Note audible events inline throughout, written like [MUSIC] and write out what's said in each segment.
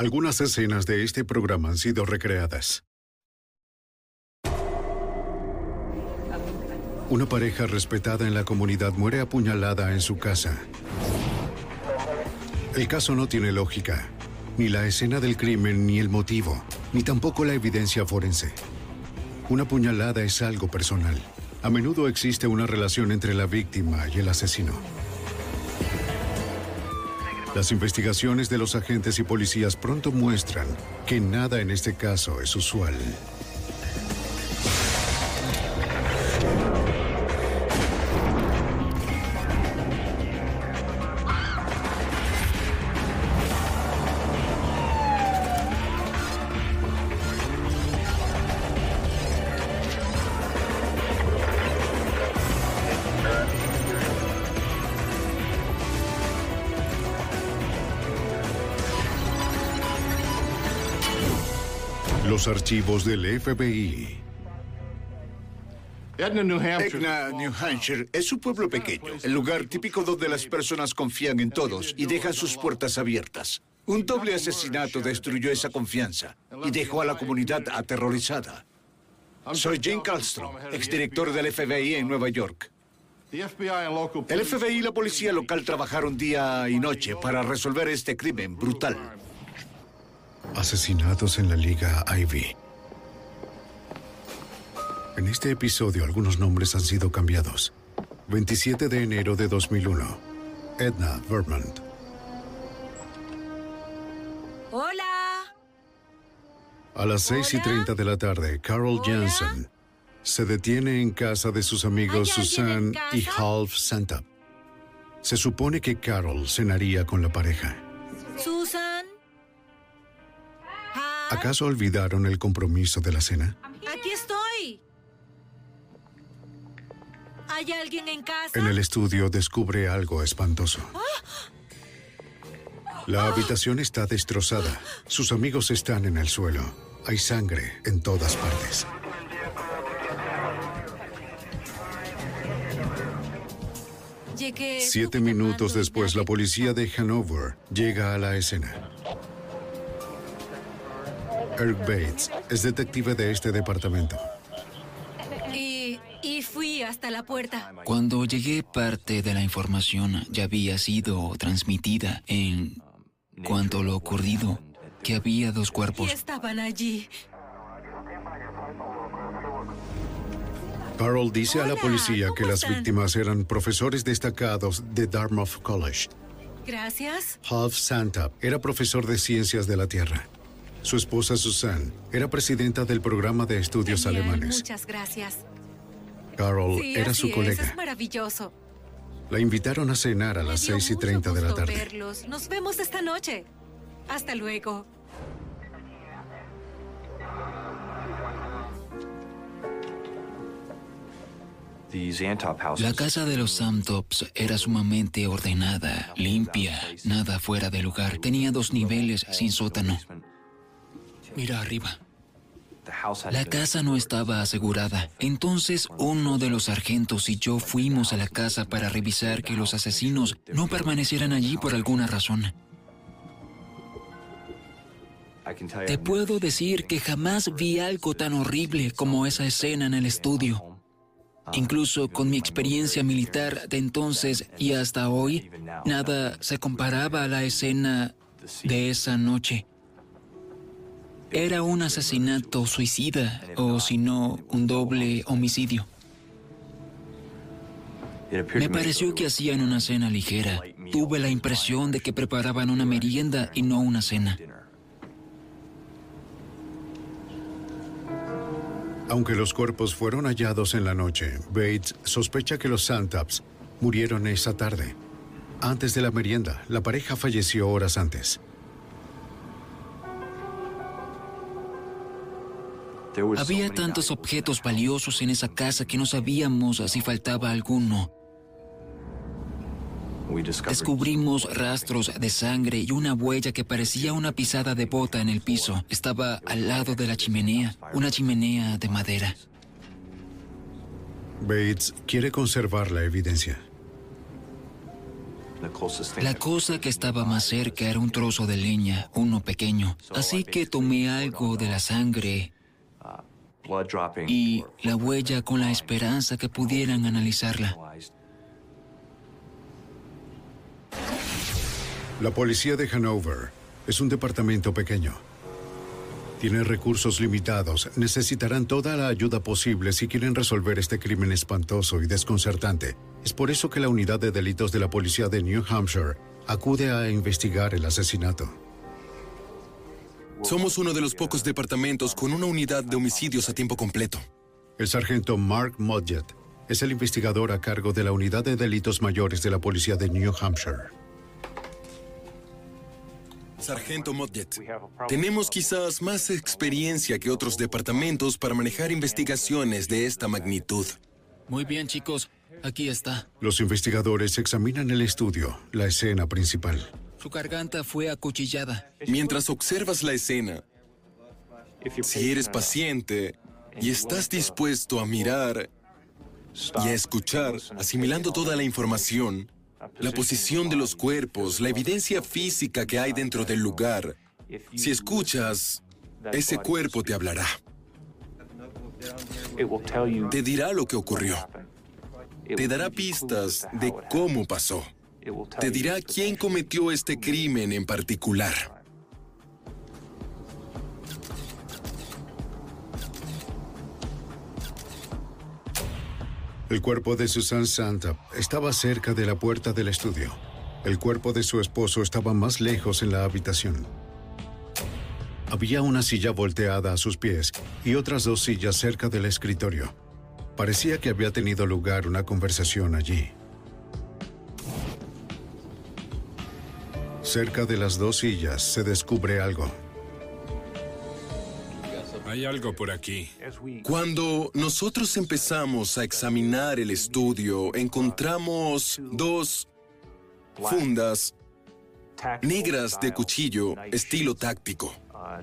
Algunas escenas de este programa han sido recreadas. Una pareja respetada en la comunidad muere apuñalada en su casa. El caso no tiene lógica. Ni la escena del crimen, ni el motivo, ni tampoco la evidencia forense. Una puñalada es algo personal. A menudo existe una relación entre la víctima y el asesino. Las investigaciones de los agentes y policías pronto muestran que nada en este caso es usual. Archivos del FBI. Etna, New Hampshire es un pueblo pequeño, el lugar típico donde las personas confían en todos y dejan sus puertas abiertas. Un doble asesinato destruyó esa confianza y dejó a la comunidad aterrorizada. Soy Jane Kallstrom, exdirector del FBI en Nueva York. El FBI y la policía local trabajaron día y noche para resolver este crimen brutal. Asesinatos en la Liga Ivy. En este episodio algunos nombres han sido cambiados. 27 de enero de 2001. Edna Vermont. Hola. A las 6 y 30 de la tarde, Carol Jansen se detiene en casa de sus amigos ¿Hay alguien en Susan y? Half Santa. Se supone que Carol cenaría con la pareja. Susan. ¿Acaso olvidaron el compromiso de la cena? Aquí estoy. ¿Hay alguien en casa? En el estudio descubre algo espantoso. La habitación está destrozada. Sus amigos están en el suelo. Hay sangre en todas partes. Siete minutos después, la policía de Hanover llega a la escena. Eric Bates es detective de este departamento. Y, y fui hasta la puerta. Cuando llegué, parte de la información ya había sido transmitida en cuanto a lo ocurrido, que había dos Y cuerpos. estaban allí. Carol dice a la policía que ¿cómo las están? víctimas eran profesores destacados de Dartmouth College. Gracias. Half Santa era profesor de ciencias de la Tierra. Su esposa Susan era presidenta del programa de estudios Genial, alemanes. Muchas gracias. Carol Sí, era así su colega. Es maravilloso. La invitaron a cenar a las Me dio 6 y mucho 30 de la tarde. verlos. Nos vemos esta noche. Hasta luego. La casa de los Samtops era sumamente ordenada, limpia, nada fuera de lugar. Tenía dos niveles sin sótano. Mira arriba. La casa no estaba asegurada. Entonces uno de los sargentos y yo fuimos a la casa para revisar que los asesinos no permanecieran allí por alguna razón. Te puedo decir que jamás vi algo tan horrible como esa escena en el estudio. Incluso con mi experiencia militar de entonces y hasta hoy, nada se comparaba a la escena de esa noche. Era un asesinato suicida o si no, un doble homicidio. Me pareció que hacían una cena ligera. Tuve la impresión de que preparaban una merienda y no una cena. Aunque los cuerpos fueron hallados en la noche, Bates sospecha que los Santaps murieron esa tarde. Antes de la merienda, la pareja falleció horas antes. Había tantos objetos valiosos en esa casa que no sabíamos si faltaba alguno. Descubrimos rastros de sangre y una huella que parecía una pisada de bota en el piso. Estaba al lado de la chimenea, una chimenea de madera. Bates quiere conservar la evidencia. La cosa que estaba más cerca era un trozo de leña, uno pequeño. Así que tomé algo de la sangre y la huella con la esperanza que pudieran analizarla. La policía de Hanover es un departamento pequeño. Tiene recursos limitados, necesitarán toda la ayuda posible si quieren resolver este crimen espantoso y desconcertante. Es por eso que la unidad de delitos de la policía de New Hampshire acude a investigar el asesinato. Somos uno de los pocos departamentos con una unidad de homicidios a tiempo completo. El sargento Mark Modjet es el investigador a cargo de la unidad de delitos mayores de la policía de New Hampshire. Sargento Modjet, tenemos quizás más experiencia que otros departamentos para manejar investigaciones de esta magnitud. Muy bien, chicos. Aquí está. Los investigadores examinan el estudio, la escena principal. Su garganta fue acuchillada. Mientras observas la escena, si eres paciente y estás dispuesto a mirar y a escuchar, asimilando toda la información, la posición de los cuerpos, la evidencia física que hay dentro del lugar, si escuchas, ese cuerpo te hablará. Te dirá lo que ocurrió. Te dará pistas de cómo pasó. Te dirá quién cometió este crimen en particular. El cuerpo de Susan Santa estaba cerca de la puerta del estudio. El cuerpo de su esposo estaba más lejos en la habitación. Había una silla volteada a sus pies y otras dos sillas cerca del escritorio. Parecía que había tenido lugar una conversación allí. Cerca de las dos sillas se descubre algo. Hay algo por aquí. Cuando nosotros empezamos a examinar el estudio, encontramos dos fundas negras de cuchillo estilo táctico.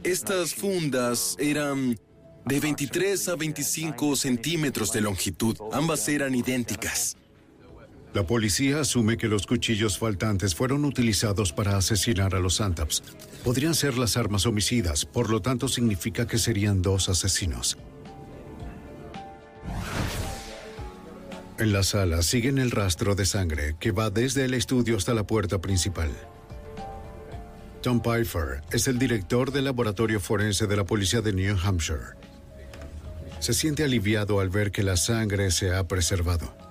Estas fundas eran de 23 a 25 centímetros de longitud. Ambas eran idénticas. La policía asume que los cuchillos faltantes fueron utilizados para asesinar a los Santaps. Podrían ser las armas homicidas, por lo tanto significa que serían dos asesinos. En la sala siguen el rastro de sangre que va desde el estudio hasta la puerta principal. Tom Pfeiffer es el director del laboratorio forense de la policía de New Hampshire. Se siente aliviado al ver que la sangre se ha preservado.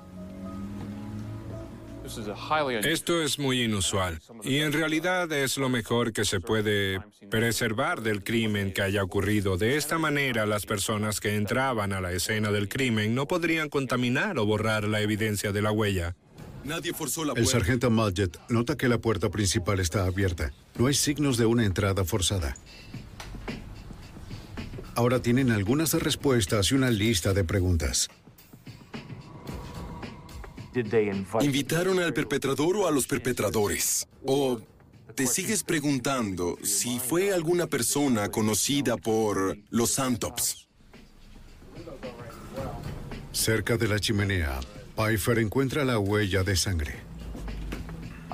Esto es muy inusual y en realidad es lo mejor que se puede preservar del crimen que haya ocurrido. De esta manera, las personas que entraban a la escena del crimen no podrían contaminar o borrar la evidencia de la huella. Nadie forzó la El sargento Mudgett nota que la puerta principal está abierta. No hay signos de una entrada forzada. Ahora tienen algunas respuestas y una lista de preguntas. ¿Invitaron al perpetrador o a los perpetradores? ¿O te sigues preguntando si fue alguna persona conocida por los Santops? Cerca de la chimenea, Pfeiffer encuentra la huella de sangre.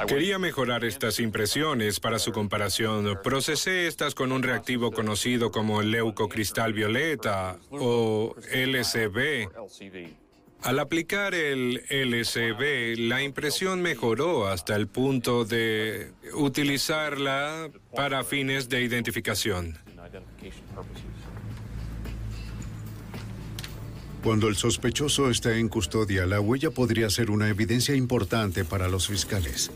Quería mejorar estas impresiones para su comparación. Procesé estas con un reactivo conocido como leucocristal violeta o LCB. Al aplicar el LCB, la impresión mejoró hasta el punto de utilizarla para fines de identificación. Cuando el sospechoso está en custodia, la huella podría ser una evidencia importante para los fiscales.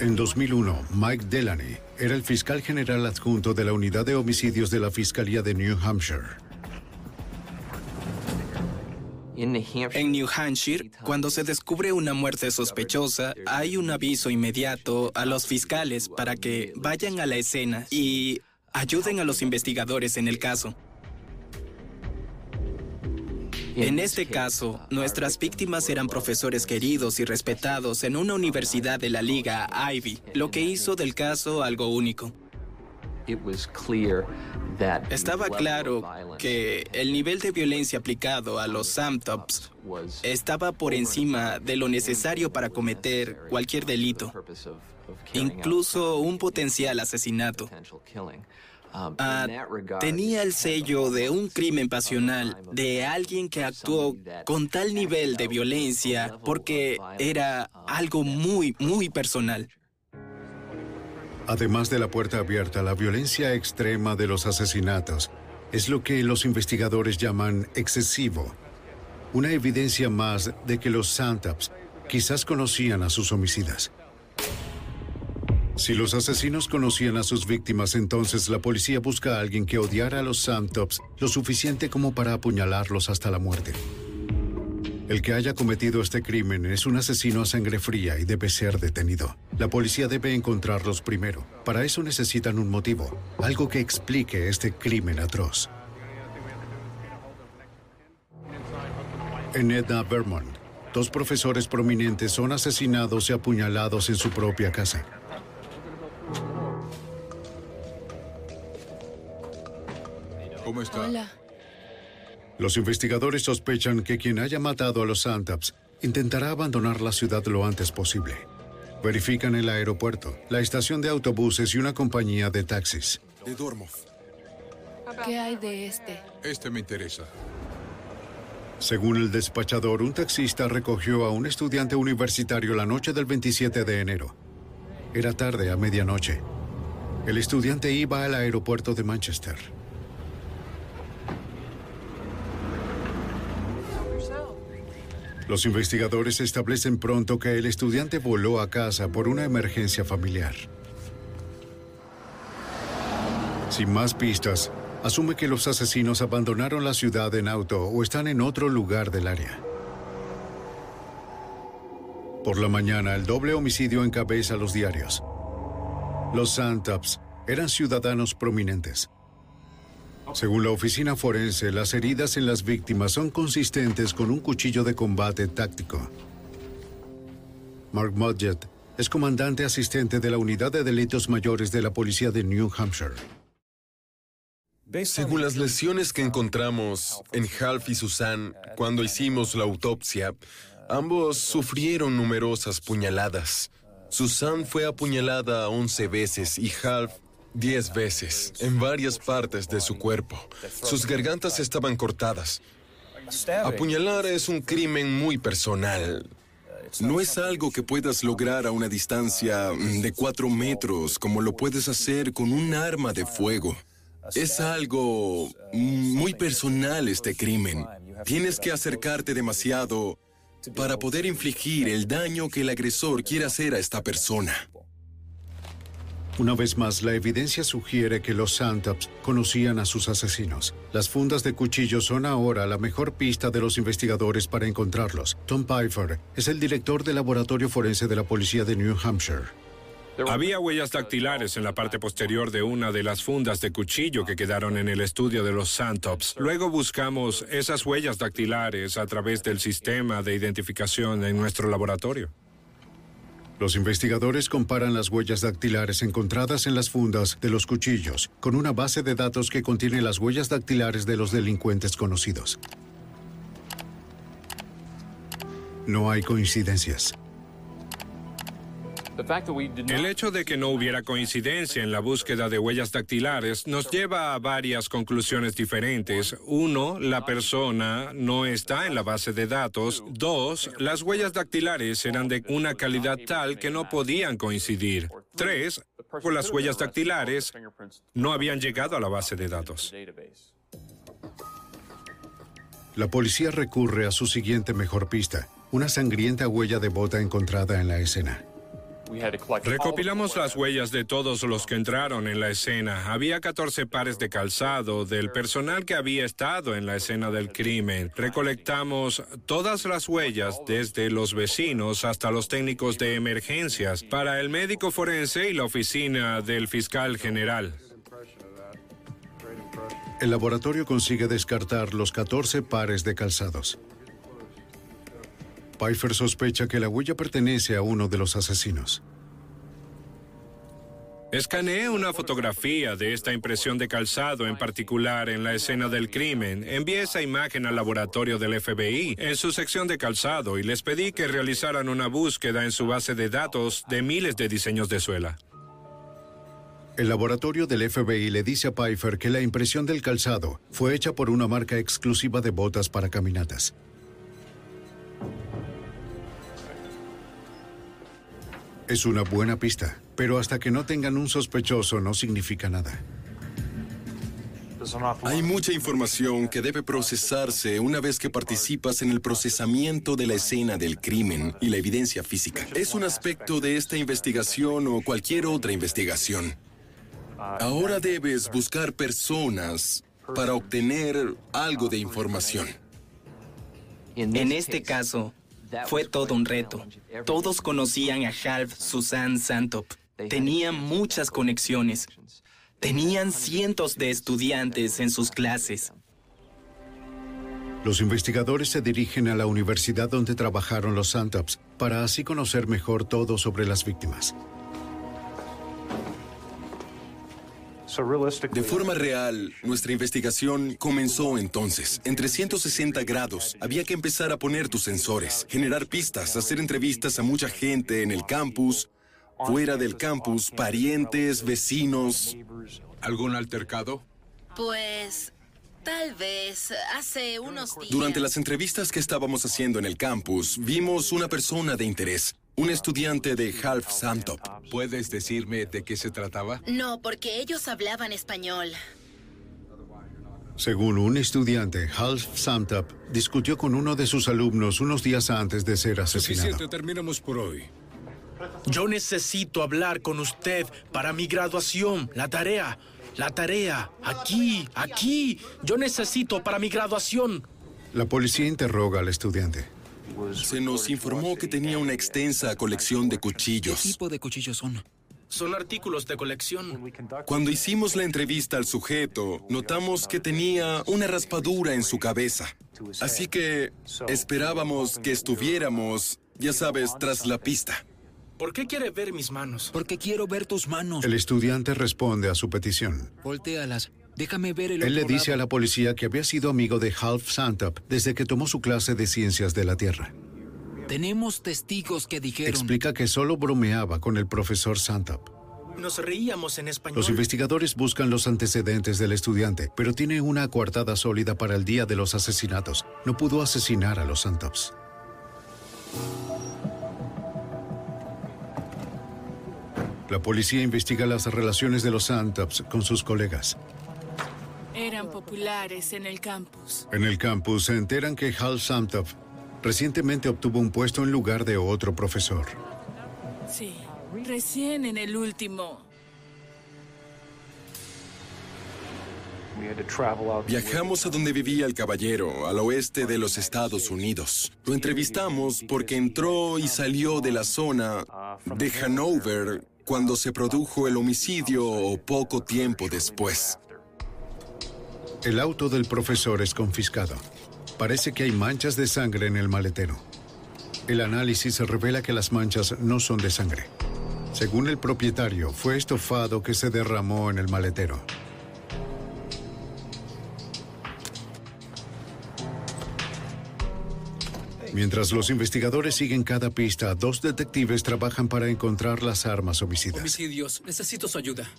En 2001, Mike Delaney era el fiscal general adjunto de la unidad de homicidios de la Fiscalía de New Hampshire. En New Hampshire, cuando se descubre una muerte sospechosa, hay un aviso inmediato a los fiscales para que vayan a la escena y ayuden a los investigadores en el caso. En este caso, nuestras víctimas eran profesores queridos y respetados en una universidad de la Liga Ivy, lo que hizo del caso algo único. Estaba claro que el nivel de violencia aplicado a los Samtops estaba por encima de lo necesario para cometer cualquier delito, incluso un potencial asesinato. Ah, tenía el sello de un crimen pasional, de alguien que actuó con tal nivel de violencia porque era algo muy, muy personal. Además de la puerta abierta, la violencia extrema de los asesinatos es lo que los investigadores llaman excesivo. Una evidencia más de que los Santaps quizás conocían a sus homicidas. Si los asesinos conocían a sus víctimas, entonces la policía busca a alguien que odiara a los Santops lo suficiente como para apuñalarlos hasta la muerte. El que haya cometido este crimen es un asesino a sangre fría y debe ser detenido. La policía debe encontrarlos primero. Para eso necesitan un motivo, algo que explique este crimen atroz. En Edna, Vermont, dos profesores prominentes son asesinados y apuñalados en su propia casa. ¿Cómo está? Hola. Los investigadores sospechan que quien haya matado a los Santaps intentará abandonar la ciudad lo antes posible. Verifican el aeropuerto, la estación de autobuses y una compañía de taxis. De Dormov. ¿Qué hay de este? Este me interesa. Según el despachador, un taxista recogió a un estudiante universitario la noche del 27 de enero. Era tarde, a medianoche. El estudiante iba al aeropuerto de Manchester. Los investigadores establecen pronto que el estudiante voló a casa por una emergencia familiar. Sin más pistas, asume que los asesinos abandonaron la ciudad en auto o están en otro lugar del área. Por la mañana, el doble homicidio encabeza los diarios. Los Santaps eran ciudadanos prominentes. Según la oficina forense, las heridas en las víctimas son consistentes con un cuchillo de combate táctico. Mark Mudgett es comandante asistente de la Unidad de Delitos Mayores de la Policía de New Hampshire. Según las lesiones que encontramos en Half y Susan cuando hicimos la autopsia, ambos sufrieron numerosas puñaladas. Susan fue apuñalada 11 veces y Half 10 veces, en varias partes de su cuerpo. Sus gargantas estaban cortadas. Apuñalar es un crimen muy personal. No es algo que puedas lograr a una distancia de 4 metros como lo puedes hacer con un arma de fuego. Es algo muy personal este crimen. Tienes que acercarte demasiado para poder infligir el daño que el agresor quiere hacer a esta persona. Una vez más, la evidencia sugiere que los Santaps conocían a sus asesinos. Las fundas de cuchillo son ahora la mejor pista de los investigadores para encontrarlos. Tom Pfeiffer es el director del laboratorio forense de la policía de New Hampshire. Había huellas dactilares en la parte posterior de una de las fundas de cuchillo que quedaron en el estudio de los Santops. Luego buscamos esas huellas dactilares a través del sistema de identificación en nuestro laboratorio. Los investigadores comparan las huellas dactilares encontradas en las fundas de los cuchillos con una base de datos que contiene las huellas dactilares de los delincuentes conocidos. No hay coincidencias. El hecho de que no hubiera coincidencia en la búsqueda de huellas dactilares nos lleva a varias conclusiones diferentes. Uno, la persona no está en la base de datos. Dos, las huellas dactilares eran de una calidad tal que no podían coincidir. Tres, por las huellas dactilares no habían llegado a la base de datos. La policía recurre a su siguiente mejor pista, una sangrienta huella de bota encontrada en la escena. Recopilamos las huellas de todos los que entraron en la escena. Había 14 pares de calzado del personal que había estado en la escena del crimen. Recolectamos todas las huellas desde los vecinos hasta los técnicos de emergencias para el médico forense y la oficina del fiscal general. El laboratorio consigue descartar los 14 pares de calzados. Pfeiffer sospecha que la huella pertenece a uno de los asesinos. Escaneé una fotografía de esta impresión de calzado en particular en la escena del crimen. Envié esa imagen al laboratorio del FBI en su sección de calzado y les pedí que realizaran una búsqueda en su base de datos de miles de diseños de suela. El laboratorio del FBI le dice a Pfeiffer que la impresión del calzado fue hecha por una marca exclusiva de botas para caminatas. Es una buena pista, pero hasta que no tengan un sospechoso no significa nada. Hay mucha información que debe procesarse una vez que participas en el procesamiento de la escena del crimen y la evidencia física. Es un aspecto de esta investigación o cualquier otra investigación. Ahora debes buscar personas para obtener algo de información. En este caso, fue todo un reto. Todos conocían a Half Susan Santop. Tenían muchas conexiones. Tenían cientos de estudiantes en sus clases. Los investigadores se dirigen a la universidad donde trabajaron los Santops para así conocer mejor todo sobre las víctimas. De forma real, nuestra investigación comenzó entonces. En 360 grados, había que empezar a poner tus sensores, generar pistas, hacer entrevistas a mucha gente en el campus, fuera del campus, parientes, vecinos. ¿Algún altercado? Pues tal vez hace unos días. Durante las entrevistas que estábamos haciendo en el campus, vimos una persona de interés. Un estudiante de Half Santop. ¿Puedes decirme de qué se trataba? No, porque ellos hablaban español. Según un estudiante, Half Samtap discutió con uno de sus alumnos unos días antes de ser asesinado. Suficiente, terminamos por hoy. Yo necesito hablar con usted para mi graduación, la tarea, la tarea, aquí, aquí. Yo necesito para mi graduación. La policía interroga al estudiante. Se nos informó que tenía una extensa colección de ¿Qué cuchillos. tipo de cuchillos son? Son artículos de colección. Cuando hicimos la entrevista al sujeto, notamos que tenía una raspadura en su cabeza. Así que esperábamos que estuviéramos, ya sabes, tras la pista. ¿Por qué quiere ver mis manos? Porque quiero ver tus manos. El estudiante responde a su petición. Voltéalas. Déjame ver el Él le dice a la policía que había sido amigo de Half Santop desde que tomó su clase de ciencias de la Tierra. Tenemos testigos que dijeron... Explica que solo bromeaba con el profesor Santop. Nos reíamos en español. Los investigadores buscan los antecedentes del estudiante, pero tiene una coartada sólida para el día de los asesinatos. No pudo asesinar a los Santops. La policía investiga las relaciones de los Santops con sus colegas. En el campus. En el campus se enteran que Hal Santop recientemente obtuvo un puesto en lugar de otro profesor. Sí, recién en el último. Viajamos a donde vivía el caballero, al oeste de los Estados Unidos. Lo entrevistamos porque entró y salió de la zona de Hanover cuando se produjo el homicidio o poco tiempo después. El auto del profesor es confiscado. Parece que hay manchas de sangre en el maletero. El análisis revela que las manchas no son de sangre. Según el propietario, fue estofado que se derramó en el maletero. Mientras los investigadores siguen cada pista, dos detectives trabajan para encontrar las armas homicidas. Homicidios, necesito su ayuda.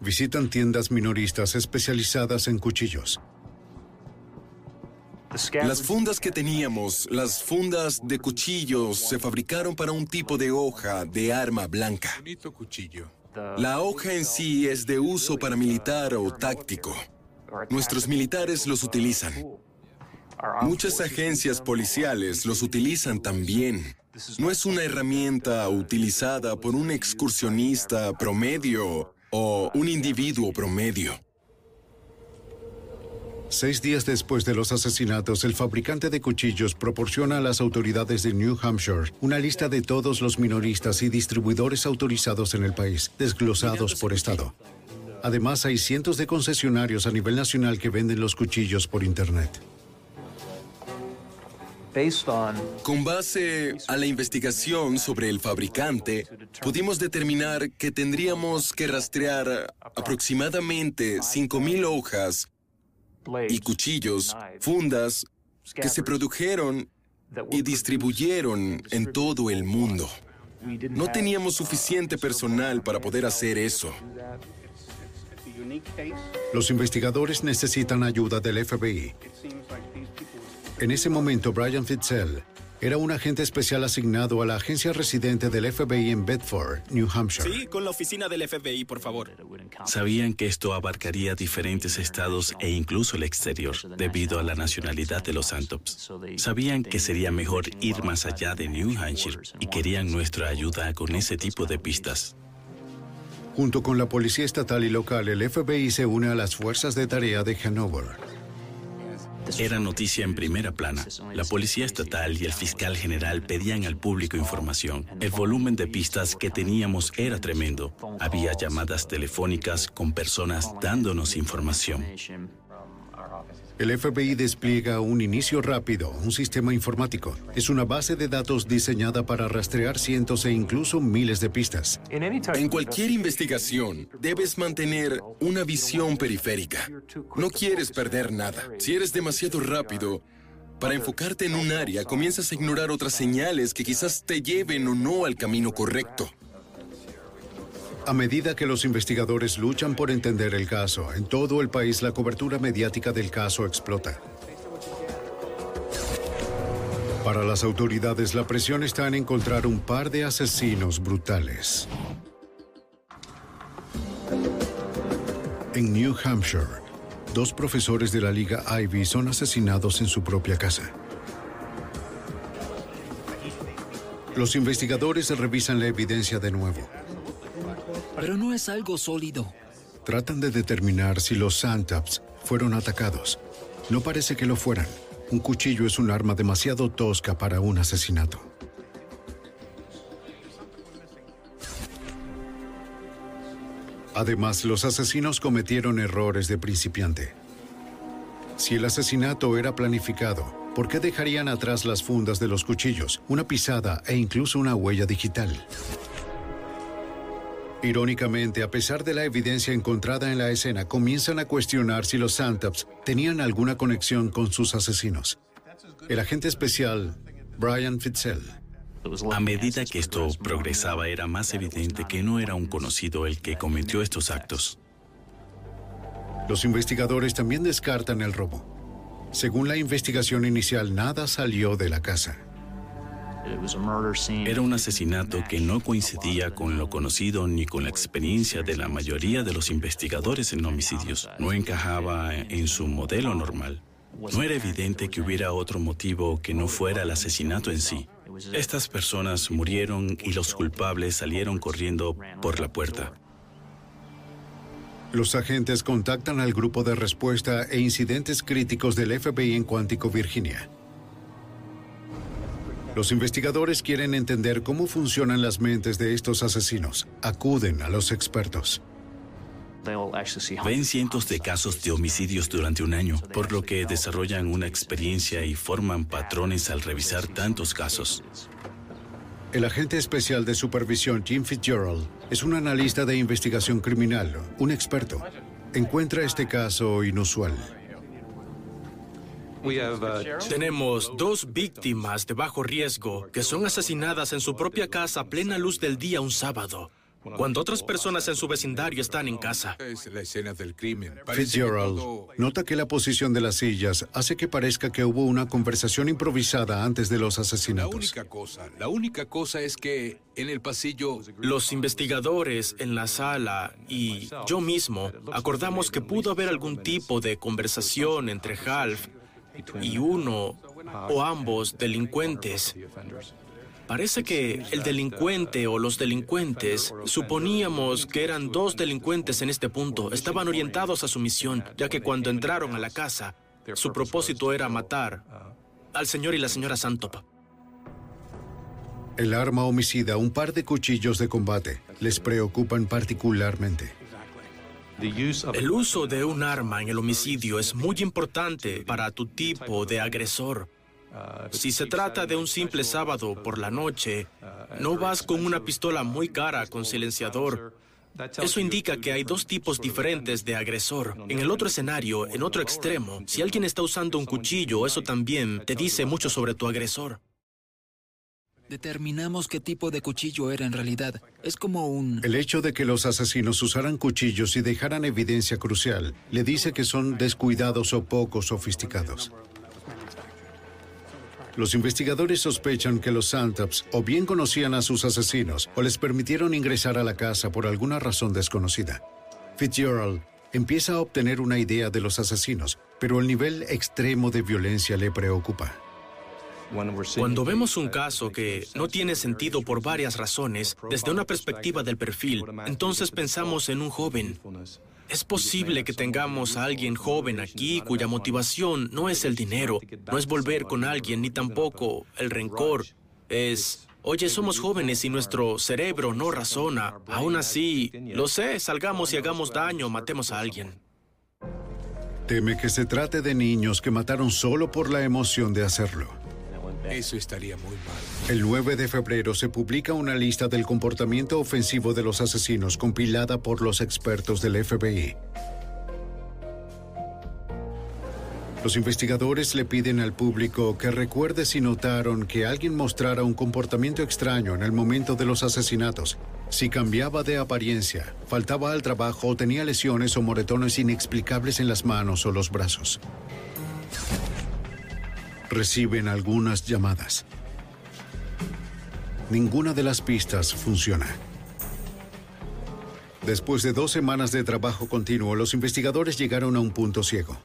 Visitan tiendas minoristas especializadas en cuchillos. Las fundas que teníamos, las fundas de cuchillos, se fabricaron para un tipo de hoja de arma blanca. La hoja en sí es de uso paramilitar o táctico. Nuestros militares los utilizan. Muchas agencias policiales los utilizan también. No es una herramienta utilizada por un excursionista promedio o un individuo promedio. Seis días después de los asesinatos, el fabricante de cuchillos proporciona a las autoridades de New Hampshire una lista de todos los minoristas y distribuidores autorizados en el país, desglosados por estado. Además, hay cientos de concesionarios a nivel nacional que venden los cuchillos por Internet. Con base a la investigación sobre el fabricante, pudimos determinar que tendríamos que rastrear aproximadamente 5.000 hojas y cuchillos, fundas, que se produjeron y distribuyeron en todo el mundo. No teníamos suficiente personal para poder hacer eso. Los investigadores necesitan ayuda del FBI. En ese momento, Brian Fitzel era un agente especial asignado a la agencia residente del FBI en Bedford, New Hampshire. Sí, con la oficina del FBI, por favor. Sabían que esto abarcaría diferentes estados e incluso el exterior, debido a la nacionalidad de los Santops. Sabían que sería mejor ir más allá de New Hampshire y querían nuestra ayuda con ese tipo de pistas. Junto con la policía estatal y local, el FBI se une a las fuerzas de tarea de Hanover. Era noticia en primera plana. La policía estatal y el fiscal general pedían al público información. El volumen de pistas que teníamos era tremendo. Había llamadas telefónicas con personas dándonos información. El FBI despliega un inicio rápido, un sistema informático. Es una base de datos diseñada para rastrear cientos e incluso miles de pistas. En cualquier investigación, debes mantener una visión periférica. No quieres perder nada. Si eres demasiado rápido, para enfocarte en un área, comienzas a ignorar otras señales que quizás te lleven o no al camino correcto. A medida que los investigadores luchan por entender el caso, en todo el país la cobertura mediática del caso explota. Para las autoridades, la presión está en encontrar un par de asesinos brutales. En New Hampshire, dos profesores de la Liga Ivy son asesinados en su propia casa. Los investigadores revisan la evidencia de nuevo. Pero no es algo sólido. Tratan de determinar si los Santaps fueron atacados. No parece que lo fueran. Un cuchillo es un arma demasiado tosca para un asesinato. Además, los asesinos cometieron errores de principiante. Si el asesinato era planificado, ¿por qué dejarían atrás las fundas de los cuchillos, una pisada e incluso una huella digital? Irónicamente, a pesar de la evidencia encontrada en la escena, comienzan a cuestionar si los Santaps tenían alguna conexión con sus asesinos. El agente especial, Brian Fitzel. A medida que esto progresaba, era más evidente que no era un conocido el que cometió estos actos. Los investigadores también descartan el robo. Según la investigación inicial, nada salió de la casa. Era un asesinato que no coincidía con lo conocido ni con la experiencia de la mayoría de los investigadores en homicidios. No encajaba en su modelo normal. No era evidente que hubiera otro motivo que no fuera el asesinato en sí. Estas personas murieron y los culpables salieron corriendo por la puerta. Los agentes contactan al grupo de respuesta e incidentes críticos del FBI en Cuántico, Virginia. Los investigadores quieren entender cómo funcionan las mentes de estos asesinos. Acuden a los expertos. Ven cientos de casos de homicidios durante un año, por lo que desarrollan una experiencia y forman patrones al revisar tantos casos. El agente especial de supervisión Jim Fitzgerald es un analista de investigación criminal, un experto. Encuentra este caso inusual. Tenemos dos víctimas de bajo riesgo que son asesinadas en su propia casa a plena luz del día un sábado, cuando otras personas en su vecindario están en casa. Es la escena del crimen. Fitzgerald nota que la posición de las sillas hace que parezca que hubo una conversación improvisada antes de los La asesinatos. única cosa, la única cosa es que en el pasillo Los investigadores en la sala y yo mismo acordamos que pudo haber algún tipo de conversación entre Half y uno o ambos delincuentes. Parece que el delincuente o los delincuentes suponíamos que eran dos delincuentes en este punto. Estaban orientados a su misión, ya que cuando entraron a la casa, su propósito era matar al señor y la señora Santop. El arma homicida, un par de cuchillos de combate, les preocupan particularmente. El uso de un arma en el homicidio es muy importante para tu tipo de agresor. Si se trata de un simple sábado por la noche, no vas con una pistola muy cara con silenciador. Eso indica que hay dos tipos diferentes de agresor. En el otro escenario, en otro extremo, si alguien está usando un cuchillo, eso también te dice mucho sobre tu agresor. Determinamos qué tipo de cuchillo era en realidad. Es como un... El hecho de que los asesinos usaran cuchillos y dejaran evidencia crucial le dice que son descuidados o poco sofisticados. Los investigadores sospechan que los Santaps o bien conocían a sus asesinos o les permitieron ingresar a la casa por alguna razón desconocida. Fitzgerald empieza a obtener una idea de los asesinos, pero el nivel extremo de violencia le preocupa. Cuando vemos un caso que no tiene sentido por varias razones, desde una perspectiva del perfil, entonces pensamos en un joven. Es posible que tengamos a alguien joven aquí cuya motivación no es el dinero, no es volver con alguien, ni tampoco el rencor. Es, oye, somos jóvenes y nuestro cerebro no razona. Aún así, lo sé, salgamos y hagamos daño, matemos a alguien. Teme que se trate de niños que mataron solo por la emoción de hacerlo. Eso estaría muy mal. El 9 de febrero se publica una lista del comportamiento ofensivo de los asesinos compilada por los expertos del FBI. Los investigadores le piden al público que recuerde si notaron que alguien mostrara un comportamiento extraño en el momento de los asesinatos, si cambiaba de apariencia, faltaba al trabajo o tenía lesiones o moretones inexplicables en las manos o los brazos. Reciben algunas llamadas. Ninguna de las pistas funciona. Después de dos semanas de trabajo continuo, los investigadores llegaron a un punto ciego.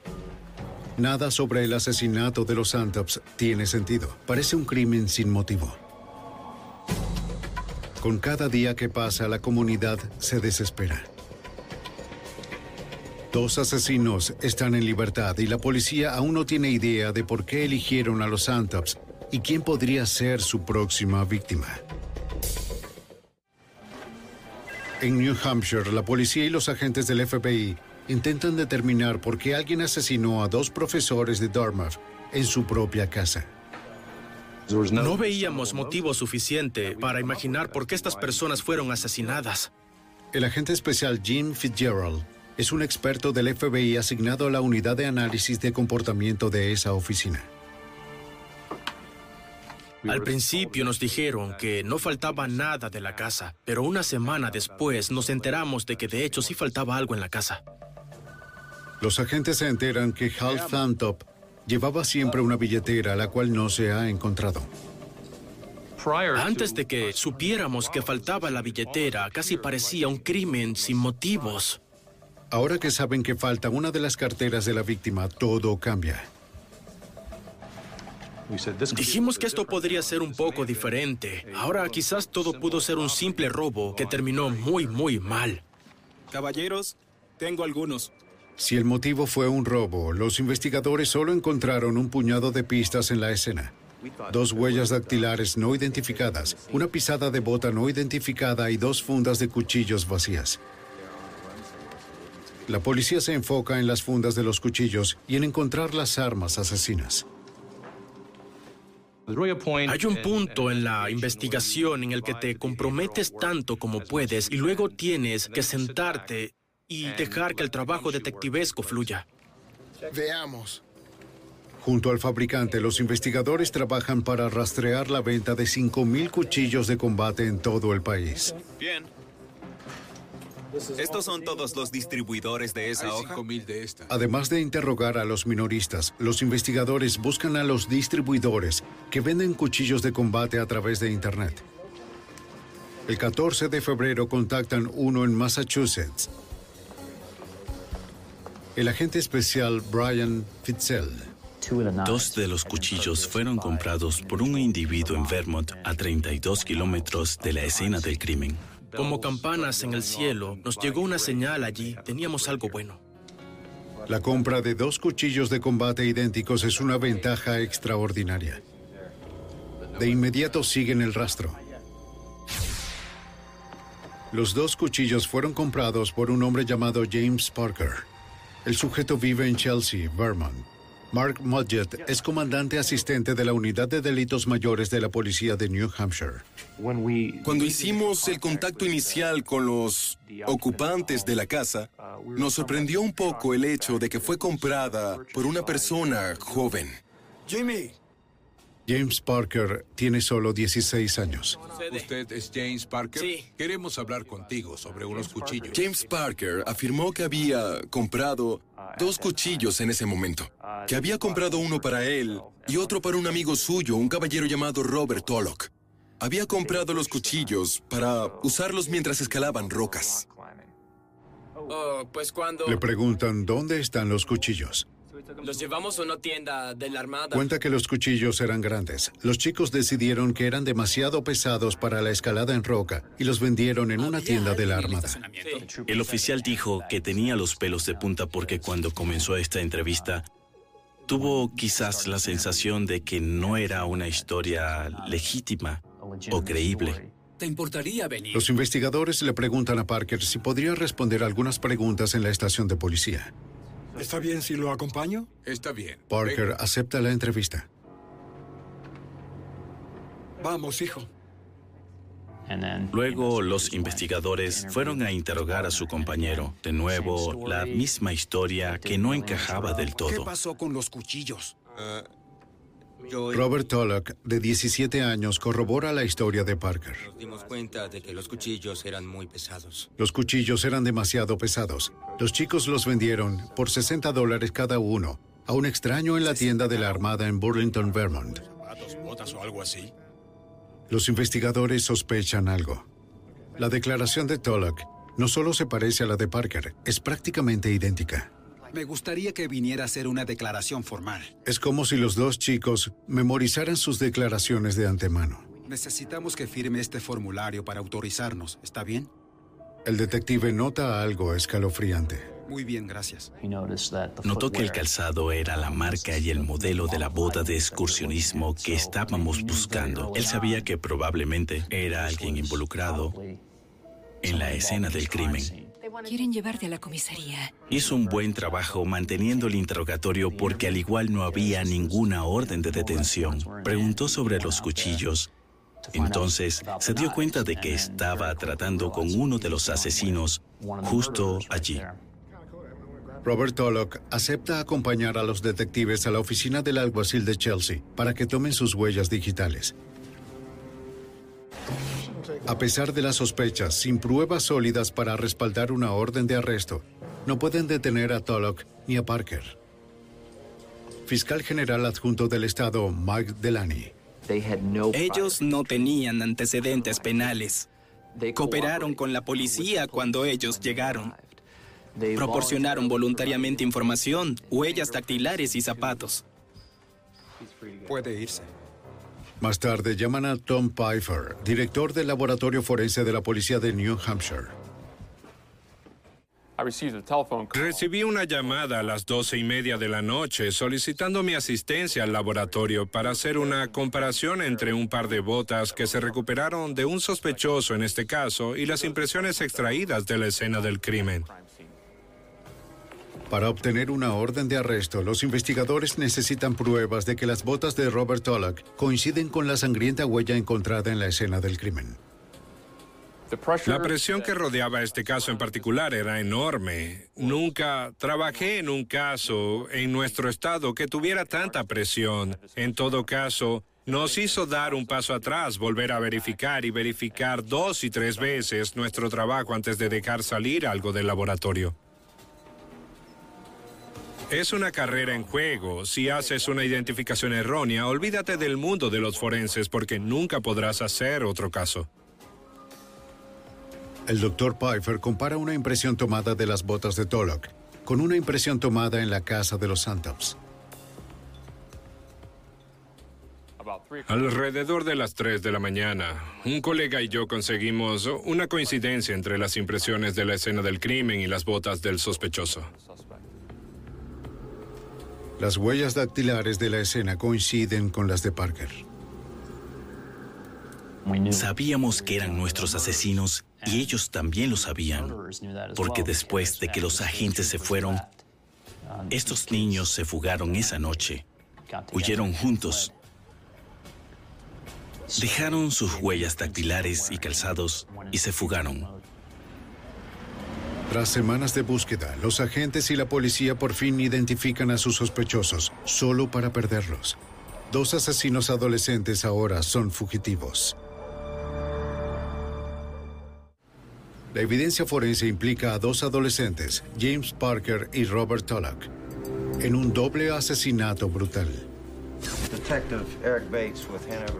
Nada sobre el asesinato de los Santops tiene sentido. Parece un crimen sin motivo. Con cada día que pasa, la comunidad se desespera. Dos asesinos están en libertad y la policía aún no tiene idea de por qué eligieron a los Santops y quién podría ser su próxima víctima. En New Hampshire, la policía y los agentes del FBI intentan determinar por qué alguien asesinó a dos profesores de Dartmouth en su propia casa. No veíamos motivo suficiente para imaginar por qué estas personas fueron asesinadas. El agente especial Jim Fitzgerald es un experto del FBI asignado a la unidad de análisis de comportamiento de esa oficina. Al principio nos dijeron que no faltaba nada de la casa, pero una semana después nos enteramos de que de hecho sí faltaba algo en la casa. Los agentes se enteran que Hal Thantop llevaba siempre una billetera la cual no se ha encontrado. Antes de que supiéramos que faltaba la billetera, casi parecía un crimen sin motivos. Ahora que saben que falta una de las carteras de la víctima, todo cambia. Dijimos que esto podría ser un poco diferente. Ahora quizás todo pudo ser un simple robo que terminó muy, muy mal. Caballeros, tengo algunos. Si el motivo fue un robo, los investigadores solo encontraron un puñado de pistas en la escena. Dos huellas dactilares no identificadas, una pisada de bota no identificada y dos fundas de cuchillos vacías. La policía se enfoca en las fundas de los cuchillos y en encontrar las armas asesinas. Hay un punto en la investigación en el que te comprometes tanto como puedes y luego tienes que sentarte y dejar que el trabajo detectivesco fluya. Veamos. Junto al fabricante, los investigadores trabajan para rastrear la venta de 5.000 cuchillos de combate en todo el país. Bien. ¿Estos son todos los distribuidores de esa hoja? de esta. Además de interrogar a los minoristas, los investigadores buscan a los distribuidores que venden cuchillos de combate a través de Internet. El 14 de febrero contactan uno en Massachusetts. El agente especial Brian Fitzel. Dos de los cuchillos fueron comprados por un individuo en Vermont a 32 kilómetros de la escena del crimen. Como campanas en el cielo, nos llegó una señal allí. Teníamos algo bueno. La compra de dos cuchillos de combate idénticos es una ventaja extraordinaria. De inmediato siguen el rastro. Los dos cuchillos fueron comprados por un hombre llamado James Parker. El sujeto vive en Chelsea, Vermont. Mark Mudgett es comandante asistente de la Unidad de Delitos Mayores de la Policía de New Hampshire. Cuando hicimos el contacto inicial con los ocupantes de la casa, nos sorprendió un poco el hecho de que fue comprada por una persona joven. Jimmy. James Parker tiene solo 16 años. ¿Usted es James Parker? Sí. Queremos hablar contigo sobre unos cuchillos. James Parker afirmó que había comprado dos cuchillos en ese momento. Que había comprado uno para él y otro para un amigo suyo, un caballero llamado Robert Tollock. Había comprado los cuchillos para usarlos mientras escalaban rocas. Oh, pues cuando... Le preguntan dónde están los cuchillos. Los llevamos a una tienda de la Armada. Cuenta que los cuchillos eran grandes. Los chicos decidieron que eran demasiado pesados para la escalada en roca y los vendieron en una tienda de la Armada. El oficial dijo que tenía los pelos de punta porque cuando comenzó esta entrevista tuvo quizás la sensación de que no era una historia legítima o creíble. ¿Te importaría venir? Los investigadores le preguntan a Parker si podría responder algunas preguntas en la estación de policía. ¿Está bien si lo acompaño? Está bien. Parker acepta la entrevista. Vamos, hijo. Luego los investigadores fueron a interrogar a su compañero. De nuevo, la misma historia que no encajaba del ¿Qué todo. pasó con los cuchillos? Robert Tollock, de 17 años, corrobora la historia de Parker. Nos dimos cuenta de que los cuchillos eran muy pesados. Los cuchillos eran demasiado pesados. Los chicos los vendieron por 60 dólares cada uno a un extraño en la tienda de la Armada en Burlington, Vermont. ¿Zapatos, botas o algo así? Los investigadores sospechan algo. La declaración de Tollock no solo se parece a la de Parker, es prácticamente idéntica. Me gustaría que viniera a hacer una declaración formal. Es como si los dos chicos memorizaran sus declaraciones de antemano. Necesitamos que firme este formulario para autorizarnos. ¿Está bien? El detective nota algo escalofriante. Muy bien, gracias. Notó que el calzado era la marca y el modelo de la boda de excursionismo que estábamos buscando. Él sabía que probablemente era alguien involucrado en la escena del crimen. Quieren llevarte a la comisaría. Hizo un buen trabajo manteniendo el interrogatorio porque al igual no había ninguna orden de detención. Preguntó sobre los cuchillos. Entonces se dio cuenta de que estaba tratando con uno de los asesinos justo allí. Robert Tollock acepta acompañar a los detectives a la oficina del alguacil de Chelsea para que tomen sus huellas digitales. A pesar de las sospechas, sin pruebas sólidas para respaldar una orden de arresto, no pueden detener a Tollock ni a Parker. Fiscal General Adjunto del Estado, Mike Delaney. Ellos no tenían antecedentes penales. Cooperaron con la policía cuando ellos llegaron. Proporcionaron voluntariamente información, huellas dactilares y zapatos. Puede irse. Más tarde llaman a Tom Pfeiffer, director del laboratorio forense de la policía de New Hampshire. Recibí una llamada a las doce y media de la noche solicitando mi asistencia al laboratorio para hacer una comparación entre un par de botas que se recuperaron de un sospechoso en este caso y las impresiones extraídas de la escena del crimen. Para obtener una orden de arresto, los investigadores necesitan pruebas de que las botas de Robert Tollock coinciden con la sangrienta huella encontrada en la escena del crimen. La presión que rodeaba este caso en particular era enorme. Nunca trabajé en un caso en nuestro estado que tuviera tanta presión. En todo caso, nos hizo dar un paso atrás, volver a verificar y verificar dos y tres veces nuestro trabajo antes de dejar salir algo del laboratorio. Es una carrera en juego. Si haces una identificación errónea, olvídate del mundo de los forenses porque nunca podrás hacer otro caso. El doctor Pfeiffer compara una impresión tomada de las botas de Tolok con una impresión tomada en la casa de los Santops. Alrededor de las 3 de la mañana, un colega y yo conseguimos una coincidencia entre las impresiones de la escena del crimen y las botas del sospechoso. Las huellas dactilares de la escena coinciden con las de Parker. Sabíamos que eran nuestros asesinos y ellos también lo sabían, porque después de que los agentes se fueron, estos niños se fugaron esa noche, huyeron juntos, dejaron sus huellas dactilares y calzados y se fugaron. Tras semanas de búsqueda, los agentes y la policía por fin identifican a sus sospechosos, solo para perderlos. Dos asesinos adolescentes ahora son fugitivos. La evidencia forense implica a dos adolescentes, James Parker y Robert Tullock, en un doble asesinato brutal.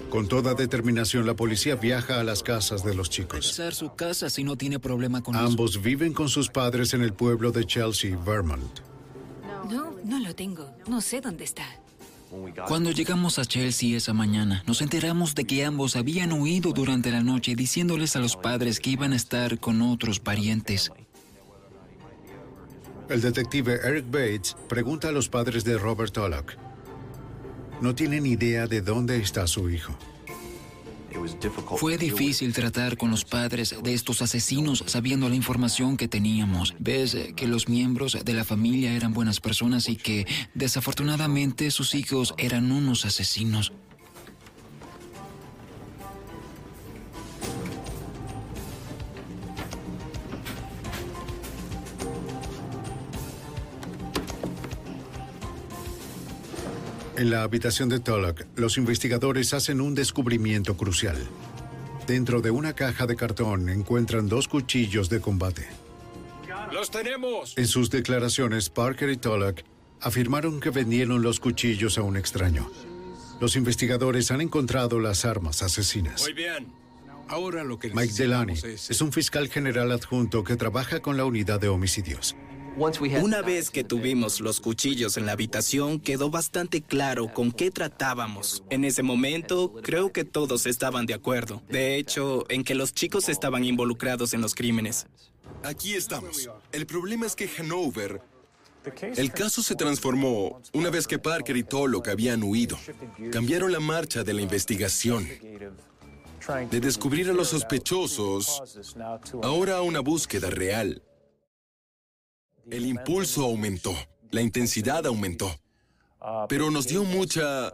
Con toda determinación, la policía viaja a las casas de los chicos. su casa si no tiene problema con Ambos viven con sus padres en el pueblo de Chelsea, Vermont. No, no lo tengo. No sé dónde está. Cuando llegamos a Chelsea esa mañana, nos enteramos de que ambos habían huido durante la noche diciéndoles a los padres que iban a estar con otros parientes. El detective Eric Bates pregunta a los padres de Robert Tullock. No tienen idea de dónde está su hijo. Fue difícil tratar con los padres de estos asesinos sabiendo la información que teníamos. Ves que los miembros de la familia eran buenas personas y que desafortunadamente sus hijos eran unos asesinos. En la habitación de Tullock, los investigadores hacen un descubrimiento crucial. Dentro de una caja de cartón encuentran dos cuchillos de combate. ¡Los tenemos! En sus declaraciones, Parker y Tullock afirmaron que vendieron los cuchillos a un extraño. Los investigadores han encontrado las armas asesinas. Muy bien. Ahora lo que Mike Delany es un fiscal general adjunto que trabaja con la unidad de homicidios. Una vez que tuvimos los cuchillos en la habitación, quedó bastante claro con qué tratábamos. En ese momento, creo que todos estaban de acuerdo. De hecho, en que los chicos estaban involucrados en los crímenes. Aquí estamos. El problema es que Hanover... El caso se transformó una vez que Parker y Tullock habían huido. Cambiaron la marcha de la investigación. De descubrir a los sospechosos, ahora a una búsqueda real. El impulso aumentó, la intensidad aumentó, pero nos dio mucha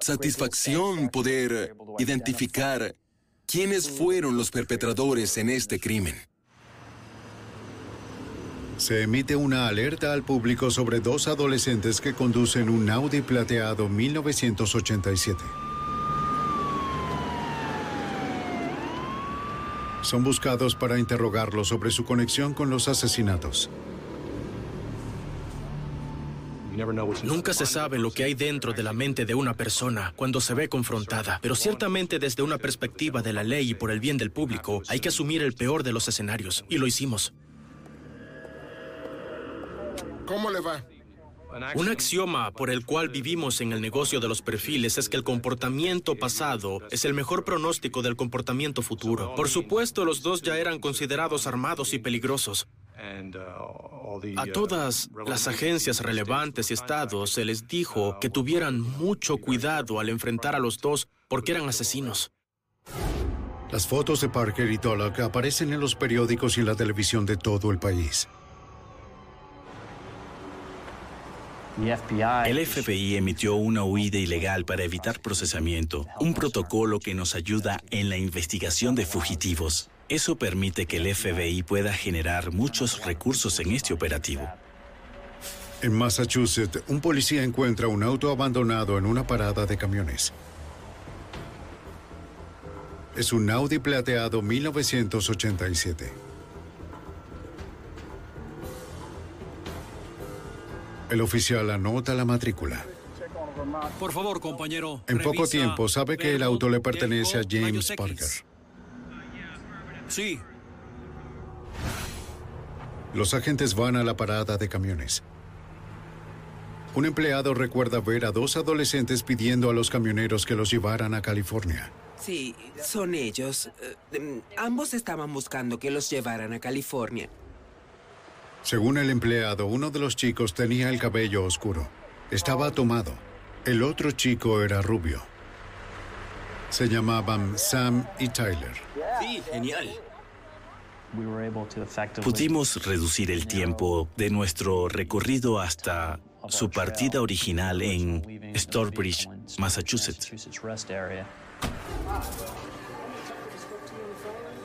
satisfacción poder identificar quiénes fueron los perpetradores en este crimen. Se emite una alerta al público sobre dos adolescentes que conducen un Audi plateado 1987. Son buscados para interrogarlos sobre su conexión con los asesinatos. Nunca se sabe lo que hay dentro de la mente de una persona cuando se ve confrontada, pero ciertamente desde una perspectiva de la ley y por el bien del público, hay que asumir el peor de los escenarios, y lo hicimos. ¿Cómo le va? Un axioma por el cual vivimos en el negocio de los perfiles es que el comportamiento pasado es el mejor pronóstico del comportamiento futuro. Por supuesto, los dos ya eran considerados armados y peligrosos. A todas las agencias relevantes y estados se les dijo que tuvieran mucho cuidado al enfrentar a los dos porque eran asesinos. Las fotos de Parker y Tullock aparecen en los periódicos y en la televisión de todo el país. El FBI emitió una huida ilegal para evitar procesamiento, un protocolo que nos ayuda en la investigación de fugitivos. Eso permite que el FBI pueda generar muchos recursos en este operativo. En Massachusetts, un policía encuentra un auto abandonado en una parada de camiones. Es un Audi plateado 1987. El oficial anota la matrícula. Por favor, compañero. En poco revisa tiempo sabe que el auto le pertenece a James. Parker. Sí. Los agentes van a la parada de camiones. Un empleado recuerda ver a dos adolescentes pidiendo a los camioneros que los llevaran a California. Sí, son ellos. Eh, em, ambos estaban buscando que los llevaran a California. Según el empleado, uno de los chicos tenía el cabello oscuro. Estaba tomado. El otro chico era rubio. Se llamaban Sam y Tyler. Sí, genial. Pudimos reducir el tiempo de nuestro recorrido hasta su partida original en Storebridge, Massachusetts.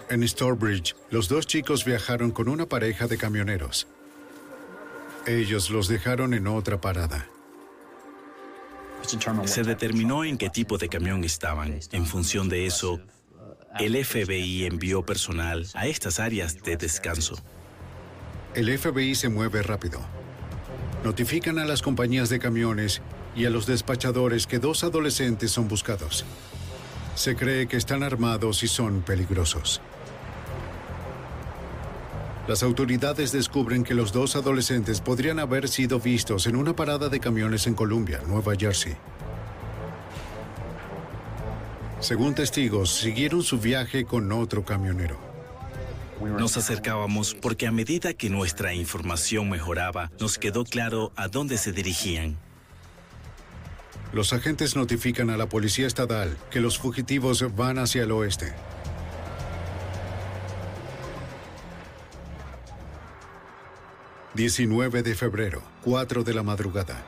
En Storebridge, los dos chicos viajaron con una pareja de camioneros. Ellos los dejaron en otra parada. Se determinó en qué tipo de camión estaban. En función de eso, el FBI envió personal a estas áreas de descanso. El FBI se mueve rápido. Notifican a las compañías de camiones y a los despachadores que dos adolescentes son buscados. Se cree que están armados y son peligrosos. Las autoridades descubren que los dos adolescentes podrían haber sido vistos en una parada de camiones en Columbia, Nueva Jersey. Según testigos, siguieron su viaje con otro camionero. Nos acercábamos porque a medida que nuestra información mejoraba, nos quedó claro a dónde se dirigían. Los agentes notifican a la policía estatal que los fugitivos van hacia el oeste. ...19 de febrero, 4 de la madrugada.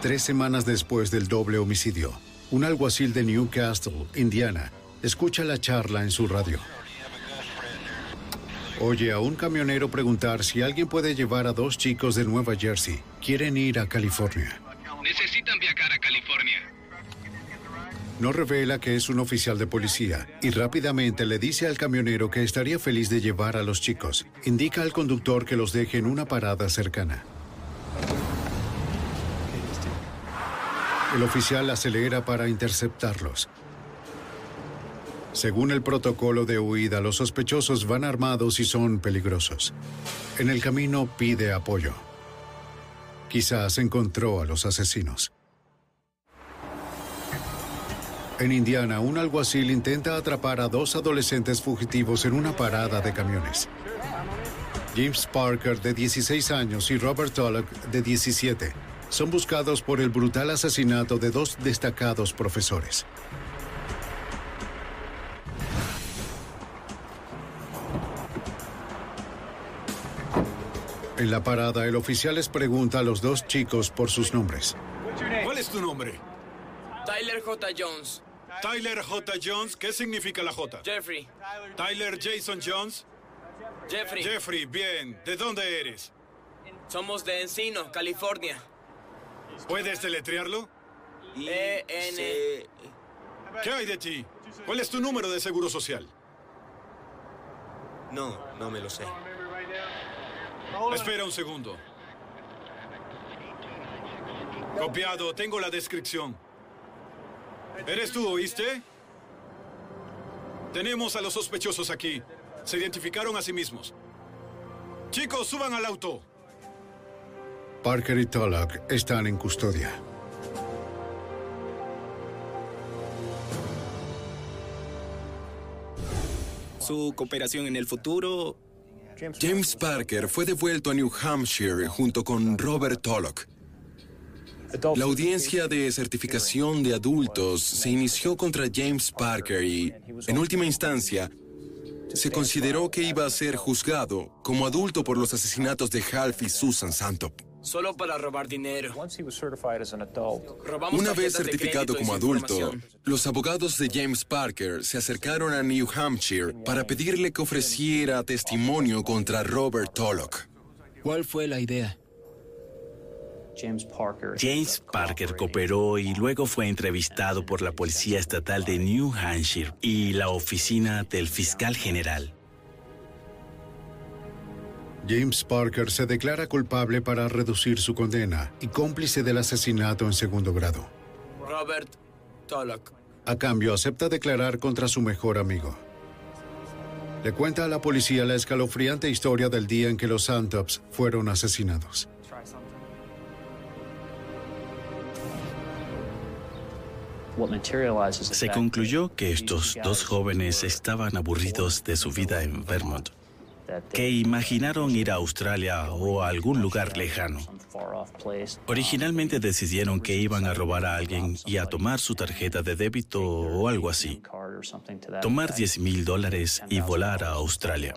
Tres semanas después del doble homicidio, un alguacil de Newcastle, Indiana, escucha la charla en su radio. Oye a un camionero preguntar si alguien puede llevar a dos chicos de Nueva Jersey. Quieren ir a California. Necesitan viajar a California. No revela que es un oficial de policía y rápidamente le dice al camionero que estaría feliz de llevar a los chicos. Indica al conductor que los deje en una parada cercana. El oficial acelera para interceptarlos. Según el protocolo de huida, los sospechosos van armados y son peligrosos. En el camino pide apoyo. Quizás encontró a los asesinos. En Indiana, un alguacil intenta atrapar a dos adolescentes fugitivos en una parada de camiones. James Parker, de 16 años, y Robert Tullock, de 17, son buscados por el brutal asesinato de dos destacados profesores. En la parada, el oficial les pregunta a los dos chicos por sus nombres. ¿Cuál es tu nombre? Tyler J. Jones. Tyler J. Jones. ¿Qué significa la J? Jeffrey. Tyler Jason Jones. Jeffrey. Jeffrey, bien. ¿De dónde eres? Somos de Encino, California. ¿Puedes deletrearlo? E-N. ¿Qué hay de ti? ¿Cuál es tu número de seguro social? No, no me lo sé. Espera un segundo. Copiado, tengo la descripción. ¿Eres tú, oíste? Tenemos a los sospechosos aquí. Se identificaron a sí mismos. Chicos, suban al auto. Parker y Tullock están en custodia. Su cooperación en el futuro. James Parker fue devuelto a New Hampshire junto con Robert Tullock. La audiencia de certificación de adultos se inició contra James Parker y, en última instancia, se consideró que iba a ser juzgado como adulto por los asesinatos de Half y Susan Santop. Solo para robar dinero. Una vez certificado como adulto, los abogados de James Parker se acercaron a New Hampshire para pedirle que ofreciera testimonio contra Robert Tullock. ¿Cuál fue la idea? James Parker cooperó y luego fue entrevistado por la Policía Estatal de New Hampshire y la oficina del fiscal general. James Parker se declara culpable para reducir su condena y cómplice del asesinato en segundo grado. Robert Tullock. A cambio, acepta declarar contra su mejor amigo. Le cuenta a la policía la escalofriante historia del día en que los Santops fueron asesinados. Se concluyó que estos dos jóvenes estaban aburridos de su vida en Vermont, que imaginaron ir a Australia o a algún lugar lejano. Originalmente decidieron que iban a robar a alguien y a tomar su tarjeta de débito o algo así. Tomar 10 mil dólares y volar a Australia.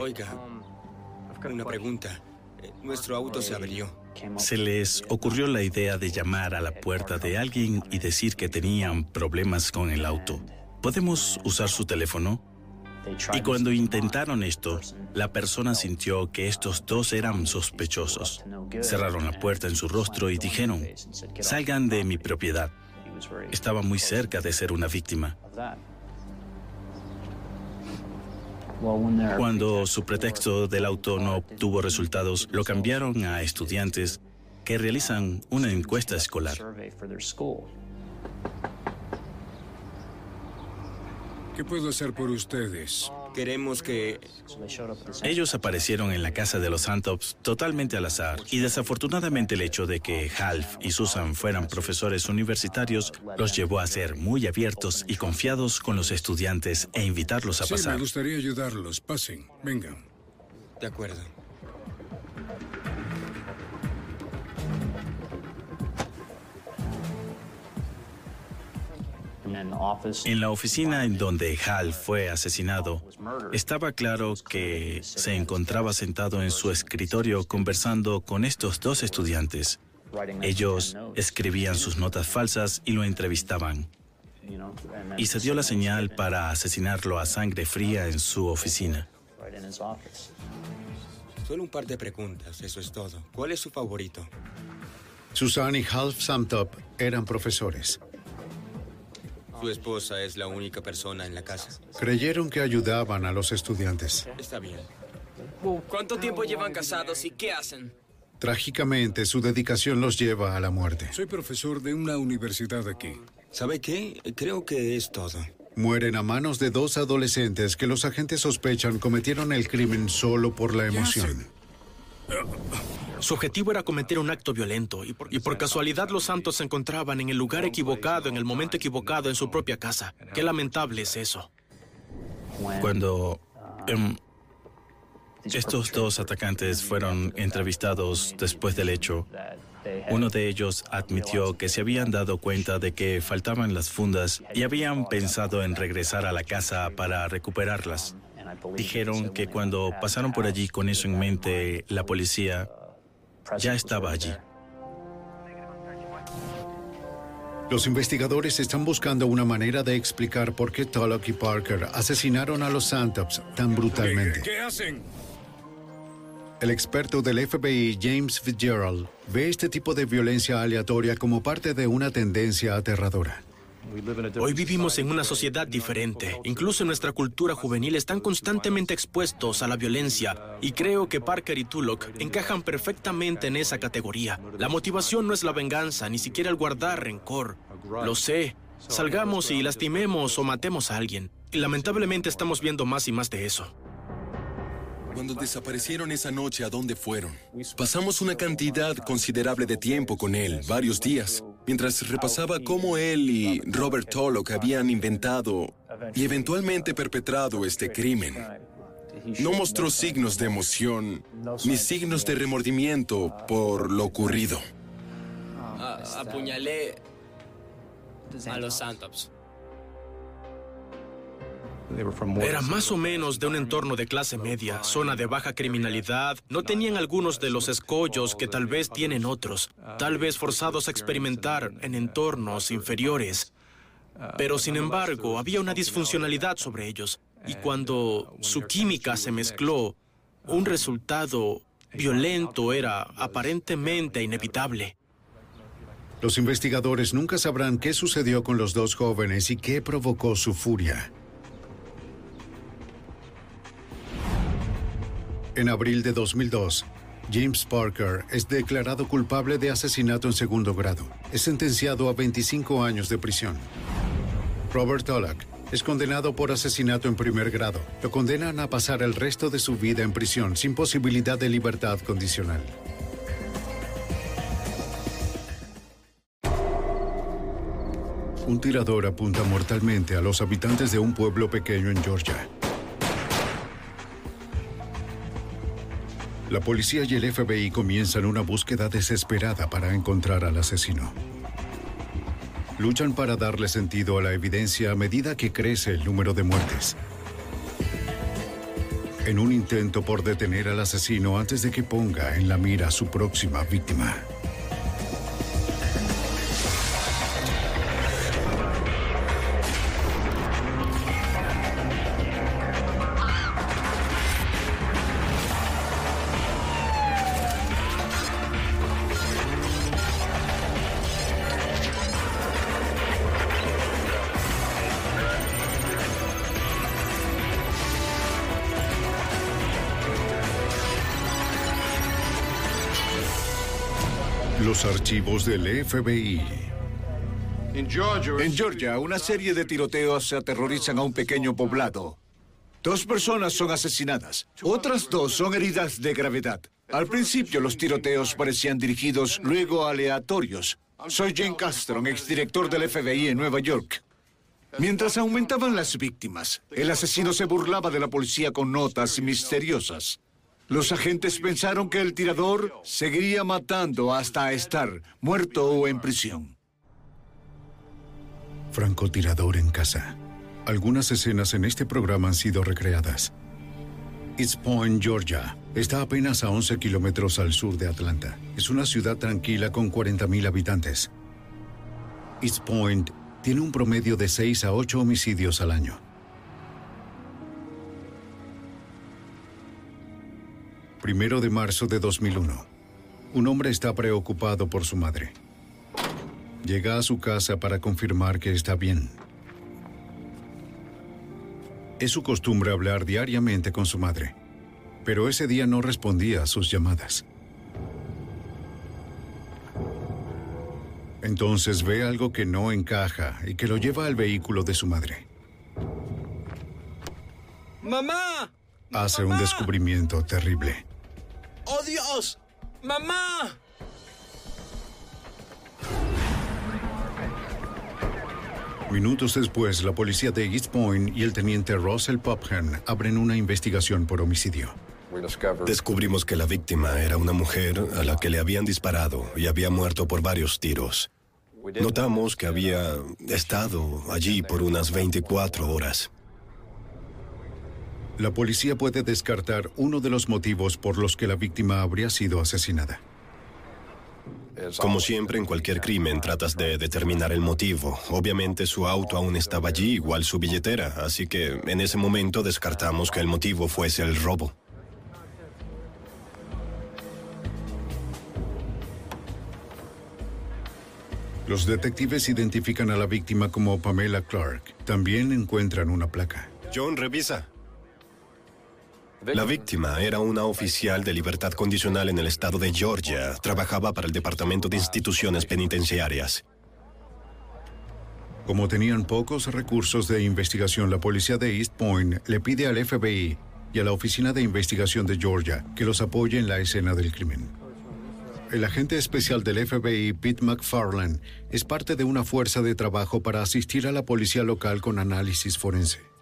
Oiga, una pregunta. Nuestro auto se averió. Se les ocurrió la idea de llamar a la puerta de alguien y decir que tenían problemas con el auto. ¿Podemos usar su teléfono? Y cuando intentaron esto, la persona sintió que estos dos eran sospechosos. Cerraron la puerta en su rostro y dijeron, salgan de mi propiedad. Estaba muy cerca de ser una víctima. Cuando su pretexto del auto no obtuvo resultados, lo cambiaron a estudiantes que realizan una encuesta escolar. ¿Qué puedo hacer por ustedes? Queremos que... Ellos aparecieron en la casa de los Santops totalmente al azar y desafortunadamente el hecho de que Half y Susan fueran profesores universitarios los llevó a ser muy abiertos y confiados con los estudiantes e invitarlos a Sí, me pasar. gustaría ayudarlos. Pasen, vengan. De acuerdo. En la oficina en donde Hal fue asesinado, estaba claro que se encontraba sentado en su escritorio conversando con estos dos estudiantes. Ellos escribían sus notas falsas y lo entrevistaban. Y se dio la señal para asesinarlo a sangre fría en su oficina. Solo un par de preguntas, eso es todo. ¿Cuál es su favorito? Susan y Half Samtop eran profesores. Su esposa es la única persona en la casa. Creyeron que ayudaban a los estudiantes. Está bien. ¿Cuánto tiempo llevan casados y qué hacen? Trágicamente, su dedicación los lleva a la muerte. Soy profesor de una universidad aquí. ¿Sabe qué? Creo que es todo. Mueren a manos de dos adolescentes que los agentes sospechan cometieron el crimen solo por la emoción. Su objetivo era cometer un acto violento y por, casualidad los santos se encontraban en el lugar equivocado, en el momento equivocado, en su propia casa. Qué lamentable es eso. Cuando em, estos dos atacantes fueron entrevistados después del hecho, uno de ellos admitió que se habían dado cuenta de que faltaban las fundas y habían pensado en regresar a la casa para recuperarlas. Dijeron que cuando pasaron por allí con eso en mente, la policía ya estaba allí. Los investigadores están buscando una manera de explicar por qué Tullock y Parker asesinaron a los Santops tan brutalmente. ¿Qué hacen? El experto del FBI, James Fitzgerald, ve este tipo de violencia aleatoria como parte de una tendencia aterradora. Hoy vivimos en una sociedad diferente. Incluso en nuestra cultura juvenil están constantemente expuestos a la violencia y creo que Parker y Tullock encajan perfectamente en esa categoría. La motivación no es la venganza, ni siquiera el guardar rencor. Lo sé. Salgamos y lastimemos o matemos a alguien. Y lamentablemente estamos viendo más y más de eso. Cuando desaparecieron esa noche, ¿a dónde fueron? Pasamos una cantidad considerable de tiempo con él, varios días, mientras repasaba cómo él y Robert Tullock habían inventado y eventualmente perpetrado este crimen. No mostró signos de emoción ni signos de remordimiento por lo ocurrido. A- apuñalé a los Santops. Eran más o menos de un entorno de clase media, zona de baja criminalidad. No tenían algunos de los escollos que tal vez tienen otros, tal vez forzados a experimentar en entornos inferiores. Pero sin embargo, había una disfuncionalidad sobre ellos. Y cuando su química se mezcló, un resultado violento era aparentemente inevitable. Los investigadores nunca sabrán qué sucedió con los dos jóvenes y qué provocó su furia. En abril de 2002, James Parker es declarado culpable de asesinato en segundo grado. Es sentenciado a 25 años de prisión. Robert Tollak es condenado por asesinato en primer grado. Lo condenan a pasar el resto de su vida en prisión sin posibilidad de libertad condicional. Un tirador apunta mortalmente a los habitantes de un pueblo pequeño en Georgia. La policía y el FBI comienzan una búsqueda desesperada para encontrar al asesino. Luchan para darle sentido a la evidencia a medida que crece el número de muertes. En un intento por detener al asesino antes de que ponga en la mira a su próxima víctima. Archivos del FBI. En Georgia, una serie de tiroteos aterrorizan a un pequeño poblado. Dos personas son asesinadas. Otras dos son heridas de gravedad. Al principio los tiroteos parecían dirigidos, luego aleatorios. Soy Jane Castron, exdirector del FBI en Nueva York. Mientras aumentaban las víctimas, el asesino se burlaba de la policía con notas misteriosas. Los agentes pensaron que el tirador seguiría matando hasta estar muerto o en prisión. Francotirador en casa. Algunas escenas en este programa han sido recreadas. East Point, Georgia, está apenas a 11 kilómetros al sur de Atlanta. Es una ciudad tranquila con 40.000 habitantes. East Point tiene un promedio de 6 a 8 homicidios al año. Primero de marzo de 2001. Un hombre está preocupado por su madre. Llega a su casa para confirmar que está bien. Es su costumbre hablar diariamente con su madre, pero ese día no respondía a sus llamadas. Entonces ve algo que no encaja y que lo lleva al vehículo de su madre. ¡Mamá! Hace un descubrimiento terrible. ¡Oh, Dios! ¡Mamá! Minutos después, la policía de East Point y el teniente Russell Popham abren una investigación por homicidio. Descubrimos que la víctima era una mujer a la que le habían disparado y había muerto por varios tiros. Notamos que había estado allí por unas 24 horas. La policía puede descartar uno de los motivos por los que la víctima habría sido asesinada. Como siempre en cualquier crimen tratas de determinar el motivo. Obviamente su auto aún estaba allí, igual su billetera, así que en ese momento descartamos que el motivo fuese el robo. Los detectives identifican a la víctima como Pamela Clark. También encuentran una placa. John, revisa. La víctima era una oficial de libertad condicional en el estado de Georgia. Trabajaba para el Departamento de Instituciones Penitenciarias. Como tenían pocos recursos de investigación, la policía de East Point le pide al FBI y a la Oficina de Investigación de Georgia que los apoye en la escena del crimen. El agente especial del FBI, Pete McFarland, es parte de una fuerza de trabajo para asistir a la policía local con análisis forense.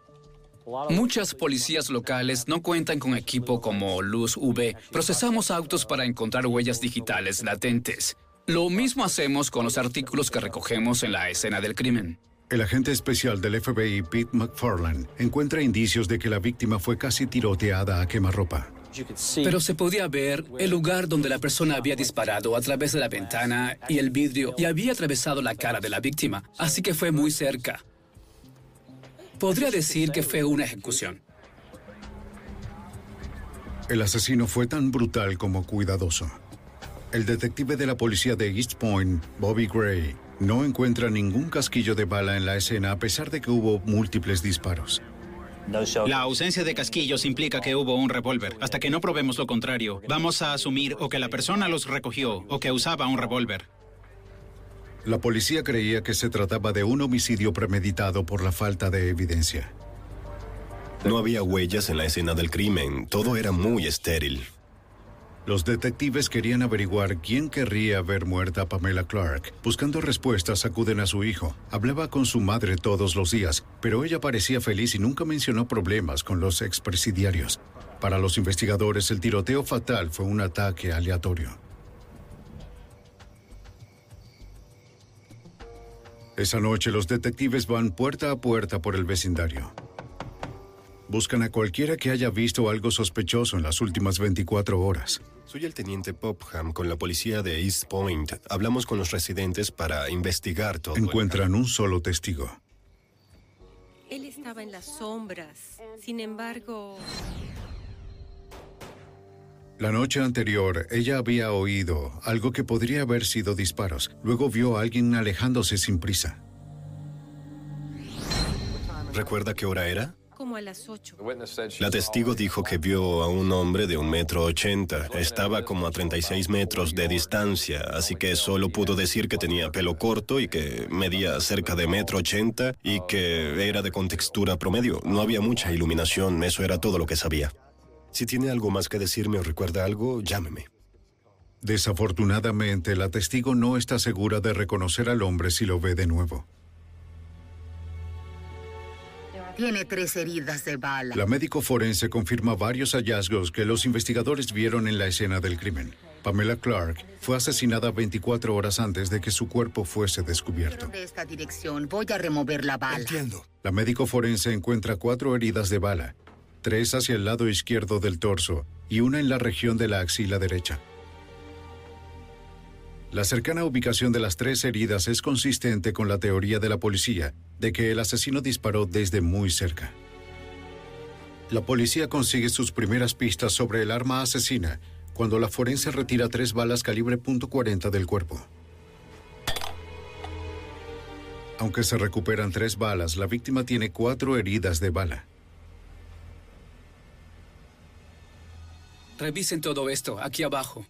Muchas policías locales no cuentan con equipo como luz UV. Procesamos autos para encontrar huellas digitales latentes. Lo mismo hacemos con los artículos que recogemos en la escena del crimen. El agente especial del FBI, Pete McFarland, encuentra indicios de que la víctima fue casi tiroteada a quemarropa. Pero se podía ver el lugar donde la persona había disparado a través de la ventana y el vidrio y había atravesado la cara de la víctima, así que fue muy cerca. Podría decir que fue una ejecución. El asesino fue tan brutal como cuidadoso. El detective de la policía de East Point, Bobby Gray, no encuentra ningún casquillo de bala en la escena a pesar de que hubo múltiples disparos. La ausencia de casquillos implica que hubo un revólver. Hasta que no probemos lo contrario, vamos a asumir o que la persona los recogió o que usaba un revólver. La policía creía que se trataba de un homicidio premeditado por la falta de evidencia. No había huellas en la escena del crimen. Todo era muy estéril. Los detectives querían averiguar quién querría ver muerta a Pamela Clark. Buscando respuestas, acuden a su hijo. Hablaba con su madre todos los días, pero ella parecía feliz y nunca mencionó problemas con los expresidiarios. Para los investigadores, el tiroteo fatal fue un ataque aleatorio. Esa noche los detectives van puerta a puerta por el vecindario. Buscan a cualquiera que haya visto algo sospechoso en las últimas 24 horas. Soy el teniente Popham con la policía de East Point. Hablamos con los residentes para investigar todo. Encuentran un solo testigo. Él estaba en las sombras. Sin embargo... La noche anterior, ella había oído algo que podría haber sido disparos. Luego vio a alguien alejándose sin prisa. ¿Recuerda qué hora era? Como a las ocho. La testigo dijo que vio a un hombre de un metro ochenta. Estaba como a 36 metros de distancia, así que solo pudo decir que tenía pelo corto y que medía cerca de metro ochenta y que era de contextura promedio. No había mucha iluminación, eso era todo lo que sabía. Si tiene algo más que decirme o recuerda algo, llámeme. Desafortunadamente, la testigo no está segura de reconocer al hombre si lo ve de nuevo. Tiene tres heridas de bala. La médico forense confirma varios hallazgos que los investigadores vieron en la escena del crimen. Pamela Clark fue asesinada 24 horas antes de que su cuerpo fuese descubierto. De esta dirección voy a remover la bala. Entiendo. La médico forense encuentra cuatro heridas de bala, tres hacia el lado izquierdo del torso y una en la región de la axila derecha. La cercana ubicación de las tres heridas es consistente con la teoría de la policía de que el asesino disparó desde muy cerca. La policía consigue sus primeras pistas sobre el arma asesina cuando la forense retira tres balas calibre .40 del cuerpo. Aunque se recuperan tres balas, la víctima tiene cuatro heridas de bala. Revisen todo esto, aquí abajo.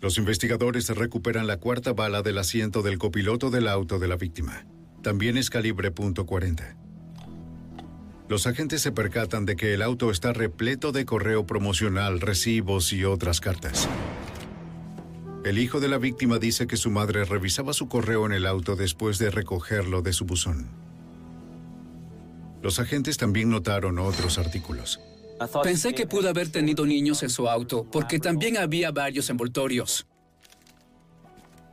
Los investigadores recuperan la cuarta bala del asiento del copiloto del auto de la víctima. También es calibre .40. Los agentes se percatan de que el auto está repleto de correo promocional, recibos y otras cartas. El hijo de la víctima dice que su madre revisaba su correo en el auto después de recogerlo de su buzón. Los agentes también notaron otros artículos. Pensé que pudo haber tenido niños en su auto, porque también había varios envoltorios.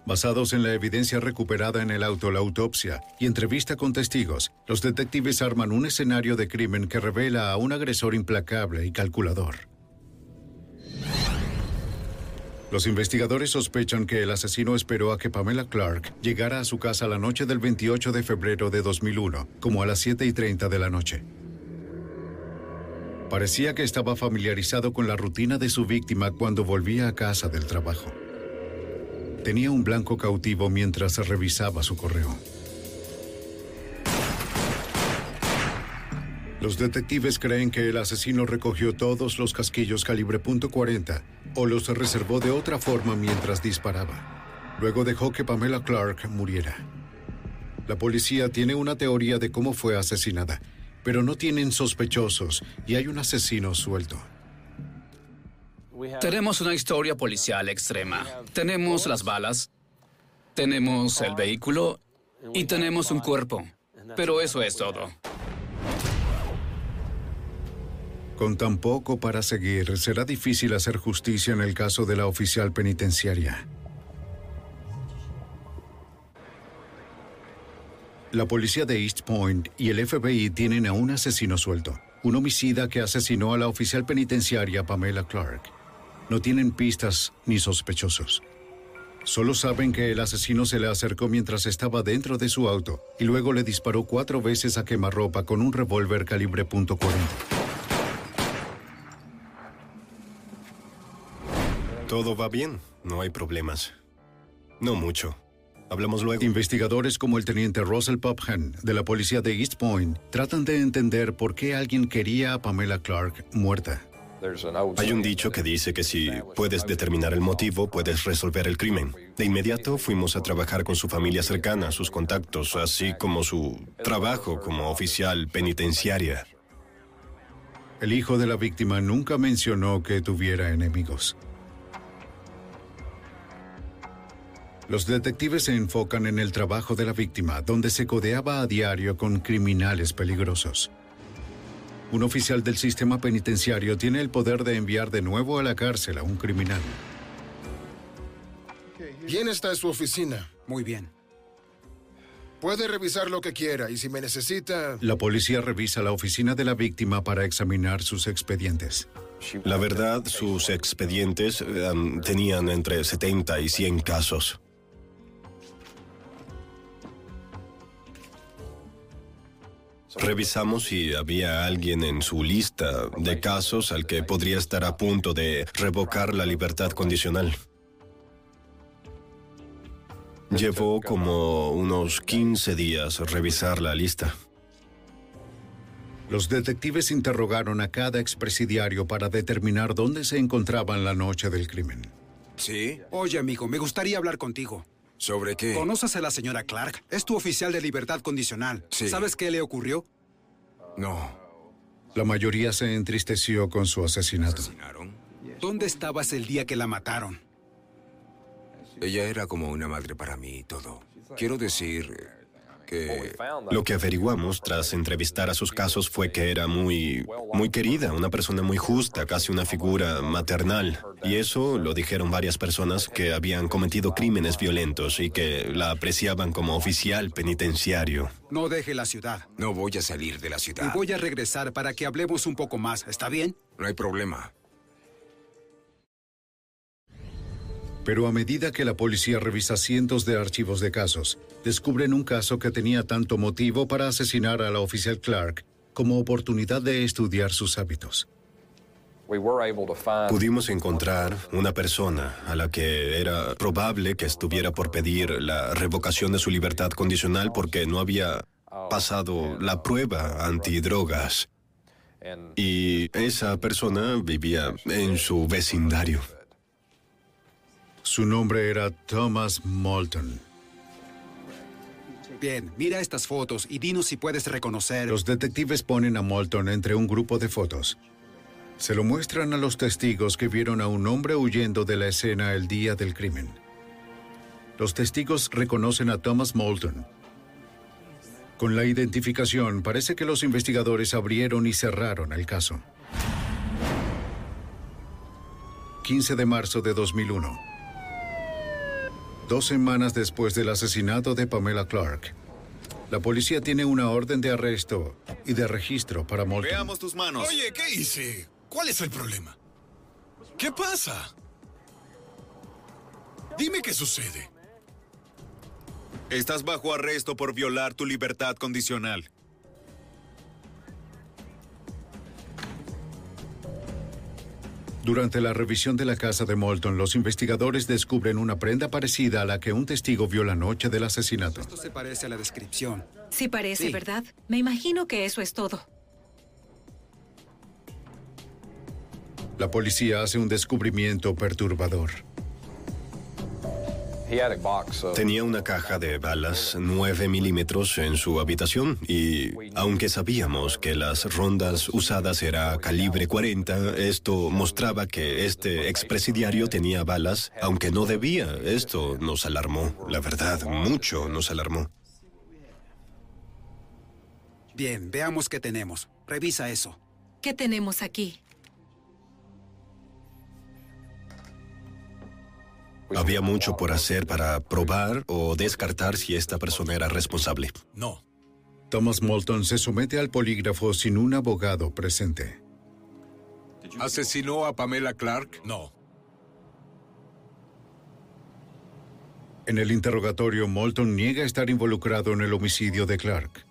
Basados en la evidencia recuperada en el auto, la autopsia y entrevista con testigos, los detectives arman un escenario de crimen que revela a un agresor implacable y calculador. Los investigadores sospechan que el asesino esperó a que Pamela Clark llegara a su casa la noche del 28 de febrero de 2001, como a las 7 y 30 de la noche. Parecía que estaba familiarizado con la rutina de su víctima cuando volvía a casa del trabajo. Tenía un blanco cautivo mientras revisaba su correo. Los detectives creen que el asesino recogió todos los casquillos calibre .40 o los reservó de otra forma mientras disparaba. Luego dejó que Pamela Clark muriera. La policía tiene una teoría de cómo fue asesinada, pero no tienen sospechosos y hay un asesino suelto. Tenemos una historia policial extrema. Tenemos las balas, tenemos el vehículo y tenemos un cuerpo. Pero eso es todo. Con tan poco para seguir, será difícil hacer justicia en el caso de la oficial penitenciaria. La policía de East Point y el FBI tienen a un asesino suelto, un homicida que asesinó a la oficial penitenciaria Pamela Clark. No tienen pistas ni sospechosos. Solo saben que el asesino se le acercó mientras estaba dentro de su auto y luego le disparó cuatro veces a quemarropa con un revólver calibre .40. Todo va bien, no hay problemas. No mucho. Hablamos luego. Investigadores como el teniente Russell Popham de la policía de East Point tratan de entender por qué alguien quería a Pamela Clark muerta. Hay un dicho que dice que si puedes determinar el motivo, puedes resolver el crimen. De inmediato fuimos a trabajar con su familia cercana, sus contactos, así como su trabajo como oficial penitenciaria. El hijo de la víctima nunca mencionó que tuviera enemigos. Los detectives se enfocan en el trabajo de la víctima, donde se codeaba a diario con criminales peligrosos. Un oficial del sistema penitenciario tiene el poder de enviar de nuevo a la cárcel a un criminal. ¿Quién está en su oficina? Muy bien. Puede revisar lo que quiera y si me necesita... La policía revisa la oficina de la víctima para examinar sus expedientes. La verdad, sus expedientes um, tenían entre 70 y 100 casos. Revisamos si había alguien en su lista de casos al que podría estar a punto de revocar la libertad condicional. Llevó como unos 15 días revisar la lista. Los detectives interrogaron a cada expresidiario para determinar dónde se encontraban la noche del crimen. ¿Sí? Oye, amigo, me gustaría hablar contigo. ¿Sobre qué? ¿Conoces a la señora Clark? Es tu oficial de libertad condicional. Sí. ¿Sabes qué le ocurrió? No. La mayoría se entristeció con su asesinato. ¿Dónde estabas el día que la mataron? Ella era como una madre para mí y todo. Quiero decir que... Lo que averiguamos tras entrevistar a sus casos fue que era muy, muy querida, una persona muy justa, casi una figura maternal. Y eso lo dijeron varias personas que habían cometido crímenes violentos y que la apreciaban como oficial penitenciario. No deje la ciudad. No voy a salir de la ciudad. Y voy a regresar para que hablemos un poco más. ¿Está bien? No hay problema. Pero a medida que la policía revisa cientos de archivos de casos, descubren un caso que tenía tanto motivo para asesinar a la oficial Clark como oportunidad de estudiar sus hábitos. Pudimos encontrar una persona a la que era probable que estuviera por pedir la revocación de su libertad condicional porque no había pasado la prueba antidrogas. Y esa persona vivía en su vecindario. Su nombre era Thomas Moulton. Bien, mira estas fotos y dinos si puedes reconocer... Los detectives ponen a Moulton entre un grupo de fotos. Se lo muestran a los testigos que vieron a un hombre huyendo de la escena el día del crimen. Los testigos reconocen a Thomas Moulton. Con la identificación, parece que los investigadores abrieron y cerraron el caso. 15 de marzo de 2001. Dos semanas después del asesinato de Pamela Clark, la policía tiene una orden de arresto y de registro para Moulton. Veamos tus manos. Oye, ¿qué hice? ¿Cuál es el problema? ¿Qué pasa? Dime qué sucede. Estás bajo arresto por violar tu libertad condicional. Durante la revisión de la casa de Moulton, los investigadores descubren una prenda parecida a la que un testigo vio la noche del asesinato. Esto se parece a la descripción. Sí parece, Sí. ¿verdad? Me imagino que eso es todo. La policía hace un descubrimiento perturbador. Tenía una caja de balas 9 milímetros en su habitación y, aunque sabíamos que las rondas usadas era calibre 40, esto mostraba que este expresidiario tenía balas, aunque no debía. Esto nos alarmó, la verdad, mucho nos alarmó. Bien, veamos qué tenemos. Revisa eso. ¿Qué tenemos aquí? Había mucho por hacer para probar o descartar si esta persona era responsable. No. Thomas Moulton se somete al polígrafo sin un abogado presente. ¿Asesinó a Pamela Clark? No. En el interrogatorio, Moulton niega estar involucrado en el homicidio de Clark.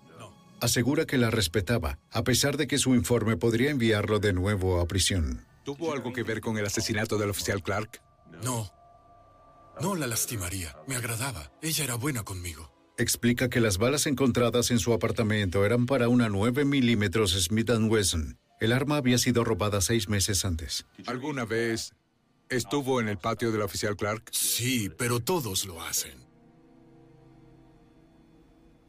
Asegura que la respetaba, a pesar de que su informe podría enviarlo de nuevo a prisión. ¿Tuvo algo que ver con el asesinato del oficial Clark? No. No la lastimaría. Me agradaba. Ella era buena conmigo. Explica que las balas encontradas en su apartamento eran para una 9 milímetros Smith Wesson. El arma había sido robada seis meses antes. ¿Alguna vez estuvo en el patio del oficial Clark? Sí, pero todos lo hacen.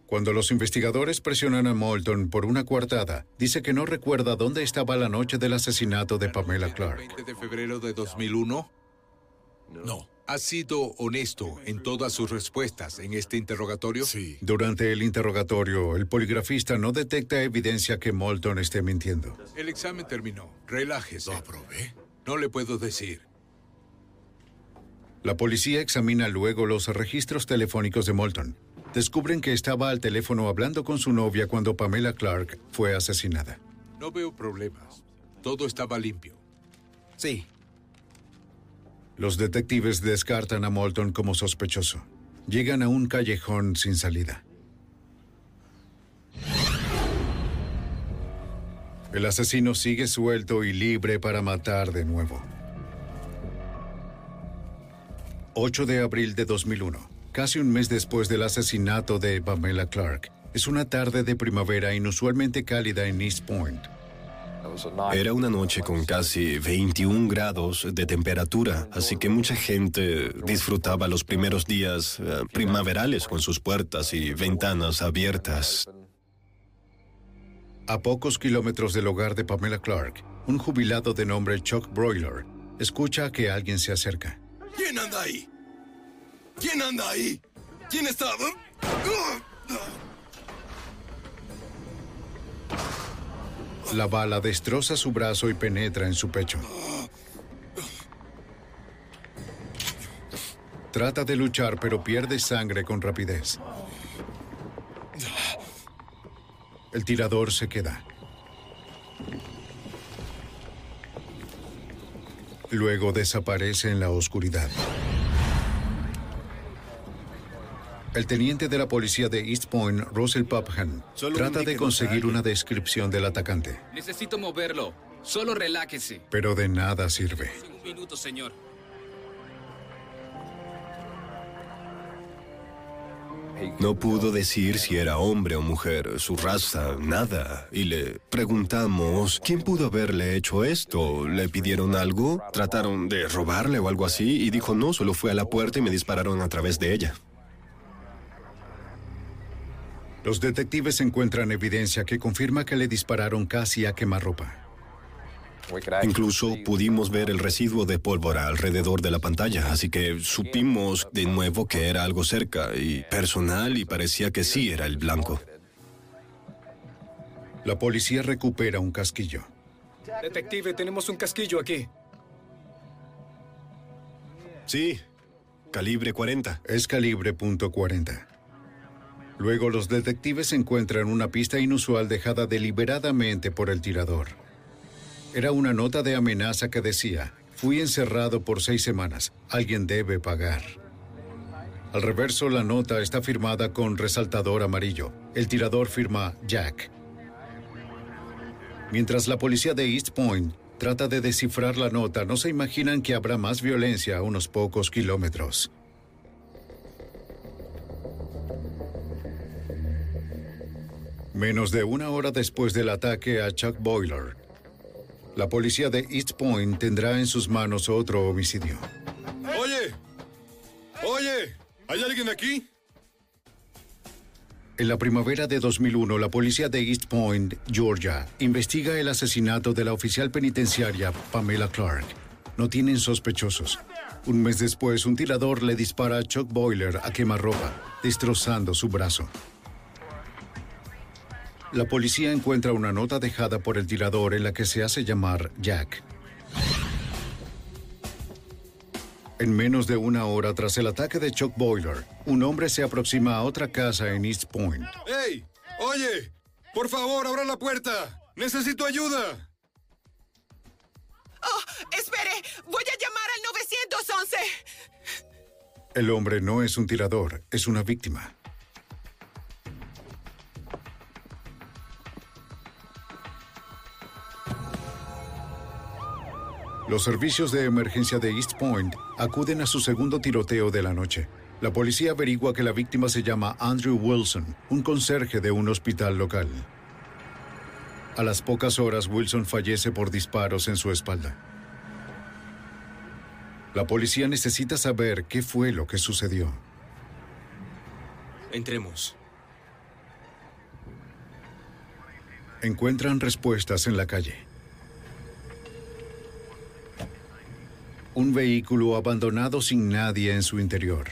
Cuando los investigadores presionan a Moulton por una coartada, dice que no recuerda dónde estaba la noche del asesinato de Pamela Clark. ¿20 de febrero de 2001? No. ¿Ha sido honesto en todas sus respuestas en este interrogatorio? Sí. Durante el interrogatorio, el poligrafista no detecta evidencia que Moulton esté mintiendo. El examen terminó. Relájese. ¿Lo aprobé? No le puedo decir. La policía examina luego los registros telefónicos de Moulton. Descubren que estaba al teléfono hablando con su novia cuando Pamela Clark fue asesinada. No veo problemas. Todo estaba limpio. Sí. Los detectives descartan a Moulton como sospechoso. Llegan a un callejón sin salida. El asesino sigue suelto y libre para matar de nuevo. 8 de abril de 2001, casi un mes después del asesinato de Pamela Clark. Es una tarde de primavera inusualmente cálida en East Point. Era una noche con casi 21 grados de temperatura, así que mucha gente disfrutaba los primeros días eh, primaverales con sus puertas y ventanas abiertas. A pocos kilómetros del hogar de Pamela Clark, un jubilado de nombre Chuck Broiler escucha que alguien se acerca. ¿Quién anda ahí? ¿Quién anda ahí? ¿Quién está? La bala destroza su brazo y penetra en su pecho. Trata de luchar, pero pierde sangre con rapidez. El tirador se queda. Luego desaparece en la oscuridad. El teniente de la policía de East Point, Russell Popham, trata de conseguir una descripción del atacante, Necesito moverlo. Solo relájese. pero de nada sirve. Un minuto, señor. No pudo decir si era hombre o mujer, su raza, nada. Y le preguntamos, ¿quién pudo haberle hecho esto? ¿Le pidieron algo? ¿Trataron de robarle o algo así? Y dijo, no, solo fue a la puerta y me dispararon a través de ella. Los detectives encuentran evidencia que confirma que le dispararon casi a quemarropa. Incluso pudimos ver el residuo de pólvora alrededor de la pantalla, así que supimos de nuevo que era algo cerca y personal y parecía que sí era el blanco. La policía recupera un casquillo. Detective, tenemos un casquillo aquí. Sí, calibre 40. Es calibre .40. Luego los detectives encuentran una pista inusual dejada deliberadamente por el tirador. Era una nota de amenaza que decía, fui encerrado por seis semanas, alguien debe pagar. Al reverso, la nota está firmada con resaltador amarillo. El tirador firma Jack. Mientras la policía de East Point trata de descifrar la nota, no se imaginan que habrá más violencia a unos pocos kilómetros. Menos de una hora después del ataque a Chuck Boiler, la policía de East Point tendrá en sus manos otro homicidio. Oye, oye, ¿hay alguien aquí? En la primavera de 2001, la policía de East Point, Georgia, investiga el asesinato de la oficial penitenciaria Pamela Clark. No tienen sospechosos. Un mes después, un tirador le dispara a Chuck Boiler a quemarropa, destrozando su brazo. La policía encuentra una nota dejada por el tirador en la que se hace llamar Jack. En menos de una hora tras el ataque de Chuck Boiler, un hombre se aproxima a otra casa en East Point. ¡Hey! Oye, por favor, abra la puerta. Necesito ayuda. Oh, espere. Voy a llamar al 911. El hombre no es un tirador, es una víctima. Los servicios de emergencia de East Point acuden a su segundo tiroteo de la noche. La policía averigua que la víctima se llama Andrew Wilson, un conserje de un hospital local. A las pocas horas, Wilson fallece por disparos en su espalda. La policía necesita saber qué fue lo que sucedió. Entremos. Encuentran respuestas en la calle. Un vehículo abandonado sin nadie en su interior.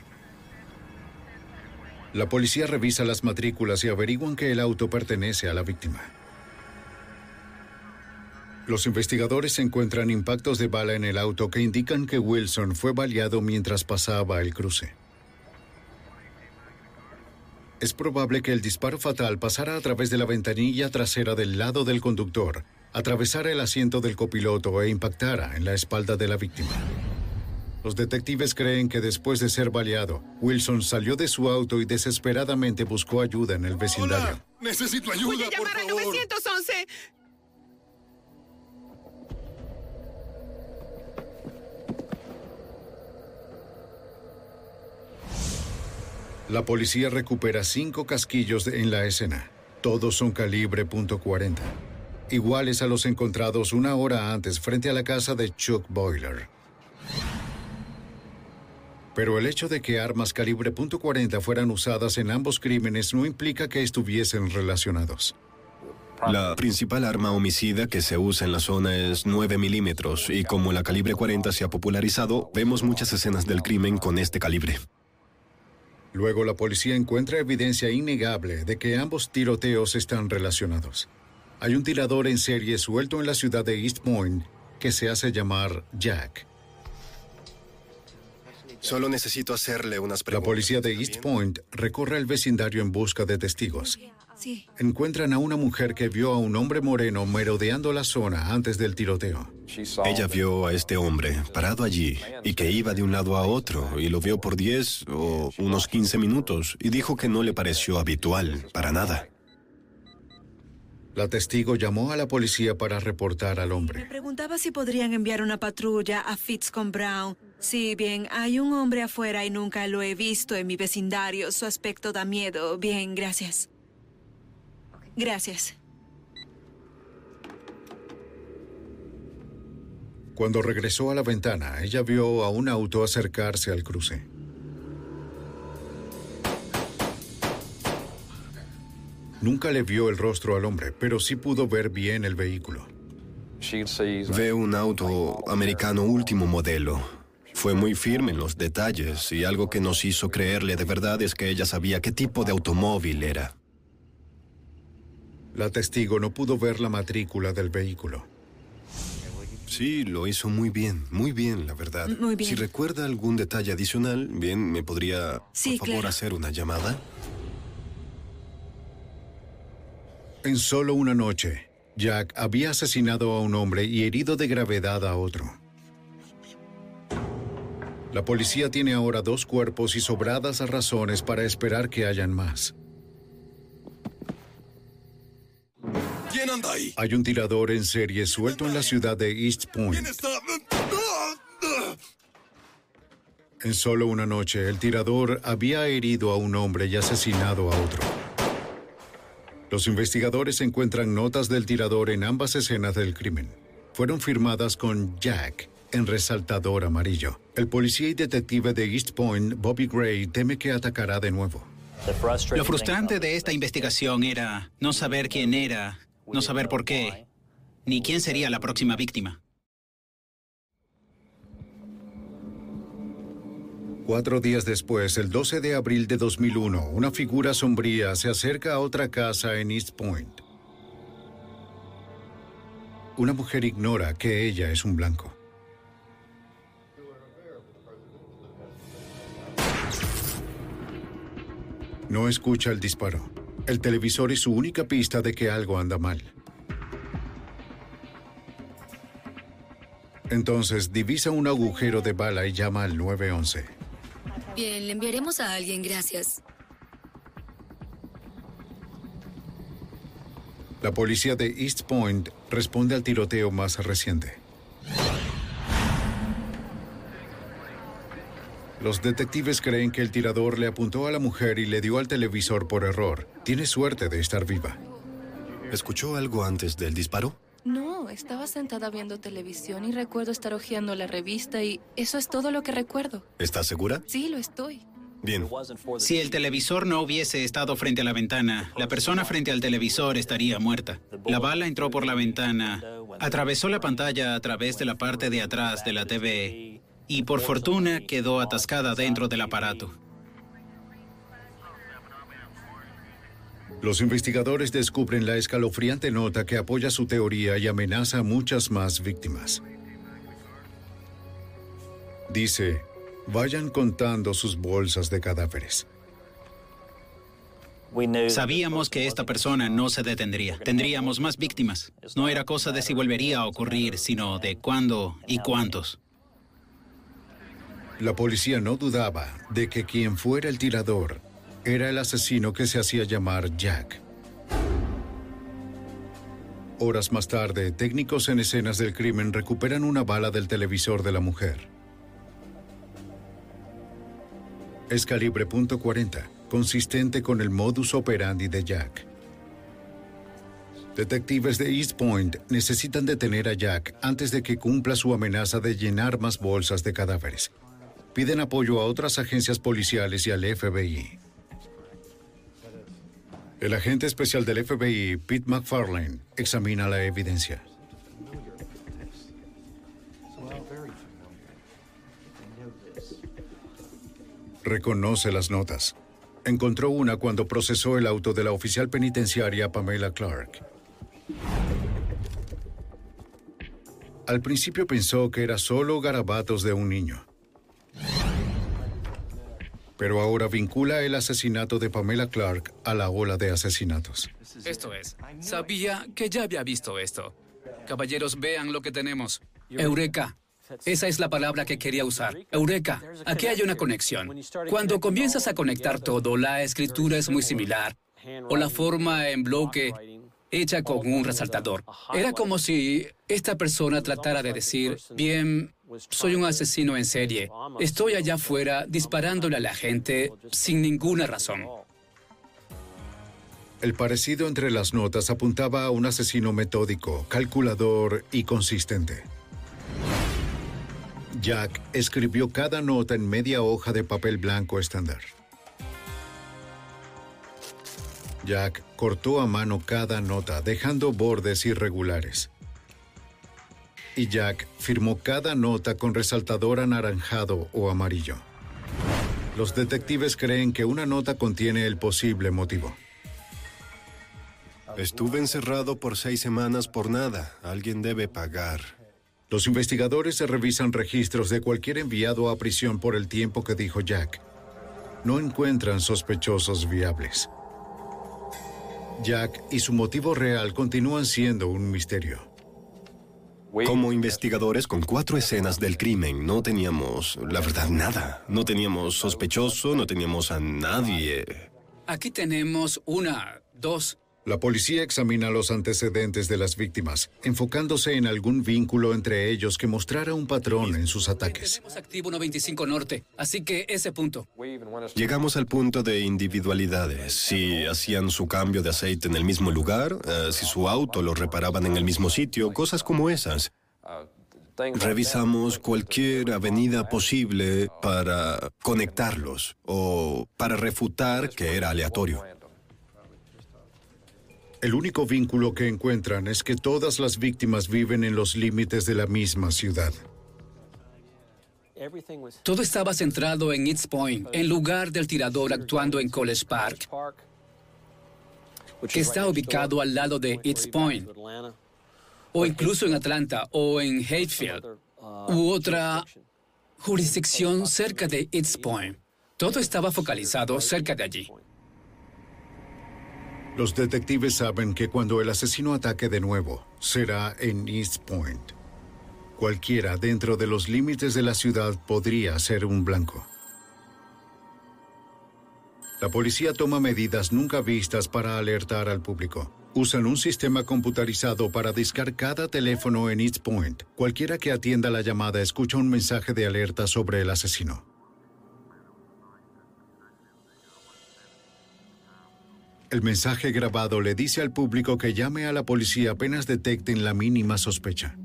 La policía revisa las matrículas y averiguan que el auto pertenece a la víctima. Los investigadores encuentran impactos de bala en el auto que indican que Wilson fue baleado mientras pasaba el cruce. Es probable que el disparo fatal pasara a través de la ventanilla trasera del lado del conductor, atravesara el asiento del copiloto e impactara en la espalda de la víctima. Los detectives creen que después de ser baleado, Wilson salió de su auto y desesperadamente buscó ayuda en el vecindario. Necesito ayuda, Voy a llamar al 911. La policía recupera cinco casquillos en la escena. Todos son calibre .40, iguales a los encontrados una hora antes frente a la casa de Chuck Boiler. Pero el hecho de que armas calibre .40 fueran usadas en ambos crímenes no implica que estuviesen relacionados. La principal arma homicida que se usa en la zona es 9 milímetros y como la calibre 40 se ha popularizado, vemos muchas escenas del crimen con este calibre. Luego la policía encuentra evidencia innegable de que ambos tiroteos están relacionados. Hay un tirador en serie suelto en la ciudad de East Point que se hace llamar Jack. Solo necesito hacerle unas La preguntas. policía de East Point recorre el vecindario en busca de testigos. Sí. Encuentran a una mujer que vio a un hombre moreno merodeando la zona antes del tiroteo. Ella vio a este hombre parado allí y que iba de un lado a otro y lo vio por 10 o unos 15 minutos y dijo que no le pareció habitual, para nada. La testigo llamó a la policía para reportar al hombre. Me preguntaba si podrían enviar una patrulla a Fitz con Brown. Sí, bien, hay un hombre afuera y nunca lo he visto en mi vecindario. Su aspecto da miedo. Bien, gracias. Gracias. Cuando regresó a la ventana, ella vio a un auto acercarse al cruce. Nunca le vio el rostro al hombre, pero sí pudo ver bien el vehículo. Ve un auto americano último modelo. Fue muy firme en los detalles y algo que nos hizo creerle de verdad es que ella sabía qué tipo de automóvil era. La testigo no pudo ver la matrícula del vehículo. Sí, lo hizo muy bien, muy bien, la verdad. Muy bien. Si recuerda algún detalle adicional, bien, ¿me podría, Sí, por favor, claro. hacer una llamada? En solo una noche, Jack había asesinado a un hombre y herido de gravedad a otro. La policía tiene ahora dos cuerpos y sobradas razones para esperar que hayan más. ¿Quién anda ahí? Hay un tirador en serie suelto en la ciudad de East Point. Está... En solo una noche, el tirador había herido a un hombre y asesinado a otro. Los investigadores encuentran notas del tirador en ambas escenas del crimen. Fueron firmadas con Jack en resaltador amarillo. El policía y detective de East Point, Bobby Gray, teme que atacará de nuevo. Lo frustrante de esta investigación era no saber quién era, no saber por qué, ni quién sería la próxima víctima. Cuatro días después, el 12 de abril de 2001, una figura sombría se acerca a otra casa en East Point. Una mujer ignora que ella es un blanco. No escucha el disparo. El televisor es su única pista de que algo anda mal. Entonces divisa un agujero de bala y llama al 911. Bien, le enviaremos a alguien, gracias. La policía de East Point responde al tiroteo más reciente. Los detectives creen que el tirador le apuntó a la mujer y le dio al televisor por error. Tiene suerte de estar viva. ¿Escuchó algo antes del disparo? No, estaba sentada viendo televisión y recuerdo estar hojeando la revista y eso es todo lo que recuerdo. ¿Estás segura? Sí, lo estoy. Bien. Si el televisor no hubiese estado frente a la ventana, la persona frente al televisor estaría muerta. La bala entró por la ventana, atravesó la pantalla a través de la parte de atrás de la TV y por fortuna quedó atascada dentro del aparato. Los investigadores descubren la escalofriante nota que apoya su teoría y amenaza a muchas más víctimas. Dice, vayan contando sus bolsas de cadáveres. Sabíamos que esta persona no se detendría. Tendríamos más víctimas. No era cosa de si volvería a ocurrir, sino de cuándo y cuántos. La policía no dudaba de que quien fuera el tirador era el asesino que se hacía llamar Jack. Horas más tarde, técnicos en escenas del crimen recuperan una bala del televisor de la mujer. Es calibre .40, consistente con el modus operandi de Jack. Detectives de East Point necesitan detener a Jack antes de que cumpla su amenaza de llenar más bolsas de cadáveres piden apoyo a otras agencias policiales y al FBI. El agente especial del FBI, Pete McFarlane, examina la evidencia. Reconoce las notas. Encontró una cuando procesó el auto de la oficial penitenciaria Pamela Clark. Al principio pensó que era solo garabatos de un niño pero ahora vincula el asesinato de Pamela Clark a la ola de asesinatos. Esto es, sabía que ya había visto esto. Caballeros, vean lo que tenemos. Eureka. Esa es la palabra que quería usar. Eureka. Aquí hay una conexión. Cuando comienzas a conectar todo, la escritura es muy similar. O la forma en bloque hecha con un resaltador. Era como si esta persona tratara de decir, bien, soy un asesino en serie. Estoy allá afuera disparándole a la gente sin ninguna razón. El parecido entre las notas apuntaba a un asesino metódico, calculador y consistente. Jack escribió cada nota en media hoja de papel blanco estándar. Jack cortó a mano cada nota, dejando bordes irregulares y Jack firmó cada nota con resaltador anaranjado o amarillo. Los detectives creen que una nota contiene el posible motivo. Estuve encerrado por seis semanas por nada. Alguien debe pagar. Los investigadores se revisan registros de cualquier enviado a prisión por el tiempo que dijo Jack. No encuentran sospechosos viables. Jack y su motivo real continúan siendo un misterio. Como investigadores con cuatro escenas del crimen, no teníamos, la verdad, nada. No teníamos sospechoso, no teníamos a nadie. Aquí tenemos una, dos. La policía examina los antecedentes de las víctimas, enfocándose en algún vínculo entre ellos que mostrara un patrón en sus ataques. Tenemos activo 95 Norte, así que ese punto. Llegamos al punto de individualidades. Si hacían su cambio de aceite en el mismo lugar, eh, si su auto lo reparaban en el mismo sitio, cosas como esas. Revisamos cualquier avenida posible para conectarlos o para refutar que era aleatorio. El único vínculo que encuentran es que todas las víctimas viven en los límites de la misma ciudad. Todo estaba centrado en East Point, en lugar del tirador actuando en College Park, que está ubicado al lado de East Point, o incluso en Atlanta o en Hayfield, u otra jurisdicción cerca de East Point. Todo estaba focalizado cerca de allí. Los detectives saben que cuando el asesino ataque de nuevo, será en East Point. Cualquiera dentro de los límites de la ciudad podría ser un blanco. La policía toma medidas nunca vistas para alertar al público. Usan un sistema computarizado para discar cada teléfono en East Point. Cualquiera que atienda la llamada escucha un mensaje de alerta sobre el asesino. El mensaje grabado le dice al público que llame a la policía apenas detecten la mínima sospecha.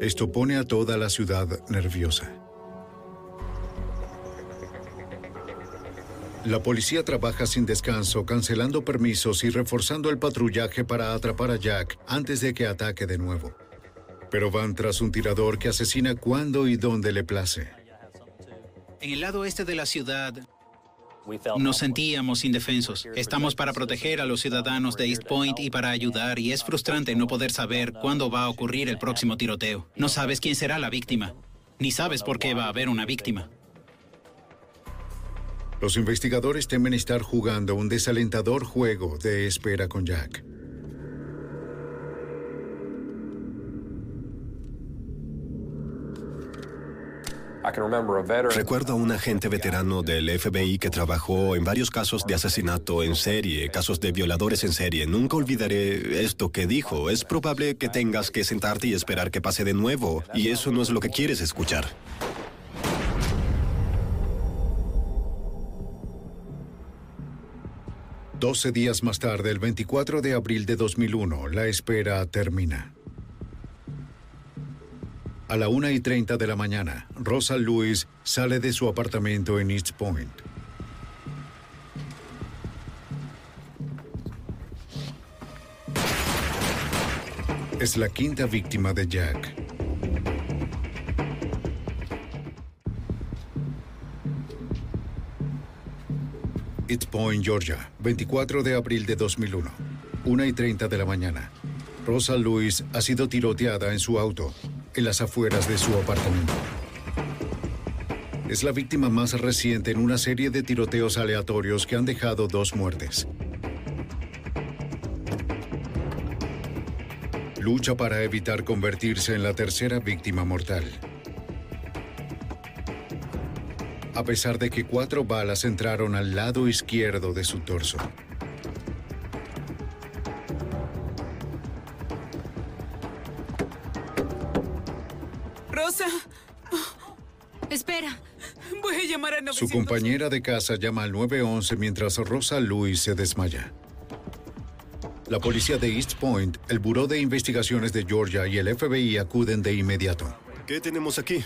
Esto pone a toda la ciudad nerviosa. La policía trabaja sin descanso, cancelando permisos y reforzando el patrullaje para atrapar a Jack antes de que ataque de nuevo. Pero van tras un tirador que asesina cuando y donde le place. En el lado este de la ciudad, nos sentíamos indefensos. Estamos para proteger a los ciudadanos de East Point y para ayudar, y es frustrante no poder saber cuándo va a ocurrir el próximo tiroteo. No sabes quién será la víctima, ni sabes por qué va a haber una víctima. Los investigadores temen estar jugando un desalentador juego de espera con Jack. Recuerdo a un agente veterano del FBI que trabajó en varios casos de asesinato en serie, casos de violadores en serie. Nunca olvidaré esto que dijo. Es probable que tengas que sentarte y esperar que pase de nuevo, y eso no es lo que quieres escuchar. Doce días más tarde, el 24 de abril de 2001, la espera termina. A la 1 y 30 de la mañana, Rosa Lewis sale de su apartamento en East Point. Es la quinta víctima de Jack. East Point, Georgia, 24 de abril de 2001, 1 y 30 de la mañana. Rosa Lewis ha sido tiroteada en su auto, en las afueras de su apartamento. Es la víctima más reciente en una serie de tiroteos aleatorios que han dejado dos muertes. Lucha para evitar convertirse en la tercera víctima mortal. A pesar de que cuatro balas entraron al lado izquierdo de su torso. [LAUGHS] voy a llamar al Su 911. compañera de casa llama al 911 mientras Rosa Louis se desmaya. La policía de East Point, el Buró de Investigaciones de Georgia y el FBI acuden de inmediato. ¿Qué tenemos aquí?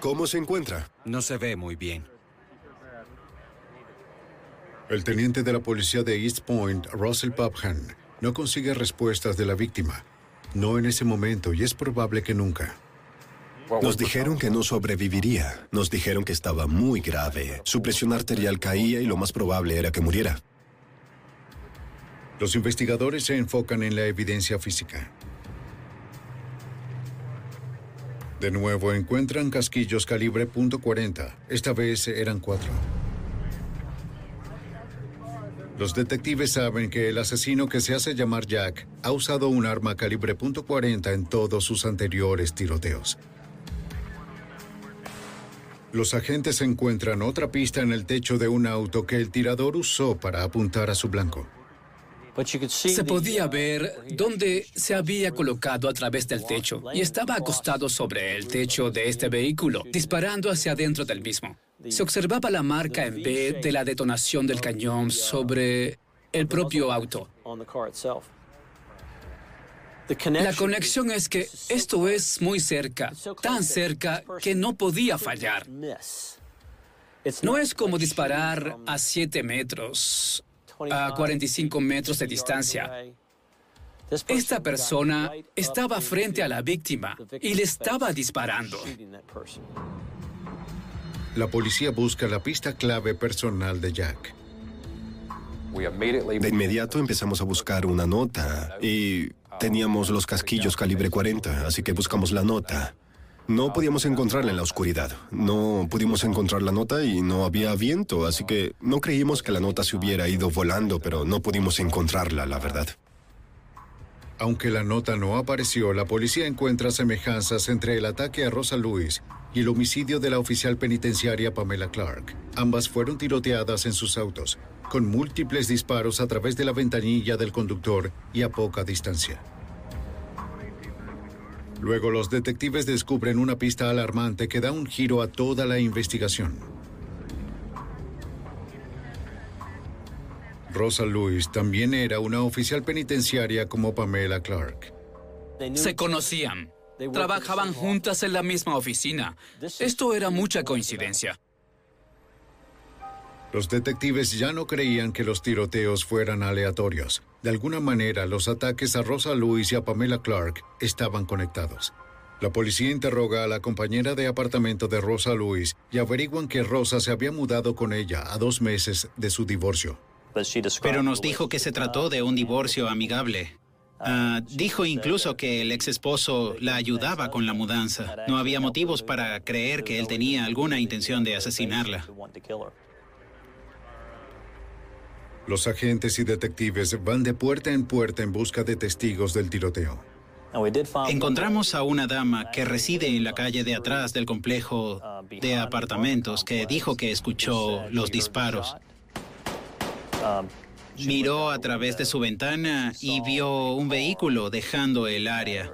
¿Cómo se encuentra? No se ve muy bien. El teniente de la policía de East Point, Russell Popham, no consigue respuestas de la víctima. No en ese momento y es probable que nunca. Nos dijeron que no sobreviviría. Nos dijeron que estaba muy grave. Su presión arterial caía y lo más probable era que muriera. Los investigadores se enfocan en la evidencia física. De nuevo encuentran casquillos calibre .40. Esta vez eran cuatro. Los detectives saben que el asesino que se hace llamar Jack ha usado un arma calibre .40 en todos sus anteriores tiroteos. Los agentes encuentran otra pista en el techo de un auto que el tirador usó para apuntar a su blanco. Se podía ver dónde se había colocado a través del techo y estaba acostado sobre el techo de este vehículo, disparando hacia adentro del mismo. Se observaba la marca en B de la detonación del cañón sobre el propio auto. La conexión es que esto es muy cerca, tan cerca que no podía fallar. No es como disparar a 7 metros, a 45 metros de distancia. Esta persona estaba frente a la víctima y le estaba disparando. La policía busca la pista clave personal de Jack. De inmediato empezamos a buscar una nota y teníamos los casquillos calibre 40, así que buscamos la nota. No podíamos encontrarla en la oscuridad. No pudimos encontrar la nota y no había viento, así que no creímos que la nota se hubiera ido volando, pero no pudimos encontrarla, la verdad. Aunque la nota no apareció, la policía encuentra semejanzas entre el ataque a Rosa Lewis y el homicidio de la oficial penitenciaria Pamela Clark. Ambas fueron tiroteadas en sus autos, con múltiples disparos a través de la ventanilla del conductor y a poca distancia. Luego los detectives descubren una pista alarmante que da un giro a toda la investigación. Rosa Lewis también era una oficial penitenciaria como Pamela Clark. Se conocían. Trabajaban juntas en la misma oficina. Esto era mucha coincidencia. Los detectives ya no creían que los tiroteos fueran aleatorios. De alguna manera, los ataques a Rosa Lewis y a Pamela Clark estaban conectados. La policía interroga a la compañera de apartamento de Rosa Lewis y averiguan que Rosa se había mudado con ella a dos meses de su divorcio. Pero nos dijo que se trató de un divorcio amigable. Ah, dijo incluso que el ex esposo la ayudaba con la mudanza. No había motivos para creer que él tenía alguna intención de asesinarla. Los agentes y detectives van de puerta en puerta en busca de testigos del tiroteo. Encontramos a una dama que reside en la calle de atrás del complejo de apartamentos que dijo que escuchó los disparos. Miró a través de su ventana y vio un vehículo dejando el área.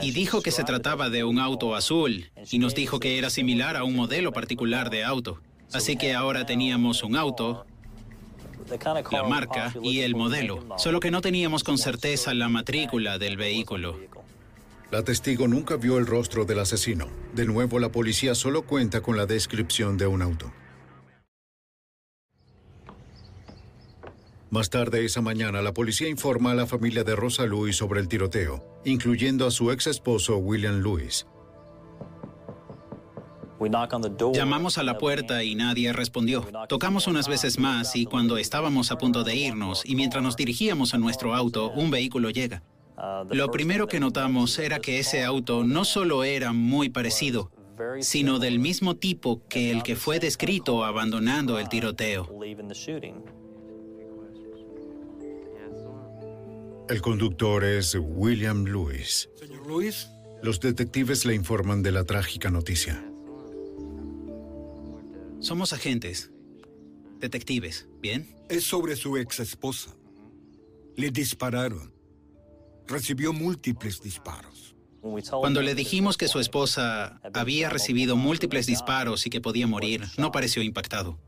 Y dijo que se trataba de un auto azul y nos dijo que era similar a un modelo particular de auto. Así que ahora teníamos un auto, la marca y el modelo, solo que no teníamos con certeza la matrícula del vehículo. La testigo nunca vio el rostro del asesino. De nuevo, la policía solo cuenta con la descripción de un auto. Más tarde esa mañana, la policía informa a la familia de Rosa Lewis sobre el tiroteo, incluyendo a su ex esposo William Lewis. Llamamos a la puerta y nadie respondió. Tocamos unas veces más y cuando estábamos a punto de irnos y mientras nos dirigíamos a nuestro auto, un vehículo llega. Lo primero que notamos era que ese auto no solo era muy parecido, sino del mismo tipo que el que fue descrito abandonando el tiroteo. El conductor es William Lewis. Señor Lewis. Los detectives le informan de la trágica noticia. Somos agentes. Detectives, ¿bien? Es sobre su ex esposa. Le dispararon. Recibió múltiples disparos. Cuando le dijimos que su esposa había recibido múltiples disparos y que podía morir, no pareció impactado.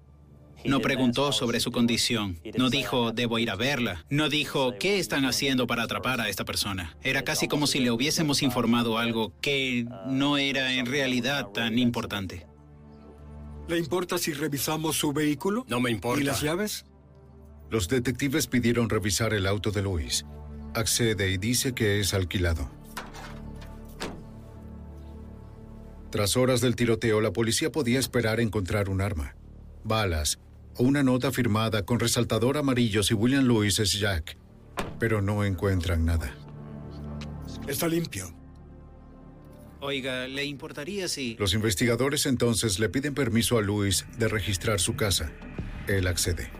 No preguntó sobre su condición. No dijo, debo ir a verla. No dijo, ¿qué están haciendo para atrapar a esta persona? Era casi como si le hubiésemos informado algo que no era en realidad tan importante. ¿Le importa si revisamos su vehículo? No me importa. ¿Y las llaves? Los detectives pidieron revisar el auto de Luis. Accede y dice que es alquilado. Tras horas del tiroteo, la policía podía esperar encontrar un arma, balas o una nota firmada con resaltador amarillo si William Lewis es Jack, pero no encuentran nada. Está limpio. Oiga, ¿le importaría si... Los investigadores entonces le piden permiso a Lewis de registrar su casa. Él accede.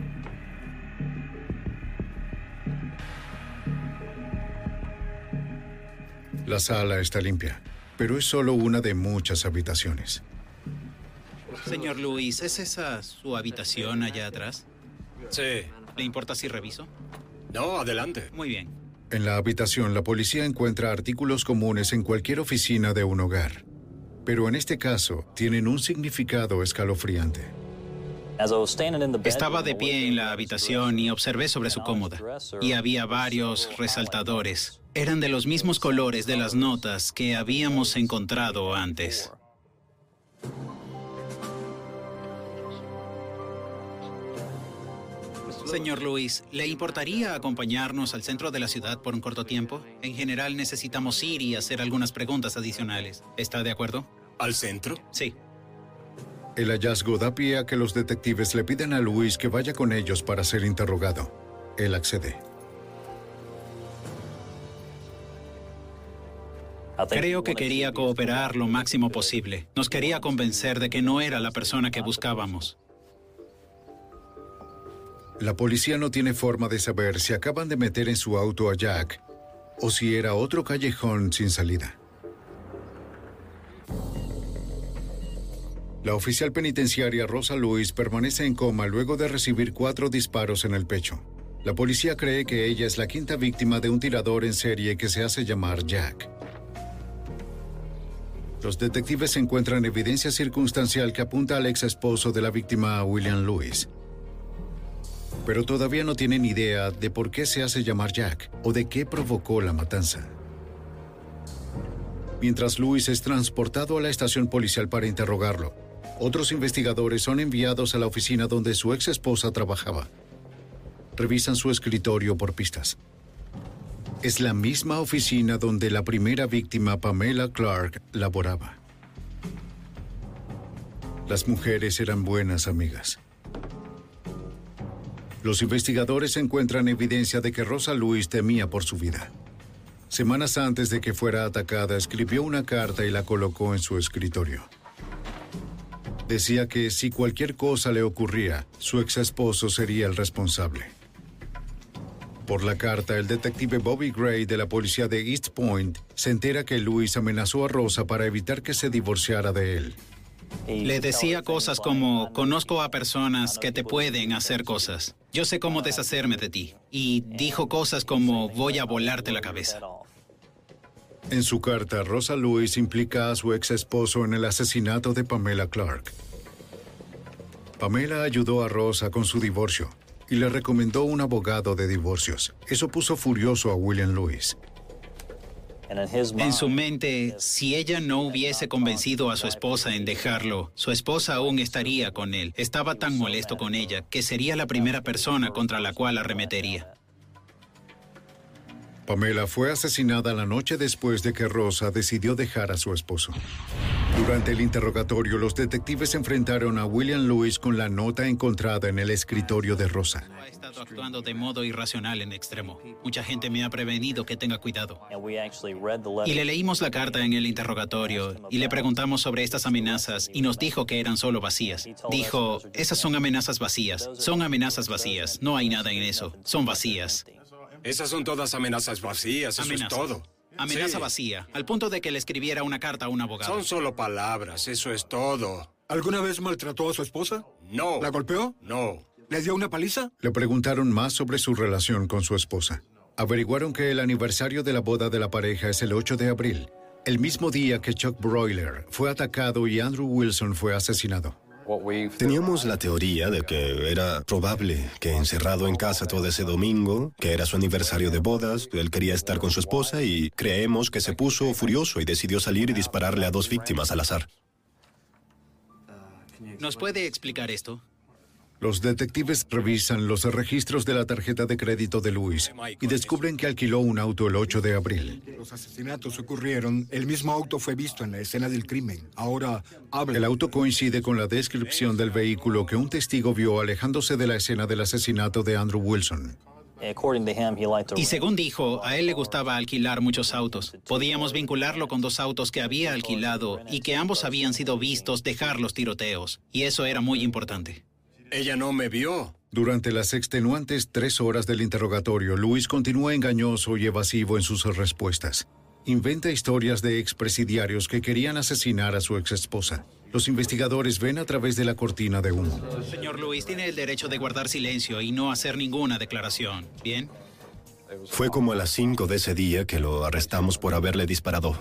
La sala está limpia, pero es solo una de muchas habitaciones. Señor Luis, ¿es esa su habitación allá atrás? Sí. ¿Le importa si reviso? No, adelante. Muy bien. En la habitación, la policía encuentra artículos comunes en cualquier oficina de un hogar. Pero en este caso, tienen un significado escalofriante. Estaba de pie en la habitación y observé sobre su cómoda. Y había varios resaltadores. Eran de los mismos colores de las notas que habíamos encontrado antes. Señor Luis, ¿le importaría acompañarnos al centro de la ciudad por un corto tiempo? En general necesitamos ir y hacer algunas preguntas adicionales. ¿Está de acuerdo? ¿Al centro? Sí. El hallazgo da pie a que los detectives le piden a Luis que vaya con ellos para ser interrogado. Él accede. Creo que quería cooperar lo máximo posible. Nos quería convencer de que no era la persona que buscábamos. La policía no tiene forma de saber si acaban de meter en su auto a Jack o si era otro callejón sin salida. La oficial penitenciaria Rosa Luis permanece en coma luego de recibir cuatro disparos en el pecho. La policía cree que ella es la quinta víctima de un tirador en serie que se hace llamar Jack. Los detectives encuentran evidencia circunstancial que apunta al ex esposo de la víctima, William Lewis. Pero todavía no tienen idea de por qué se hace llamar Jack o de qué provocó la matanza. Mientras Lewis es transportado a la estación policial para interrogarlo, otros investigadores son enviados a la oficina donde su ex esposa trabajaba. Revisan su escritorio por pistas. Es la misma oficina donde la primera víctima, Pamela Clark, laboraba. Las mujeres eran buenas amigas. Los investigadores encuentran evidencia de que Rosa Luis temía por su vida. Semanas antes de que fuera atacada, escribió una carta y la colocó en su escritorio. Decía que si cualquier cosa le ocurría, su ex esposo sería el responsable. Por la carta, el detective Bobby Gray de la policía de East Point se entera que Luis amenazó a Rosa para evitar que se divorciara de él. Le decía cosas como, conozco a personas que te pueden hacer cosas. Yo sé cómo deshacerme de ti. Y dijo cosas como, voy a volarte la cabeza. En su carta, Rosa Lewis implica a su ex esposo en el asesinato de Pamela Clark. Pamela ayudó a Rosa con su divorcio y le recomendó un abogado de divorcios. Eso puso furioso a William Lewis. En su mente, si ella no hubiese convencido a su esposa en dejarlo, su esposa aún estaría con él. Estaba tan molesto con ella que sería la primera persona contra la cual arremetería. Pamela fue asesinada la noche después de que Rosa decidió dejar a su esposo. Durante el interrogatorio, los detectives enfrentaron a William Lewis con la nota encontrada en el escritorio de Rosa. Ha estado actuando de modo irracional en extremo. Mucha gente me ha prevenido que tenga cuidado. Y le leímos la carta en el interrogatorio y le preguntamos sobre estas amenazas y nos dijo que eran solo vacías. Dijo, esas son amenazas vacías. Son amenazas vacías. No hay nada en eso. Son vacías. Esas son todas amenazas vacías, eso Amenazas. es todo. Amenaza Sí. vacía, al punto de que le escribiera una carta a un abogado. Son solo palabras, eso es todo. ¿Alguna vez maltrató a su esposa? No. ¿La golpeó? No. ¿Le dio una paliza? Le preguntaron más sobre su relación con su esposa. Averiguaron que el aniversario de la boda de la pareja es el 8 de abril, el mismo día que Chuck Broiler fue atacado y Andrew Wilson fue asesinado. Teníamos la teoría de que era probable que encerrado en casa todo ese domingo, que era su aniversario de bodas, él quería estar con su esposa y creemos que se puso furioso y decidió salir y dispararle a dos víctimas al azar. ¿Nos puede explicar esto? Los detectives revisan los registros de la tarjeta de crédito de Luis y descubren que alquiló un auto el 8 de abril. Los asesinatos ocurrieron. El mismo auto fue visto en la escena del crimen. Ahora, habla. El auto coincide con la descripción del vehículo que un testigo vio alejándose de la escena del asesinato de Andrew Wilson. Y según dijo, a él le gustaba alquilar muchos autos. Podíamos vincularlo con dos autos que había alquilado y que ambos habían sido vistos dejar los tiroteos. Y eso era muy importante. Ella no me vio. Durante las extenuantes tres horas del interrogatorio, Luis continúa engañoso y evasivo en sus respuestas. Inventa historias de expresidiarios que querían asesinar a su exesposa. Los investigadores ven a través de la cortina de humo. Señor Luis tiene el derecho de guardar silencio y no hacer ninguna declaración. ¿Bien? Fue como a las 5 de ese día que lo arrestamos por haberle disparado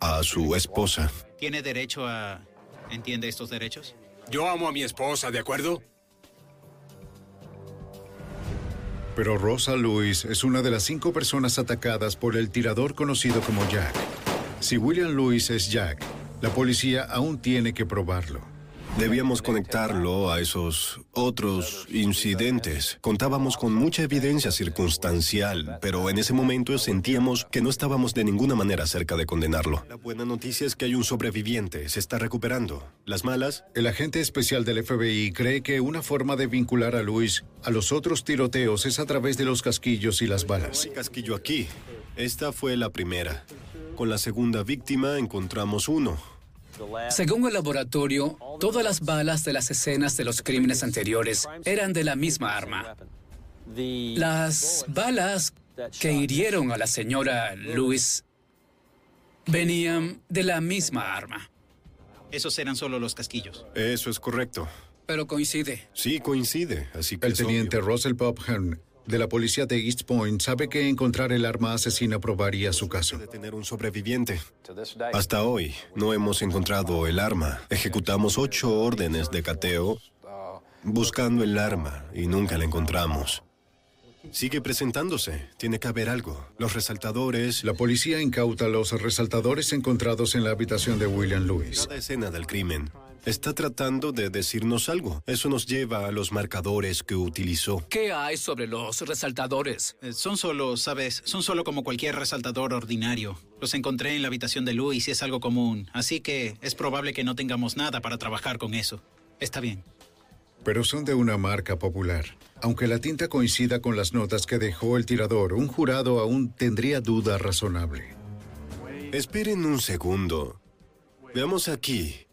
a su esposa. ¿Tiene derecho a... ¿Entiende estos derechos? Yo amo a mi esposa, ¿de acuerdo? Pero Rosa Lewis es una de las cinco personas atacadas por el tirador conocido como Jack. Si William Lewis es Jack, la policía aún tiene que probarlo. Debíamos conectarlo a esos otros incidentes. Contábamos con mucha evidencia circunstancial, pero en ese momento sentíamos que no estábamos de ninguna manera cerca de condenarlo. La buena noticia es que hay un sobreviviente, se está recuperando. Las malas, El agente especial del FBI cree que una forma de vincular a Luis a los otros tiroteos es a través de los casquillos y las balas. casquillo aquí. Esta fue la primera. Con la segunda víctima encontramos uno. Según el laboratorio, todas las balas de las escenas de los crímenes anteriores eran de la misma arma. Las balas que hirieron a la señora Lewis venían de la misma arma. Esos eran solo los casquillos. Eso es correcto. Pero coincide. Sí, coincide. Así que El teniente obvio. Russell Popham de la policía de East Point sabe que encontrar el arma asesina probaría su caso. de tener un sobreviviente. Hasta hoy no hemos encontrado el arma. Ejecutamos ocho órdenes de cateo buscando el arma y nunca la encontramos. Sigue presentándose. Tiene que haber algo. Los resaltadores. La policía incauta los resaltadores encontrados en la habitación de William Lewis. Cada escena del crimen está tratando de decirnos algo. Eso nos lleva a los marcadores que utilizó. ¿Qué hay sobre los resaltadores? Eh, Son solo, sabes, son solo como cualquier resaltador ordinario. Los encontré en la habitación de Luis y es algo común, así que es probable que no tengamos nada para trabajar con eso. Está bien. Pero son de una marca popular. Aunque la tinta coincida con las notas que dejó el tirador, un jurado aún tendría duda razonable. Esperen un segundo. Veamos aquí.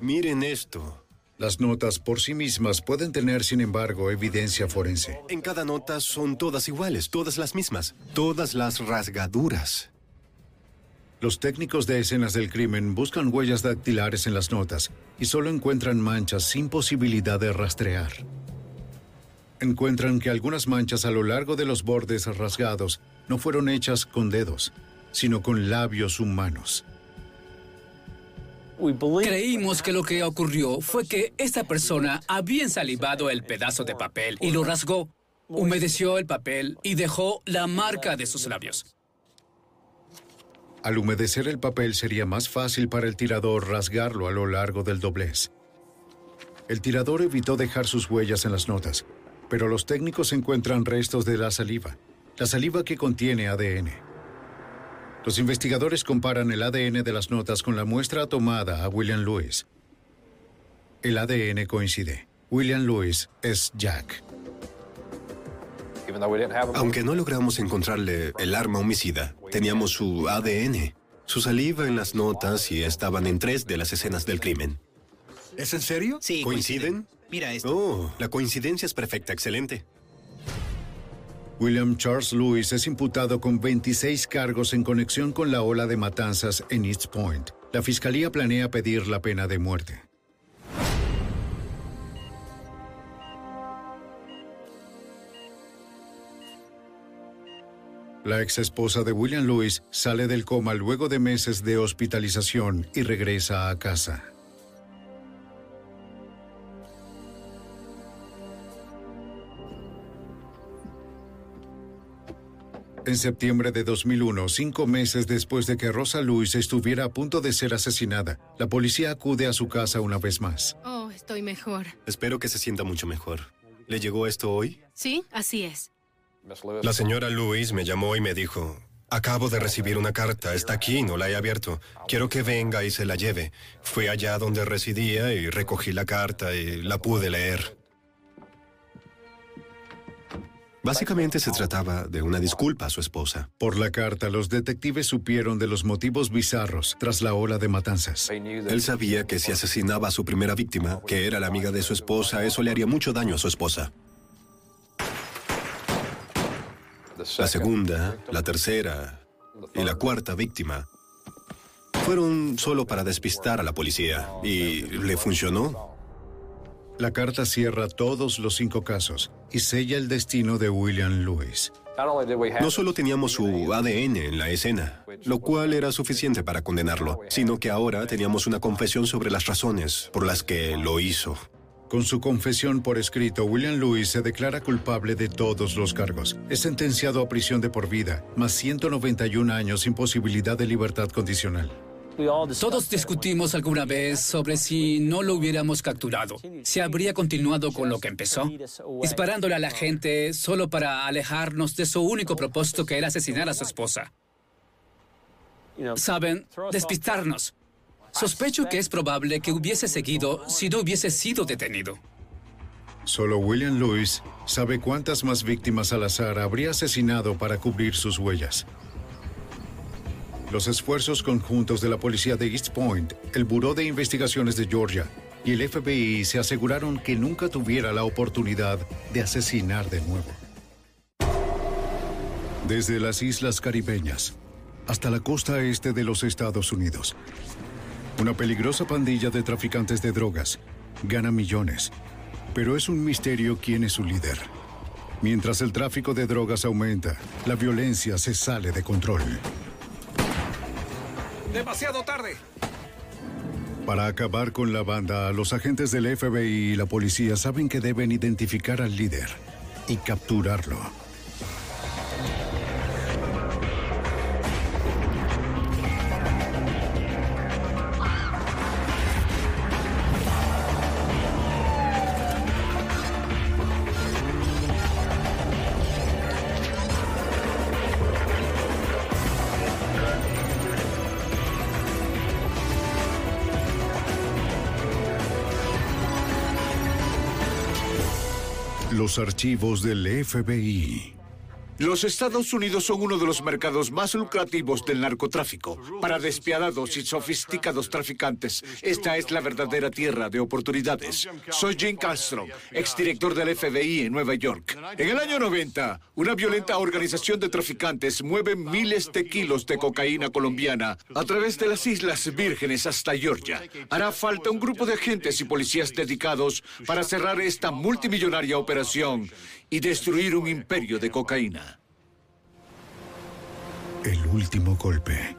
Miren esto. Las notas por sí mismas pueden tener, sin embargo, evidencia forense. En cada nota son todas iguales, todas las mismas, todas las rasgaduras. Los técnicos de escenas del crimen buscan huellas dactilares en las notas y solo encuentran manchas sin posibilidad de rastrear. Encuentran que algunas manchas a lo largo de los bordes rasgados no fueron hechas con dedos, sino con labios humanos. Creímos que lo que ocurrió fue que esta persona había ensalivado el pedazo de papel y lo rasgó, humedeció el papel y dejó la marca de sus labios. Al humedecer el papel sería más fácil para el tirador rasgarlo a lo largo del doblez. El tirador evitó dejar sus huellas en las notas, pero los técnicos encuentran restos de la saliva, la saliva que contiene ADN. Los investigadores comparan el ADN de las notas con la muestra tomada a William Lewis. El ADN coincide. William Lewis es Jack. Aunque no logramos encontrarle el arma homicida, teníamos su ADN, su saliva en las notas y estaban en tres de las escenas del crimen. ¿Es en serio? Sí. ¿Coinciden? Mira esto. Oh, la coincidencia es perfecta, excelente. William Charles Lewis es imputado con 26 cargos en conexión con la ola de matanzas en East Point. La fiscalía planea pedir la pena de muerte. La ex esposa de William Lewis sale del coma luego de meses de hospitalización y regresa a casa. En septiembre de 2001, cinco meses después de que Rosa Lewis estuviera a punto de ser asesinada, la policía acude a su casa una vez más. Oh, estoy mejor. Espero que se sienta mucho mejor. ¿Le llegó esto hoy? Sí, así es. La señora Louise me llamó y me dijo, acabo de recibir una carta, está aquí, no la he abierto. Quiero que venga y se la lleve. Fui allá donde residía y recogí la carta y la pude leer. Básicamente se trataba de una disculpa a su esposa. Por la carta, los detectives supieron de los motivos bizarros tras la ola de matanzas. Él sabía que si asesinaba a su primera víctima, que era la amiga de su esposa, eso le haría mucho daño a su esposa. La segunda, la tercera y la cuarta víctima fueron solo para despistar a la policía y le funcionó. La carta cierra todos los cinco casos y sella el destino de William Lewis. No solo teníamos su ADN en la escena, lo cual era suficiente para condenarlo, sino que ahora teníamos una confesión sobre las razones por las que lo hizo. Con su confesión por escrito, William Lewis se declara culpable de todos los cargos. Es sentenciado a prisión de por vida, más 191 años sin posibilidad de libertad condicional. Todos discutimos alguna vez sobre si no lo hubiéramos capturado. Si habría continuado con lo que empezó, disparándole a la gente solo para alejarnos de su único propósito que era asesinar a su esposa. Saben, despistarnos. Sospecho que es probable que hubiese seguido si no hubiese sido detenido. Solo William Lewis sabe cuántas más víctimas al azar habría asesinado para cubrir sus huellas. Los esfuerzos conjuntos de la policía de East Point, el Buró de Investigaciones de Georgia y el FBI se aseguraron que nunca tuviera la oportunidad de asesinar de nuevo. Desde las islas caribeñas hasta la costa este de los Estados Unidos, una peligrosa pandilla de traficantes de drogas gana millones, pero es un misterio quién es su líder. Mientras el tráfico de drogas aumenta, la violencia se sale de control. ¡Demasiado tarde! Para acabar con la banda, los agentes del FBI y la policía saben que deben identificar al líder y capturarlo. Archivos del FBI. Los Estados Unidos son uno de los mercados más lucrativos del narcotráfico. Para despiadados y sofisticados traficantes, esta es la verdadera tierra de oportunidades. Soy Jim Castro, exdirector del FBI en Nueva York. En el año 90, una violenta organización de traficantes mueve miles de kilos de cocaína colombiana a través de las Islas Vírgenes hasta Georgia. Hará falta un grupo de agentes y policías dedicados para cerrar esta multimillonaria operación y destruir un imperio de cocaína. El último golpe.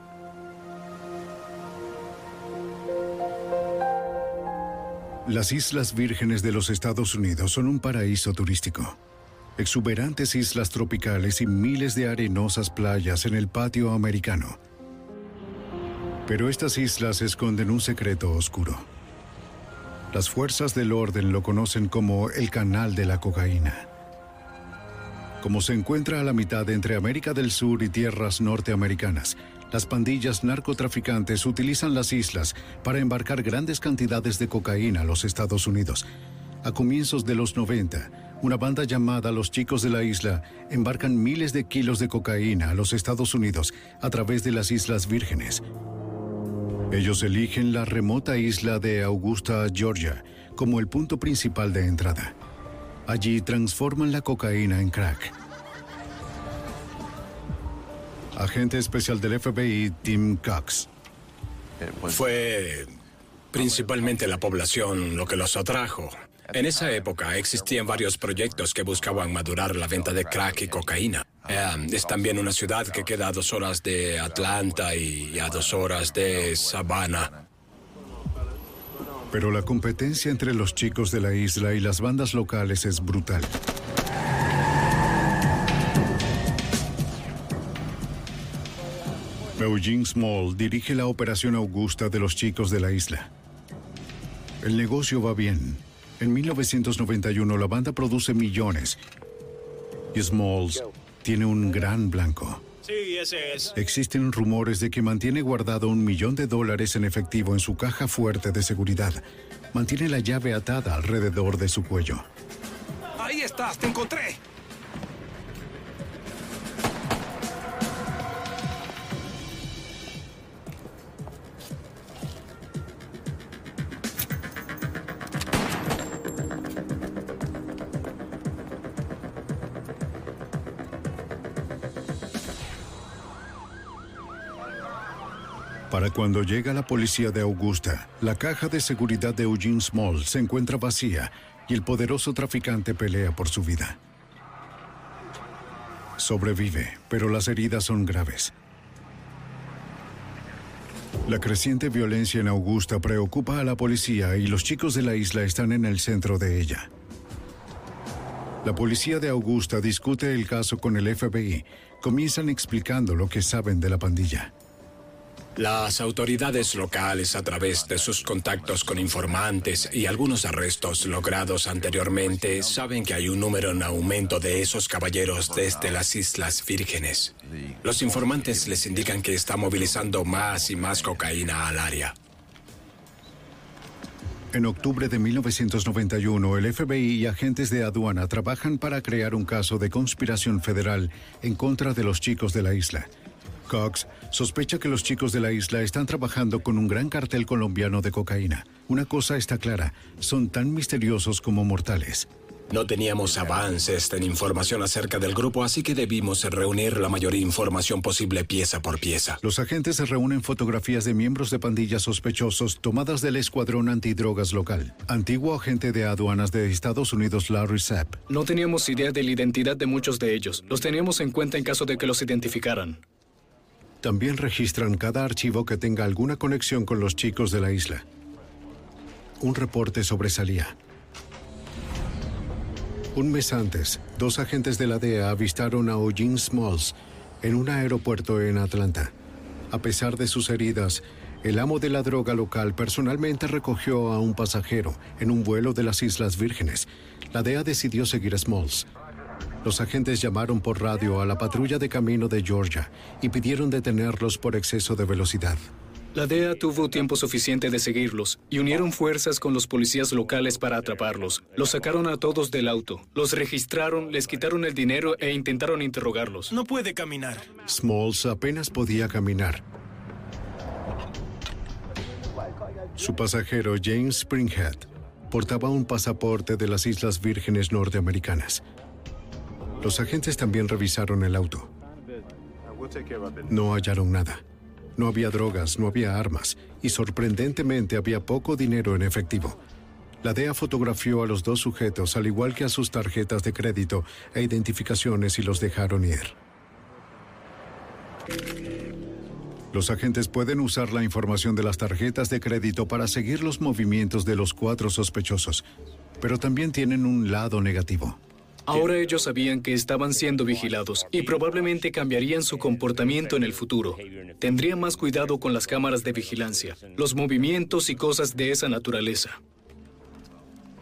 Las Islas Vírgenes de los Estados Unidos son un paraíso turístico. Exuberantes islas tropicales y miles de arenosas playas en el patio americano. Pero estas islas esconden un secreto oscuro. Las fuerzas del orden lo conocen como el Canal de la Cocaína. Como se encuentra a la mitad entre América del Sur y tierras norteamericanas, las pandillas narcotraficantes utilizan las islas para embarcar grandes cantidades de cocaína a los Estados Unidos. A comienzos de los 90, una banda llamada Los Chicos de la Isla embarcan miles de kilos de cocaína a los Estados Unidos a través de las Islas Vírgenes. Ellos eligen la remota isla de Augusta, Georgia, como el punto principal de entrada. Allí transforman la cocaína en crack. Agente especial del FBI, Tim Cox. Fue principalmente la población lo que los atrajo. En esa época existían varios proyectos que buscaban madurar la venta de crack y cocaína. Eh, es también una ciudad que queda a dos horas de Atlanta y a dos horas de Savannah. Pero la competencia entre los chicos de la isla y las bandas locales es brutal. Eugene Small dirige la operación Augusta de los chicos de la isla. El negocio va bien. En 1991 la banda produce millones y Smalls tiene un gran blanco. Sí, ese es. Existen rumores de que mantiene guardado un millón de dólares en efectivo en su caja fuerte de seguridad. Mantiene la llave atada alrededor de su cuello. Ahí estás, te encontré. Para cuando llega la policía de Augusta, la caja de seguridad de Eugene Small se encuentra vacía y el poderoso traficante pelea por su vida. Sobrevive, pero las heridas son graves. La creciente violencia en Augusta preocupa a la policía y los chicos de la isla están en el centro de ella. La policía de Augusta discute el caso con el FBI. Comienzan explicando lo que saben de la pandilla. Las autoridades locales, a través de sus contactos con informantes y algunos arrestos logrados anteriormente, saben que hay un número en aumento de esos caballeros desde las Islas Vírgenes. Los informantes les indican que está movilizando más y más cocaína al área. En octubre de 1991, el FBI y agentes de aduana trabajan para crear un caso de conspiración federal en contra de los chicos de la isla. Cox sospecha que los chicos de la isla están trabajando con un gran cartel colombiano de cocaína. Una cosa está clara, son tan misteriosos como mortales. No teníamos avances en información acerca del grupo, así que debimos reunir la mayor información posible pieza por pieza. Los agentes se reúnen fotografías de miembros de pandillas sospechosos tomadas del escuadrón antidrogas local. Antiguo agente de aduanas de Estados Unidos Larry Sapp. No teníamos idea de la identidad de muchos de ellos. Los teníamos en cuenta en caso de que los identificaran. También registran cada archivo que tenga alguna conexión con los chicos de la isla. Un reporte sobresalía. Un mes antes, dos agentes de la DEA avistaron a Eugene Smalls en un aeropuerto en Atlanta. A pesar de sus heridas, el amo de la droga local personalmente recogió a un pasajero en un vuelo de las Islas Vírgenes. La DEA decidió seguir a Smalls. Los agentes llamaron por radio a la patrulla de camino de Georgia y pidieron detenerlos por exceso de velocidad. La DEA tuvo tiempo suficiente de seguirlos y unieron fuerzas con los policías locales para atraparlos. Los sacaron a todos del auto, los registraron, les quitaron el dinero e intentaron interrogarlos. No puede caminar. Smalls apenas podía caminar. Su pasajero, James Springhead, portaba un pasaporte de las Islas Vírgenes norteamericanas. Los agentes también revisaron el auto. No hallaron nada. No había drogas, no había armas y sorprendentemente había poco dinero en efectivo. La DEA fotografió a los dos sujetos al igual que a sus tarjetas de crédito e identificaciones y los dejaron ir. Los agentes pueden usar la información de las tarjetas de crédito para seguir los movimientos de los cuatro sospechosos, pero también tienen un lado negativo. Ahora ellos sabían que estaban siendo vigilados y probablemente cambiarían su comportamiento en el futuro. Tendrían más cuidado con las cámaras de vigilancia, los movimientos y cosas de esa naturaleza.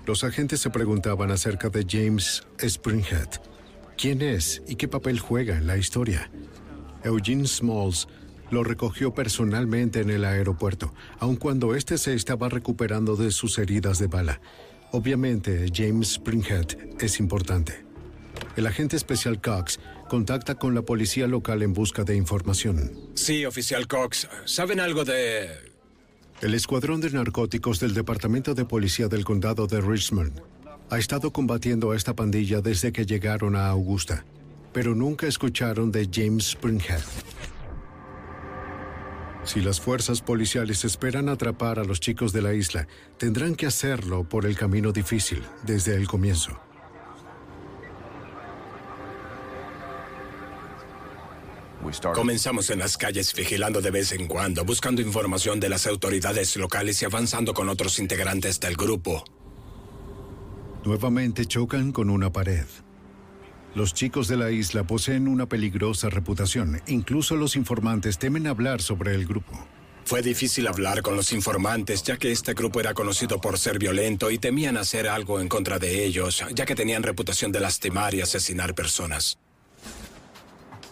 Los agentes se preguntaban acerca de James Springhead. ¿Quién es y qué papel juega en la historia? Eugene Smalls lo recogió personalmente en el aeropuerto, aun cuando éste se estaba recuperando de sus heridas de bala. Obviamente, James Springhead es importante. El agente especial Cox contacta con la policía local en busca de información. Sí, oficial Cox. ¿Saben algo de...? El escuadrón de narcóticos del Departamento de Policía del Condado de Richmond ha estado combatiendo a esta pandilla desde que llegaron a Augusta, pero nunca escucharon de James Springhead. Si las fuerzas policiales esperan atrapar a los chicos de la isla, tendrán que hacerlo por el camino difícil, desde el comienzo. Comenzamos en las calles vigilando de vez en cuando, buscando información de las autoridades locales y avanzando con otros integrantes del grupo. Nuevamente chocan con una pared. Los chicos de la isla poseen una peligrosa reputación. Incluso los informantes temen hablar sobre el grupo. Fue difícil hablar con los informantes, ya que este grupo era conocido por ser violento y temían hacer algo en contra de ellos, ya que tenían reputación de lastimar y asesinar personas.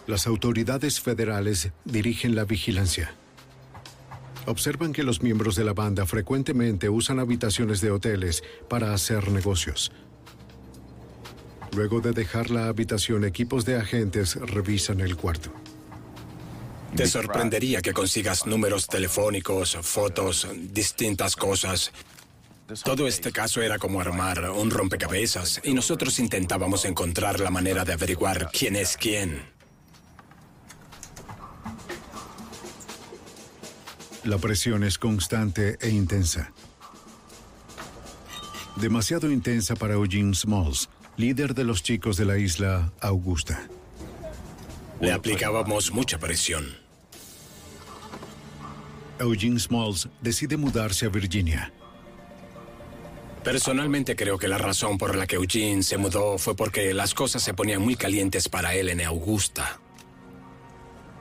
Las autoridades federales dirigen la vigilancia. Observan que los miembros de la banda frecuentemente usan habitaciones de hoteles para hacer negocios. Luego de dejar la habitación, equipos de agentes revisan el cuarto. Te sorprendería que consigas números telefónicos, fotos, distintas cosas. Todo este caso era como armar un rompecabezas y nosotros intentábamos encontrar la manera de averiguar quién es quién. La presión es constante e intensa. Demasiado intensa para Eugene Smalls, líder de los chicos de la isla Augusta. Le aplicábamos mucha presión. Eugene Smalls decide mudarse a Virginia. Personalmente creo que la razón por la que Eugene se mudó fue porque las cosas se ponían muy calientes para él en Augusta.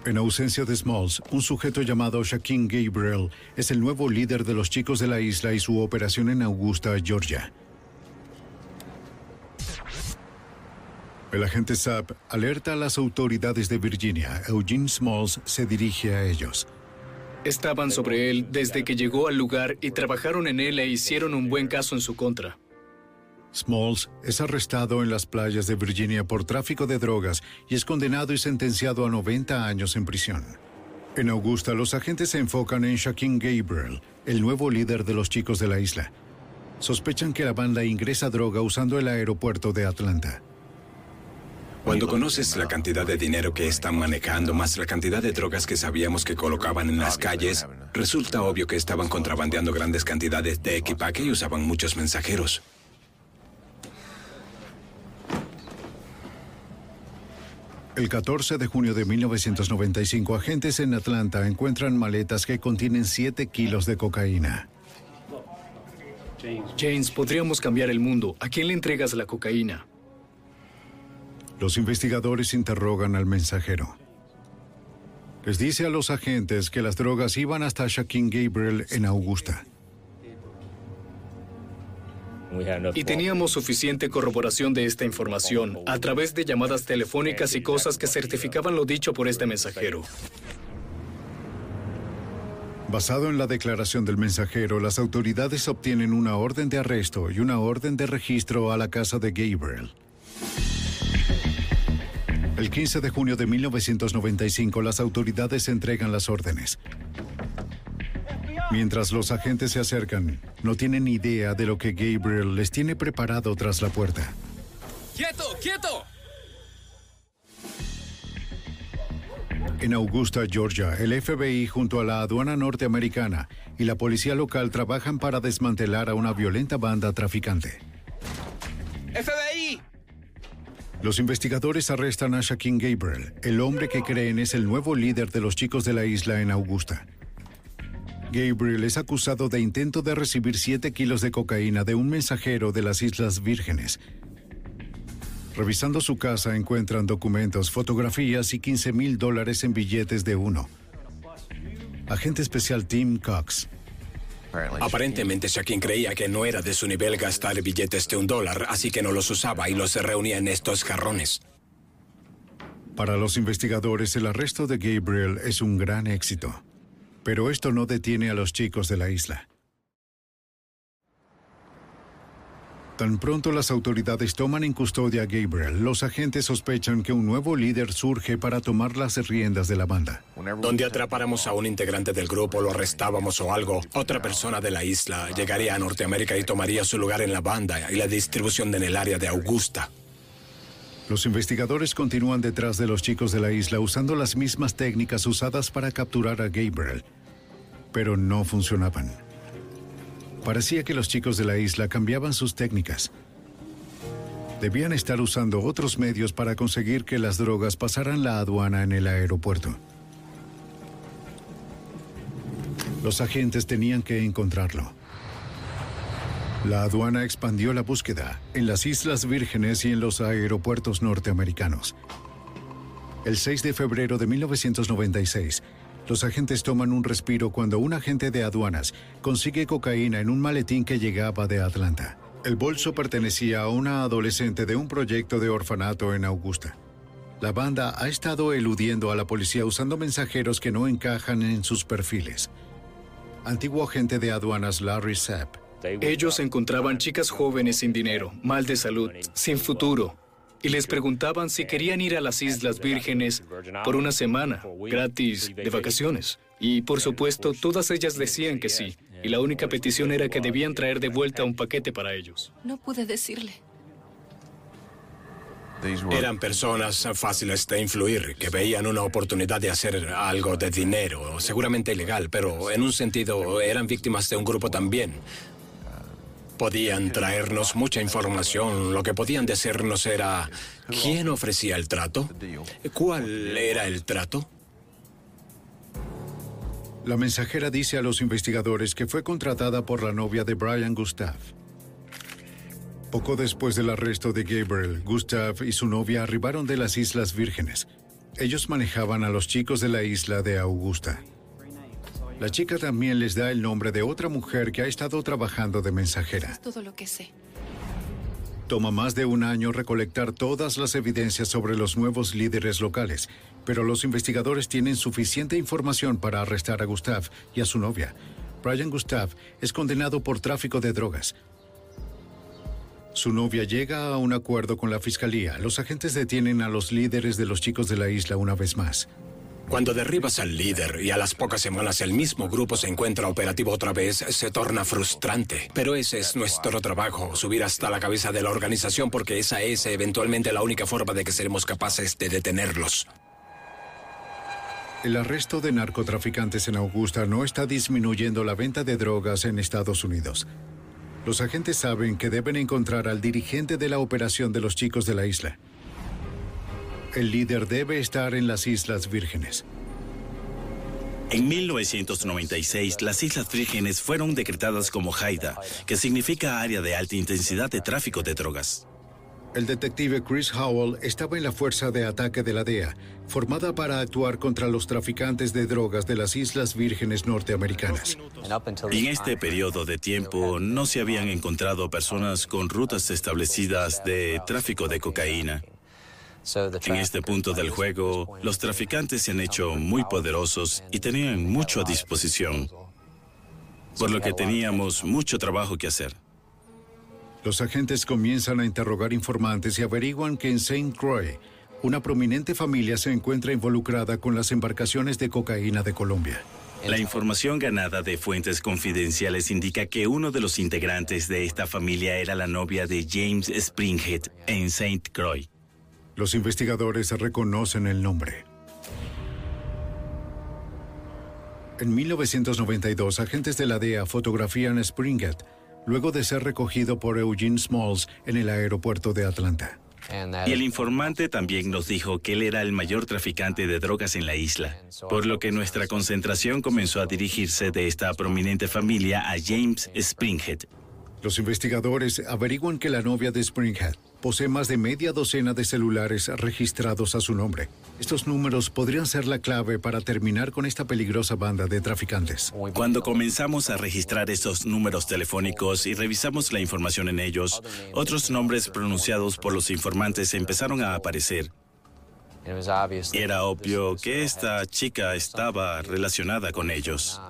En ausencia de Smalls, un sujeto llamado Shaquin Gabriel es el nuevo líder de los chicos de la isla y su operación en Augusta, Georgia. El agente Sapp alerta a las autoridades de Virginia. Eugene Smalls se dirige a ellos. Estaban sobre él desde que llegó al lugar y trabajaron en él e hicieron un buen caso en su contra. Smalls es arrestado en las playas de Virginia por tráfico de drogas y es condenado y sentenciado a 90 años en prisión. En Augusta, los agentes se enfocan en Shaquin Gabriel, el nuevo líder de los chicos de la isla. Sospechan que la banda ingresa droga usando el aeropuerto de Atlanta. Cuando conoces la cantidad de dinero que están manejando, más la cantidad de drogas que sabíamos que colocaban en las calles, resulta obvio que estaban contrabandeando grandes cantidades de equipaje y usaban muchos mensajeros. El 14 de junio de 1995, agentes en Atlanta encuentran maletas que contienen 7 kilos de cocaína. James, podríamos cambiar el mundo. ¿A quién le entregas la cocaína? Los investigadores interrogan al mensajero. Les dice a los agentes que las drogas iban hasta Shaquin Gabriel en Augusta. Y teníamos suficiente corroboración de esta información a través de llamadas telefónicas y cosas que certificaban lo dicho por este mensajero. Basado en la declaración del mensajero, las autoridades obtienen una orden de arresto y una orden de registro a la casa de Gabriel. El 15 de junio de 1995, las autoridades entregan las órdenes. Mientras los agentes se acercan, no tienen idea de lo que Gabriel les tiene preparado tras la puerta. ¡Quieto, quieto! En Augusta, Georgia, el FBI junto a la aduana norteamericana y la policía local trabajan para desmantelar a una violenta banda traficante. ¡FBI! Los investigadores arrestan a Shaquin Gabriel, el hombre que creen es el nuevo líder de los chicos de la isla en Augusta. Gabriel es acusado de intento de recibir 7 kilos de cocaína de un mensajero de las Islas Vírgenes. Revisando su casa encuentran documentos, fotografías y 15 mil dólares en billetes de uno. Agente especial Tim Cox. Aparentemente Shaquin creía que no era de su nivel gastar billetes de un dólar, así que no los usaba y los reunía en estos jarrones. Para los investigadores, el arresto de Gabriel es un gran éxito. Pero esto no detiene a los chicos de la isla. Tan pronto las autoridades toman en custodia a Gabriel, los agentes sospechan que un nuevo líder surge para tomar las riendas de la banda. Donde atrapáramos a un integrante del grupo, lo arrestábamos o algo, otra persona de la isla llegaría a Norteamérica y tomaría su lugar en la banda y la distribución en el área de Augusta. Los investigadores continúan detrás de los chicos de la isla usando las mismas técnicas usadas para capturar a Gabriel, pero no funcionaban. Parecía que los chicos de la isla cambiaban sus técnicas. Debían estar usando otros medios para conseguir que las drogas pasaran la aduana en el aeropuerto. Los agentes tenían que encontrarlo. La aduana expandió la búsqueda en las Islas Vírgenes y en los aeropuertos norteamericanos. El 6 de febrero de 1996, los agentes toman un respiro cuando un agente de aduanas consigue cocaína en un maletín que llegaba de Atlanta. El bolso pertenecía a una adolescente de un proyecto de orfanato en Augusta. La banda ha estado eludiendo a la policía usando mensajeros que no encajan en sus perfiles. Antiguo agente de aduanas Larry Sapp. Ellos encontraban chicas jóvenes sin dinero, mal de salud, sin futuro, y les preguntaban si querían ir a las Islas Vírgenes por una semana, gratis, de vacaciones. Y por supuesto, todas ellas decían que sí, y la única petición era que debían traer de vuelta un paquete para ellos. No pude decirle. Eran personas fáciles de influir, que veían una oportunidad de hacer algo de dinero, seguramente ilegal, pero en un sentido eran víctimas de un grupo también. Podían traernos mucha información. Lo que podían decirnos era quién ofrecía el trato, cuál era el trato. La mensajera dice a los investigadores que fue contratada por la novia de Brian Gustav. Poco después del arresto de Gabriel, Gustav y su novia arribaron de las Islas Vírgenes. Ellos manejaban a los chicos de la isla de Augusta. La chica también les da el nombre de otra mujer que ha estado trabajando de mensajera. Es todo lo que sé. Toma más de un año recolectar todas las evidencias sobre los nuevos líderes locales, pero los investigadores tienen suficiente información para arrestar a Gustav y a su novia. Brian Gustav es condenado por tráfico de drogas. Su novia llega a un acuerdo con la fiscalía. Los agentes detienen a los líderes de los chicos de la isla una vez más. Cuando derribas al líder y a las pocas semanas el mismo grupo se encuentra operativo otra vez, se torna frustrante. Pero ese es nuestro trabajo, subir hasta la cabeza de la organización porque esa es eventualmente la única forma de que seremos capaces de detenerlos. El arresto de narcotraficantes en Augusta no está disminuyendo la venta de drogas en Estados Unidos. Los agentes saben que deben encontrar al dirigente de la operación de los chicos de la isla. El líder debe estar en las Islas Vírgenes. En 1996, las Islas Vírgenes fueron decretadas como Haida, que significa área de alta intensidad de tráfico de drogas. El detective Chris Howell estaba en la fuerza de ataque de la DEA, formada para actuar contra los traficantes de drogas de las Islas Vírgenes norteamericanas. En este periodo de tiempo no se habían encontrado personas con rutas establecidas de tráfico de cocaína. En este punto del juego, los traficantes se han hecho muy poderosos y tenían mucho a disposición, por lo que teníamos mucho trabajo que hacer. Los agentes comienzan a interrogar informantes y averiguan que en St. Croix, una prominente familia se encuentra involucrada con las embarcaciones de cocaína de Colombia. La información ganada de fuentes confidenciales indica que uno de los integrantes de esta familia era la novia de James Springhead en St. Croix. Los investigadores reconocen el nombre. En 1992, agentes de la DEA fotografían a Springett luego de ser recogido por Eugene Smalls en el aeropuerto de Atlanta. Y el informante también nos dijo que él era el mayor traficante de drogas en la isla, por lo que nuestra concentración comenzó a dirigirse de esta prominente familia a James Springhead. Los investigadores averiguan que la novia de Springhead posee más de media docena de celulares registrados a su nombre. Estos números podrían ser la clave para terminar con esta peligrosa banda de traficantes. Cuando comenzamos a registrar estos números telefónicos y revisamos la información en ellos, otros nombres pronunciados por los informantes empezaron a aparecer. Era obvio que esta chica estaba relacionada con ellos.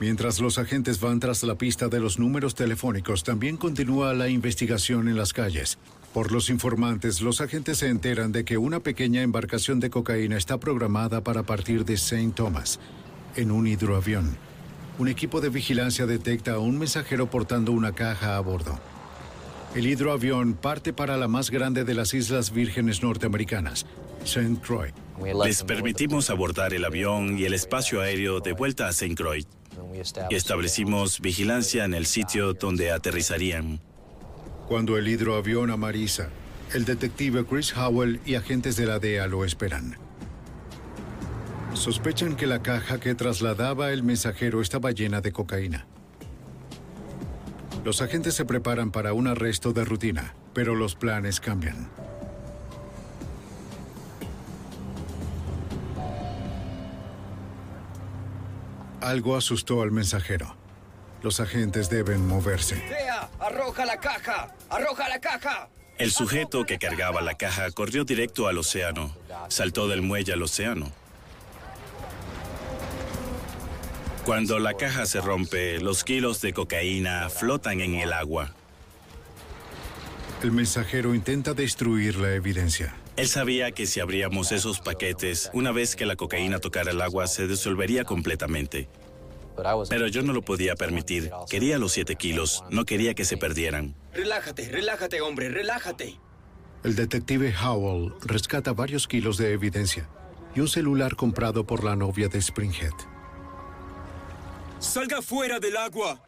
Mientras los agentes van tras la pista de los números telefónicos, también continúa la investigación en las calles. Por los informantes, los agentes se enteran de que una pequeña embarcación de cocaína está programada para partir de St. Thomas, en un hidroavión. Un equipo de vigilancia detecta a un mensajero portando una caja a bordo. El hidroavión parte para la más grande de las Islas Vírgenes norteamericanas, St. Croix. Les permitimos abordar el avión y el espacio aéreo de vuelta a St. Croix y establecimos vigilancia en el sitio donde aterrizarían. Cuando el hidroavión amariza, el detective Chris Howell y agentes de la DEA lo esperan. Sospechan que la caja que trasladaba el mensajero estaba llena de cocaína. Los agentes se preparan para un arresto de rutina, pero los planes cambian. Algo asustó al mensajero. Los agentes deben moverse. ¡Arroja la caja! ¡Arroja la caja! El sujeto que cargaba la caja corrió directo al océano. Saltó del muelle al océano. Cuando la caja se rompe, los kilos de cocaína flotan en el agua. El mensajero intenta destruir la evidencia. Él sabía que si abríamos esos paquetes, una vez que la cocaína tocara el agua, se disolvería completamente. Pero yo no lo podía permitir. Quería los siete kilos, no quería que se perdieran. Relájate, relájate, hombre, relájate. El detective Howell rescata varios kilos de evidencia y un celular comprado por la novia de Springhead. ¡Salga fuera del agua!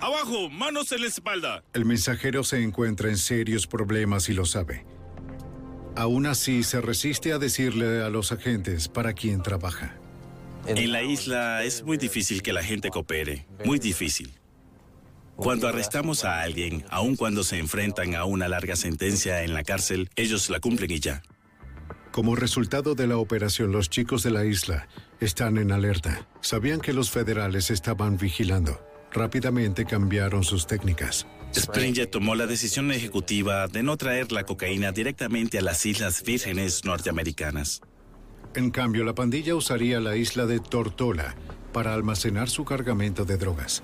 ¡Abajo! ¡Manos en la espalda! El mensajero se encuentra en serios problemas y lo sabe. Aún así, se resiste a decirle a los agentes para quién trabaja. En la isla es muy difícil que la gente coopere, muy difícil. Cuando arrestamos a alguien, aun cuando se enfrentan a una larga sentencia en la cárcel, ellos la cumplen y ya. Como resultado de la operación, los chicos de la isla están en alerta. Sabían que los federales estaban vigilando. Rápidamente cambiaron sus técnicas. Springer tomó la decisión ejecutiva de no traer la cocaína directamente a las Islas Vírgenes norteamericanas. En cambio, la pandilla usaría la isla de Tortola para almacenar su cargamento de drogas.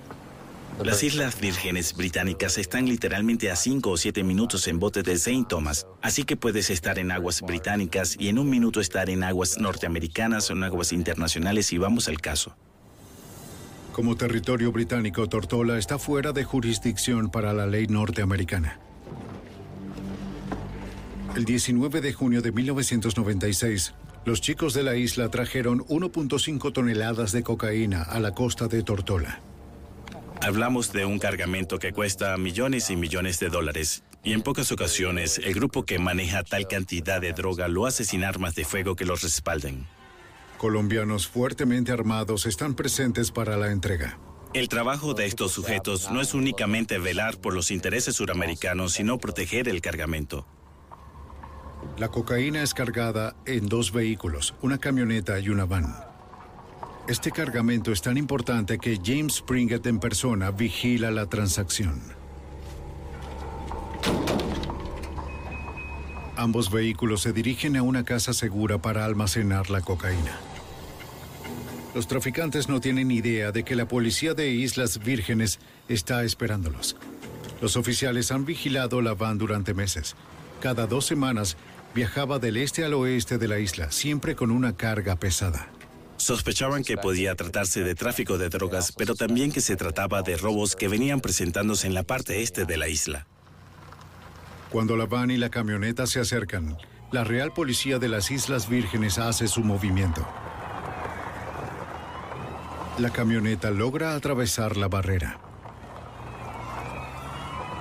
Las Islas Vírgenes Británicas están literalmente a 5 o 7 minutos en bote de St. Thomas, así que puedes estar en aguas británicas y en un minuto estar en aguas norteamericanas o en aguas internacionales y vamos al caso. Como territorio británico, Tortola está fuera de jurisdicción para la ley norteamericana. El 19 de junio de 1996, los chicos de la isla trajeron 1.5 toneladas de cocaína a la costa de Tortola. Hablamos de un cargamento que cuesta millones y millones de dólares, y en pocas ocasiones el grupo que maneja tal cantidad de droga lo hace sin armas de fuego que los respalden. Colombianos fuertemente armados están presentes para la entrega. El trabajo de estos sujetos no es únicamente velar por los intereses suramericanos, sino proteger el cargamento. La cocaína es cargada en dos vehículos, una camioneta y una van. Este cargamento es tan importante que James Springett en persona vigila la transacción. Ambos vehículos se dirigen a una casa segura para almacenar la cocaína. Los traficantes no tienen idea de que la policía de Islas Vírgenes está esperándolos. Los oficiales han vigilado la van durante meses. Cada dos semanas viajaba del este al oeste de la isla, siempre con una carga pesada. Sospechaban que podía tratarse de tráfico de drogas, pero también que se trataba de robos que venían presentándose en la parte este de la isla. Cuando la van y la camioneta se acercan, la Real Policía de las Islas Vírgenes hace su movimiento. La camioneta logra atravesar la barrera.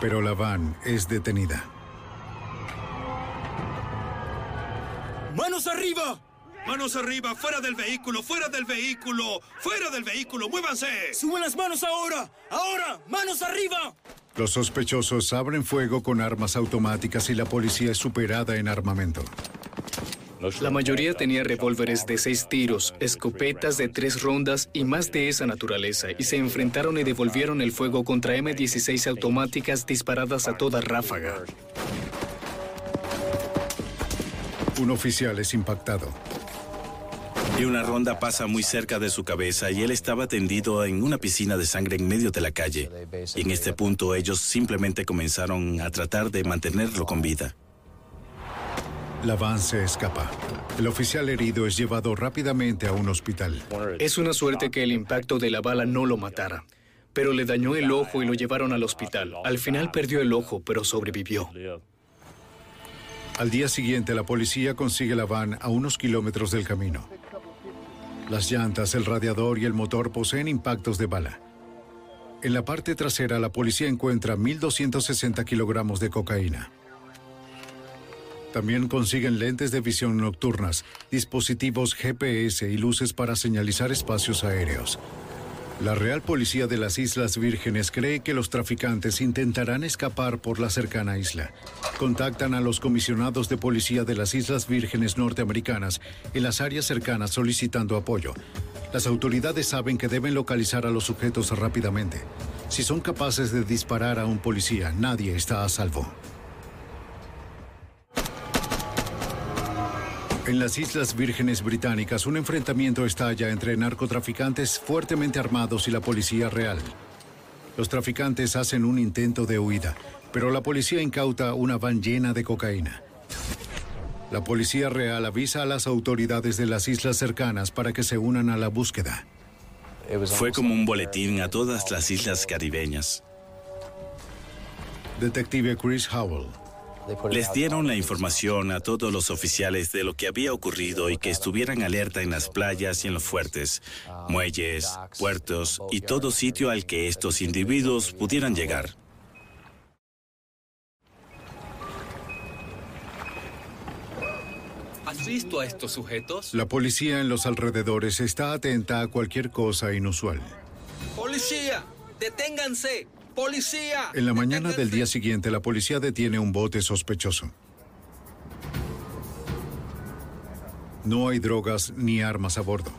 Pero la van es detenida. ¡Manos arriba! ¡Manos arriba! ¡Fuera del vehículo! ¡Fuera del vehículo! ¡Fuera del vehículo! ¡Muévanse! ¡Suban las manos ahora! ¡Ahora! ¡Manos arriba! Los sospechosos abren fuego con armas automáticas y la policía es superada en armamento. La mayoría tenía revólveres de seis tiros, escopetas de tres rondas y más de esa naturaleza, y se enfrentaron y devolvieron el fuego contra M16 automáticas disparadas a toda ráfaga. Un oficial es impactado. Y una ronda pasa muy cerca de su cabeza y él estaba tendido en una piscina de sangre en medio de la calle. Y en este punto ellos simplemente comenzaron a tratar de mantenerlo con vida. La van se escapa. El oficial herido es llevado rápidamente a un hospital. Es una suerte que el impacto de la bala no lo matara, pero le dañó el ojo y lo llevaron al hospital. Al final perdió el ojo, pero sobrevivió. Al día siguiente, la policía consigue la van a unos kilómetros del camino. Las llantas, el radiador y el motor poseen impactos de bala. En la parte trasera, la policía encuentra 1.260 kilogramos de cocaína. También consiguen lentes de visión nocturnas, dispositivos GPS y luces para señalizar espacios aéreos. La Real Policía de las Islas Vírgenes cree que los traficantes intentarán escapar por la cercana isla. Contactan a los comisionados de policía de las Islas Vírgenes norteamericanas en las áreas cercanas solicitando apoyo. Las autoridades saben que deben localizar a los sujetos rápidamente. Si son capaces de disparar a un policía, nadie está a salvo. En las Islas Vírgenes Británicas, un enfrentamiento estalla entre narcotraficantes fuertemente armados y la policía real. Los traficantes hacen un intento de huida, pero la policía incauta una van llena de cocaína. La policía real avisa a las autoridades de las islas cercanas para que se unan a la búsqueda. Fue como un boletín a todas las islas caribeñas. Detective Chris Howell. Les dieron la información a todos los oficiales de lo que había ocurrido y que estuvieran alerta en las playas y en los fuertes, muelles, puertos y todo sitio al que estos individuos pudieran llegar. ¿Has visto a estos sujetos? La policía en los alrededores está atenta a cualquier cosa inusual. ¡Policía! ¡Deténganse! ¡Policía! En la mañana del día siguiente, la policía detiene un bote sospechoso. No hay drogas ni armas a bordo,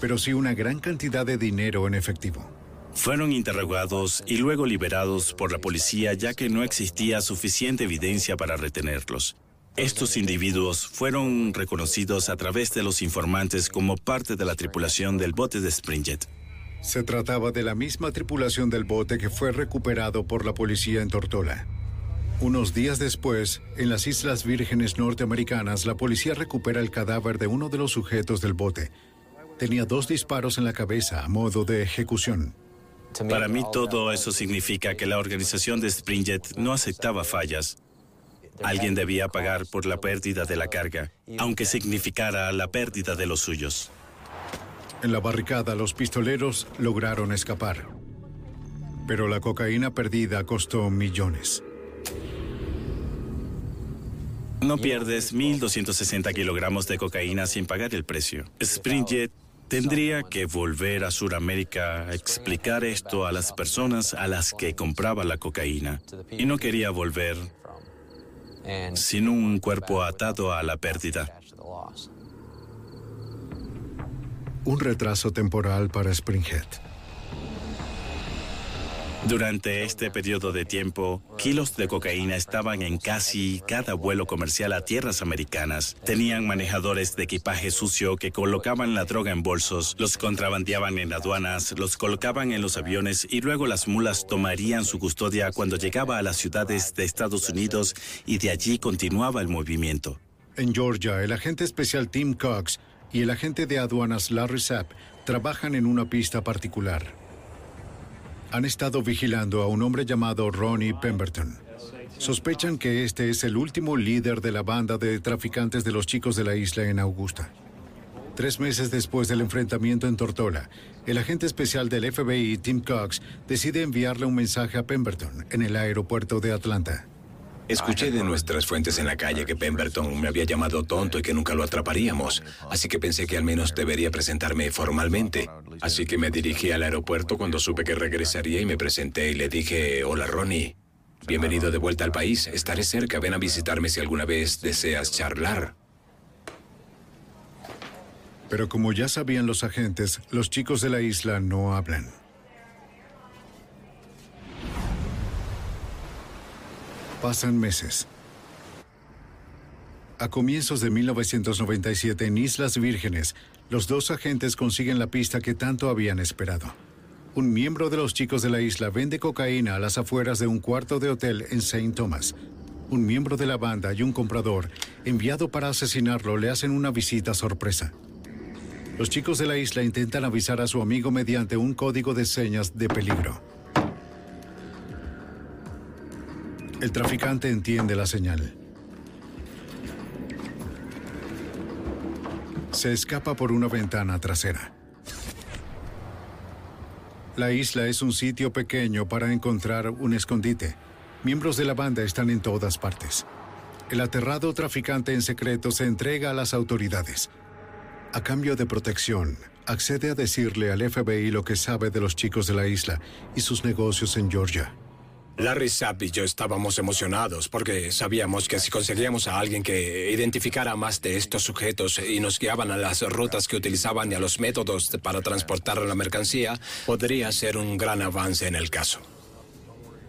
pero sí una gran cantidad de dinero en efectivo. Fueron interrogados y luego liberados por la policía ya que no existía suficiente evidencia para retenerlos. Estos individuos fueron reconocidos a través de los informantes como parte de la tripulación del bote de Springjet. Se trataba de la misma tripulación del bote que fue recuperado por la policía en Tortola. Unos días después, en las Islas Vírgenes norteamericanas, la policía recupera el cadáver de uno de los sujetos del bote. Tenía dos disparos en la cabeza a modo de ejecución. Para mí todo eso significa que la organización de Springjet no aceptaba fallas. Alguien debía pagar por la pérdida de la carga, aunque significara la pérdida de los suyos. En la barricada, los pistoleros lograron escapar. Pero la cocaína perdida costó millones. No pierdes 1.260 kilogramos de cocaína sin pagar el precio. Springjet tendría que volver a Sudamérica a explicar esto a las personas a las que compraba la cocaína. Y no quería volver sin un cuerpo atado a la pérdida. Un retraso temporal para Springhead. Durante este periodo de tiempo, kilos de cocaína estaban en casi cada vuelo comercial a tierras americanas. Tenían manejadores de equipaje sucio que colocaban la droga en bolsos, los contrabandeaban en aduanas, los colocaban en los aviones y luego las mulas tomarían su custodia cuando llegaba a las ciudades de Estados Unidos y de allí continuaba el movimiento. En Georgia, el agente especial Tim Cox y el agente de aduanas Larry Sapp trabajan en una pista particular. Han estado vigilando a un hombre llamado Ronnie Pemberton. Sospechan que este es el último líder de la banda de traficantes de los chicos de la isla en Augusta. Tres meses después del enfrentamiento en Tortola, el agente especial del FBI, Tim Cox, decide enviarle un mensaje a Pemberton en el aeropuerto de Atlanta. Escuché de nuestras fuentes en la calle que Pemberton me había llamado tonto y que nunca lo atraparíamos, así que pensé que al menos debería presentarme formalmente. Así que me dirigí al aeropuerto cuando supe que regresaría y me presenté y le dije, hola Ronnie, bienvenido de vuelta al país, estaré cerca, ven a visitarme si alguna vez deseas charlar. Pero como ya sabían los agentes, los chicos de la isla no hablan. Pasan meses. A comienzos de 1997, en Islas Vírgenes, los dos agentes consiguen la pista que tanto habían esperado. Un miembro de los chicos de la isla vende cocaína a las afueras de un cuarto de hotel en St. Thomas. Un miembro de la banda y un comprador, enviado para asesinarlo, le hacen una visita sorpresa. Los chicos de la isla intentan avisar a su amigo mediante un código de señas de peligro. El traficante entiende la señal. Se escapa por una ventana trasera. La isla es un sitio pequeño para encontrar un escondite. Miembros de la banda están en todas partes. El aterrado traficante en secreto se entrega a las autoridades. A cambio de protección, accede a decirle al FBI lo que sabe de los chicos de la isla y sus negocios en Georgia. Larry Sapp y yo estábamos emocionados porque sabíamos que si conseguíamos a alguien que identificara más de estos sujetos y nos guiaban a las rutas que utilizaban y a los métodos para transportar la mercancía, podría ser un gran avance en el caso.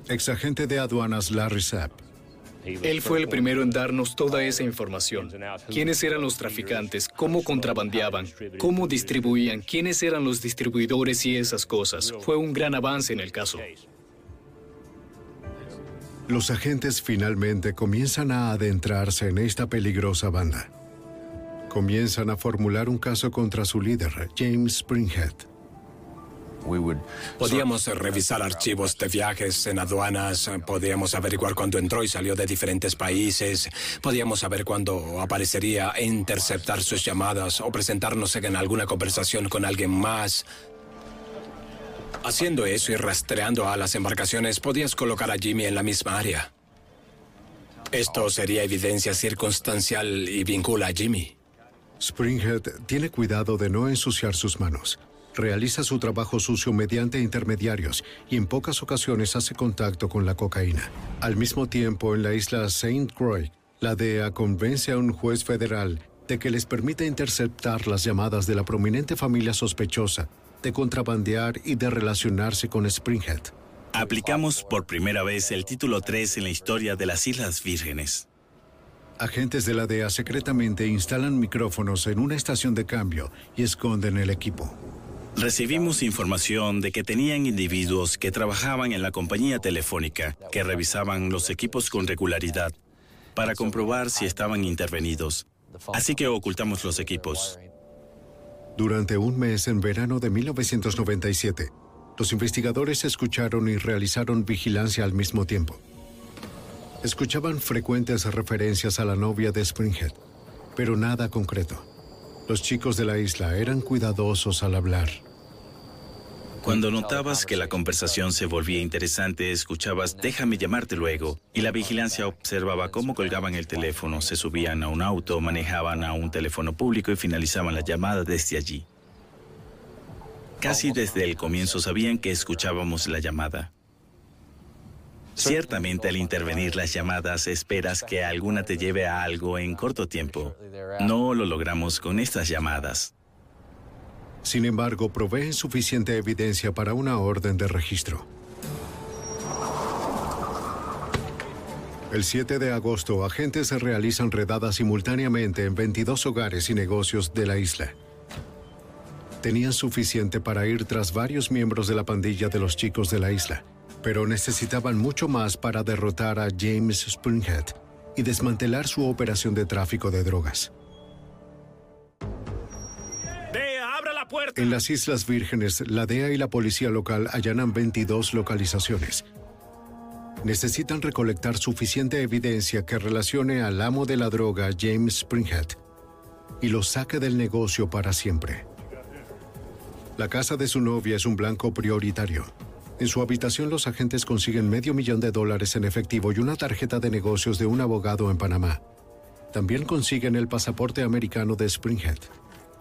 Exagente de aduanas Larry Sapp. Él fue el primero en darnos toda esa información. ¿Quiénes eran los traficantes? ¿Cómo contrabandeaban? ¿Cómo distribuían? ¿Quiénes eran los distribuidores y esas cosas? Fue un gran avance en el caso. Los agentes finalmente comienzan a adentrarse en esta peligrosa banda. Comienzan a formular un caso contra su líder, James Springhead. Podíamos revisar archivos de viajes en aduanas, podíamos averiguar cuándo entró y salió de diferentes países, podíamos saber cuándo aparecería e interceptar sus llamadas o presentarnos en alguna conversación con alguien más. Haciendo eso y rastreando a las embarcaciones, podías colocar a Jimmy en la misma área. Esto sería evidencia circunstancial y vincula a Jimmy. Springhead tiene cuidado de no ensuciar sus manos. Realiza su trabajo sucio mediante intermediarios y en pocas ocasiones hace contacto con la cocaína. Al mismo tiempo, en la isla St. Croix, la DEA convence a un juez federal de que les permite interceptar las llamadas de la prominente familia sospechosa de contrabandear y de relacionarse con Springhead. Aplicamos por primera vez el título 3 en la historia de las Islas Vírgenes. Agentes de la DEA secretamente instalan micrófonos en una estación de cambio y esconden el equipo. Recibimos información de que tenían individuos que trabajaban en la compañía telefónica, que revisaban los equipos con regularidad para comprobar si estaban intervenidos. Así que ocultamos los equipos. Durante un mes en verano de 1997, los investigadores escucharon y realizaron vigilancia al mismo tiempo. Escuchaban frecuentes referencias a la novia de Springhead, pero nada concreto. Los chicos de la isla eran cuidadosos al hablar. Cuando notabas que la conversación se volvía interesante, escuchabas déjame llamarte luego. Y la vigilancia observaba cómo colgaban el teléfono, se subían a un auto, manejaban a un teléfono público y finalizaban la llamada desde allí. Casi desde el comienzo sabían que escuchábamos la llamada. Ciertamente al intervenir las llamadas esperas que alguna te lleve a algo en corto tiempo. No lo logramos con estas llamadas. Sin embargo, proveen suficiente evidencia para una orden de registro. El 7 de agosto, agentes realizan redadas simultáneamente en 22 hogares y negocios de la isla. Tenían suficiente para ir tras varios miembros de la pandilla de los chicos de la isla, pero necesitaban mucho más para derrotar a James Springhead y desmantelar su operación de tráfico de drogas. En las Islas Vírgenes, la DEA y la policía local allanan 22 localizaciones. Necesitan recolectar suficiente evidencia que relacione al amo de la droga, James Springhead, y lo saque del negocio para siempre. La casa de su novia es un blanco prioritario. En su habitación los agentes consiguen medio millón de dólares en efectivo y una tarjeta de negocios de un abogado en Panamá. También consiguen el pasaporte americano de Springhead.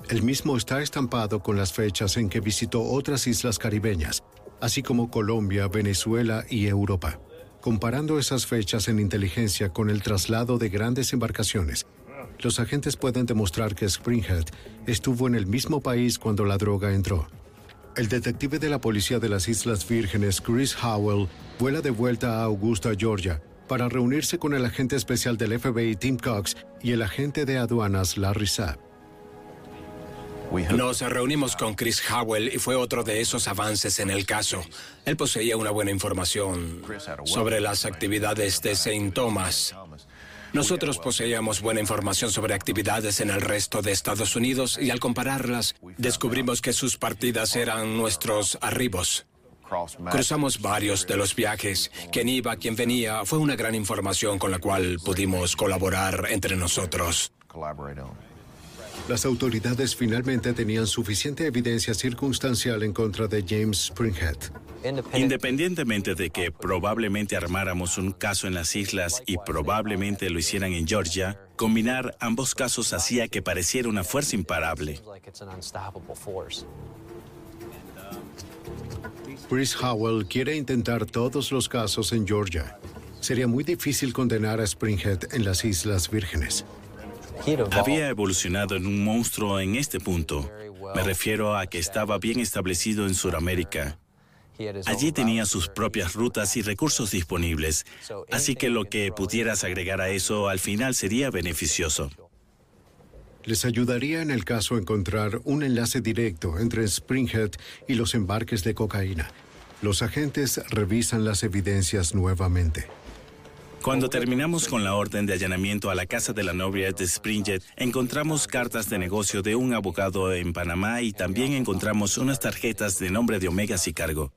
El mismo está estampado con las fechas en que visitó otras islas caribeñas, así como Colombia, Venezuela y Europa. Comparando esas fechas en inteligencia con el traslado de grandes embarcaciones, los agentes pueden demostrar que Springhead estuvo en el mismo país cuando la droga entró. El detective de la policía de las Islas Vírgenes, Chris Howell, vuela de vuelta a Augusta, Georgia, para reunirse con el agente especial del FBI Tim Cox y el agente de aduanas Larry Sapp. Nos reunimos con Chris Howell y fue otro de esos avances en el caso. Él poseía una buena información sobre las actividades de St. Thomas. Nosotros poseíamos buena información sobre actividades en el resto de Estados Unidos y al compararlas descubrimos que sus partidas eran nuestros arribos. Cruzamos varios de los viajes. Quien iba, quien venía, fue una gran información con la cual pudimos colaborar entre nosotros. Las autoridades finalmente tenían suficiente evidencia circunstancial en contra de James Springhead. Independientemente de que probablemente armáramos un caso en las islas y probablemente lo hicieran en Georgia, combinar ambos casos hacía que pareciera una fuerza imparable. Chris Howell quiere intentar todos los casos en Georgia. Sería muy difícil condenar a Springhead en las Islas Vírgenes. Había evolucionado en un monstruo en este punto. Me refiero a que estaba bien establecido en Sudamérica. Allí tenía sus propias rutas y recursos disponibles, así que lo que pudieras agregar a eso al final sería beneficioso. Les ayudaría en el caso encontrar un enlace directo entre Springhead y los embarques de cocaína. Los agentes revisan las evidencias nuevamente. Cuando terminamos con la orden de allanamiento a la casa de la novia de Springett, encontramos cartas de negocio de un abogado en Panamá y también encontramos unas tarjetas de nombre de Omega y Cargo.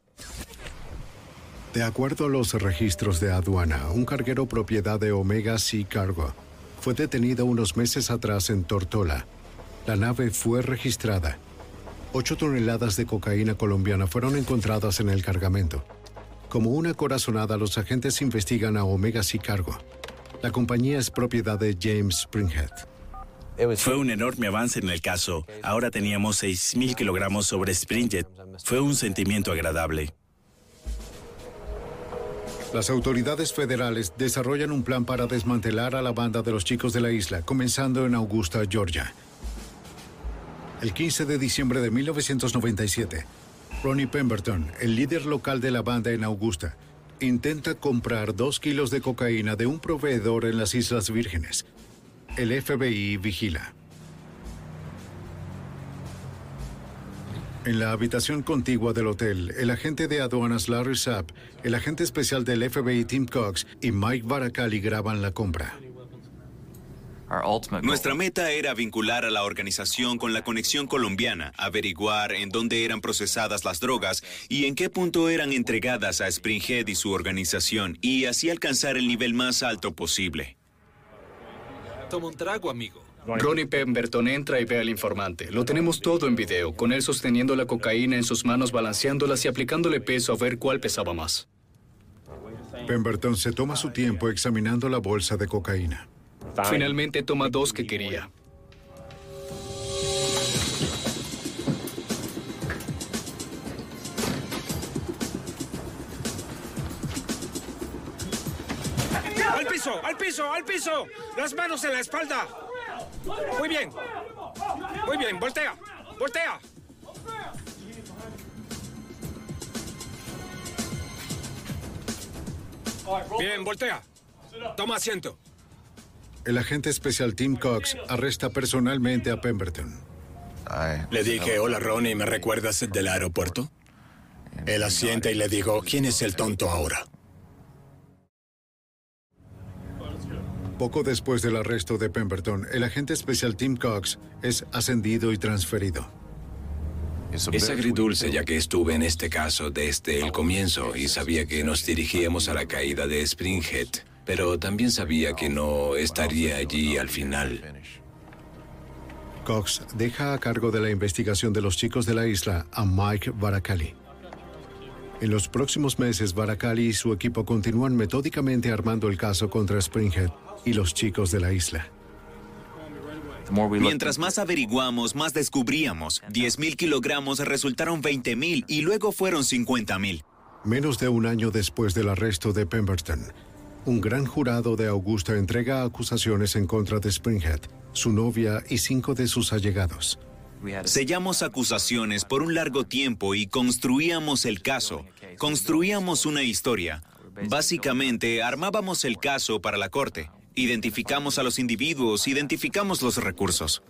De acuerdo a los registros de aduana, un carguero propiedad de Omega Sea Cargo fue detenido unos meses atrás en Tortola. La nave fue registrada. Ocho toneladas de cocaína colombiana fueron encontradas en el cargamento. Como una corazonada, los agentes investigan a Omega Sea Cargo. La compañía es propiedad de James Springhead. Fue un enorme avance en el caso. Ahora teníamos 6.000 kilogramos sobre Springjet. Fue un sentimiento agradable. Las autoridades federales desarrollan un plan para desmantelar a la banda de los chicos de la isla, comenzando en Augusta, Georgia. El 15 de diciembre de 1997, Ronnie Pemberton, el líder local de la banda en Augusta, intenta comprar dos kilos de cocaína de un proveedor en las Islas Vírgenes. El FBI vigila. En la habitación contigua del hotel, el agente de aduanas Larry Sapp, el agente especial del FBI Tim Cox y Mike Baracali graban la compra. Nuestra meta era vincular a la organización con la conexión colombiana, averiguar en dónde eran procesadas las drogas y en qué punto eran entregadas a Springhead y su organización, y así alcanzar el nivel más alto posible. Toma un trago, amigo. Ronnie Pemberton entra y ve al informante. Lo tenemos todo en video, con él sosteniendo la cocaína en sus manos, balanceándolas y aplicándole peso a ver cuál pesaba más. Pemberton se toma su tiempo examinando la bolsa de cocaína. Finalmente toma dos que quería. ¡Al piso! ¡Al piso! ¡Al piso! ¡Las manos en la espalda! Muy bien. Muy bien, voltea. Voltea. Bien, voltea. Toma asiento. El agente especial Tim Cox arresta personalmente a Pemberton. Le dije, hola Ronnie, ¿me recuerdas del aeropuerto? Él asienta y le digo, ¿quién es el tonto ahora? Poco después del arresto de Pemberton, el agente especial Tim Cox es ascendido y transferido. Es agridulce ya que estuve en este caso desde el comienzo y sabía que nos dirigíamos a la caída de Springhead, pero también sabía que no estaría allí al final. Cox deja a cargo de la investigación de los chicos de la isla a Mike Baracali. En los próximos meses, Baracali y su equipo continúan metódicamente armando el caso contra Springhead y los chicos de la isla. Mientras más averiguamos, más descubríamos. 10.000 kilogramos resultaron 20.000 y luego fueron 50.000. Menos de un año después del arresto de Pemberton, un gran jurado de Augusta entrega acusaciones en contra de Springhead, su novia y cinco de sus allegados. Sellamos acusaciones por un largo tiempo y construíamos el caso. Construíamos una historia. Básicamente, armábamos el caso para la corte. Identificamos a los individuos, identificamos los recursos.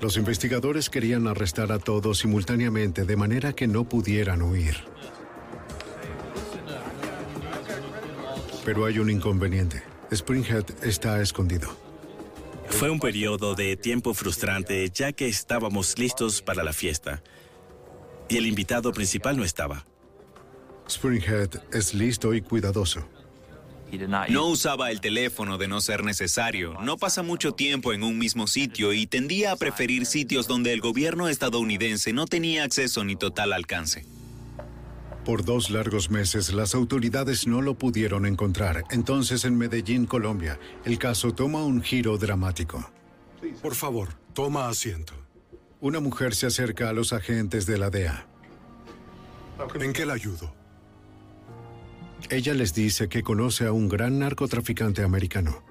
Los investigadores querían arrestar a todos simultáneamente de manera que no pudieran huir. Pero hay un inconveniente. Springhead está escondido. Fue un periodo de tiempo frustrante ya que estábamos listos para la fiesta. Y el invitado principal no estaba. Springhead es listo y cuidadoso. No usaba el teléfono de no ser necesario, no pasa mucho tiempo en un mismo sitio y tendía a preferir sitios donde el gobierno estadounidense no tenía acceso ni total alcance. Por dos largos meses las autoridades no lo pudieron encontrar. Entonces en Medellín, Colombia, el caso toma un giro dramático. Por favor, toma asiento. Una mujer se acerca a los agentes de la DEA. ¿En qué la ayudo? Ella les dice que conoce a un gran narcotraficante americano.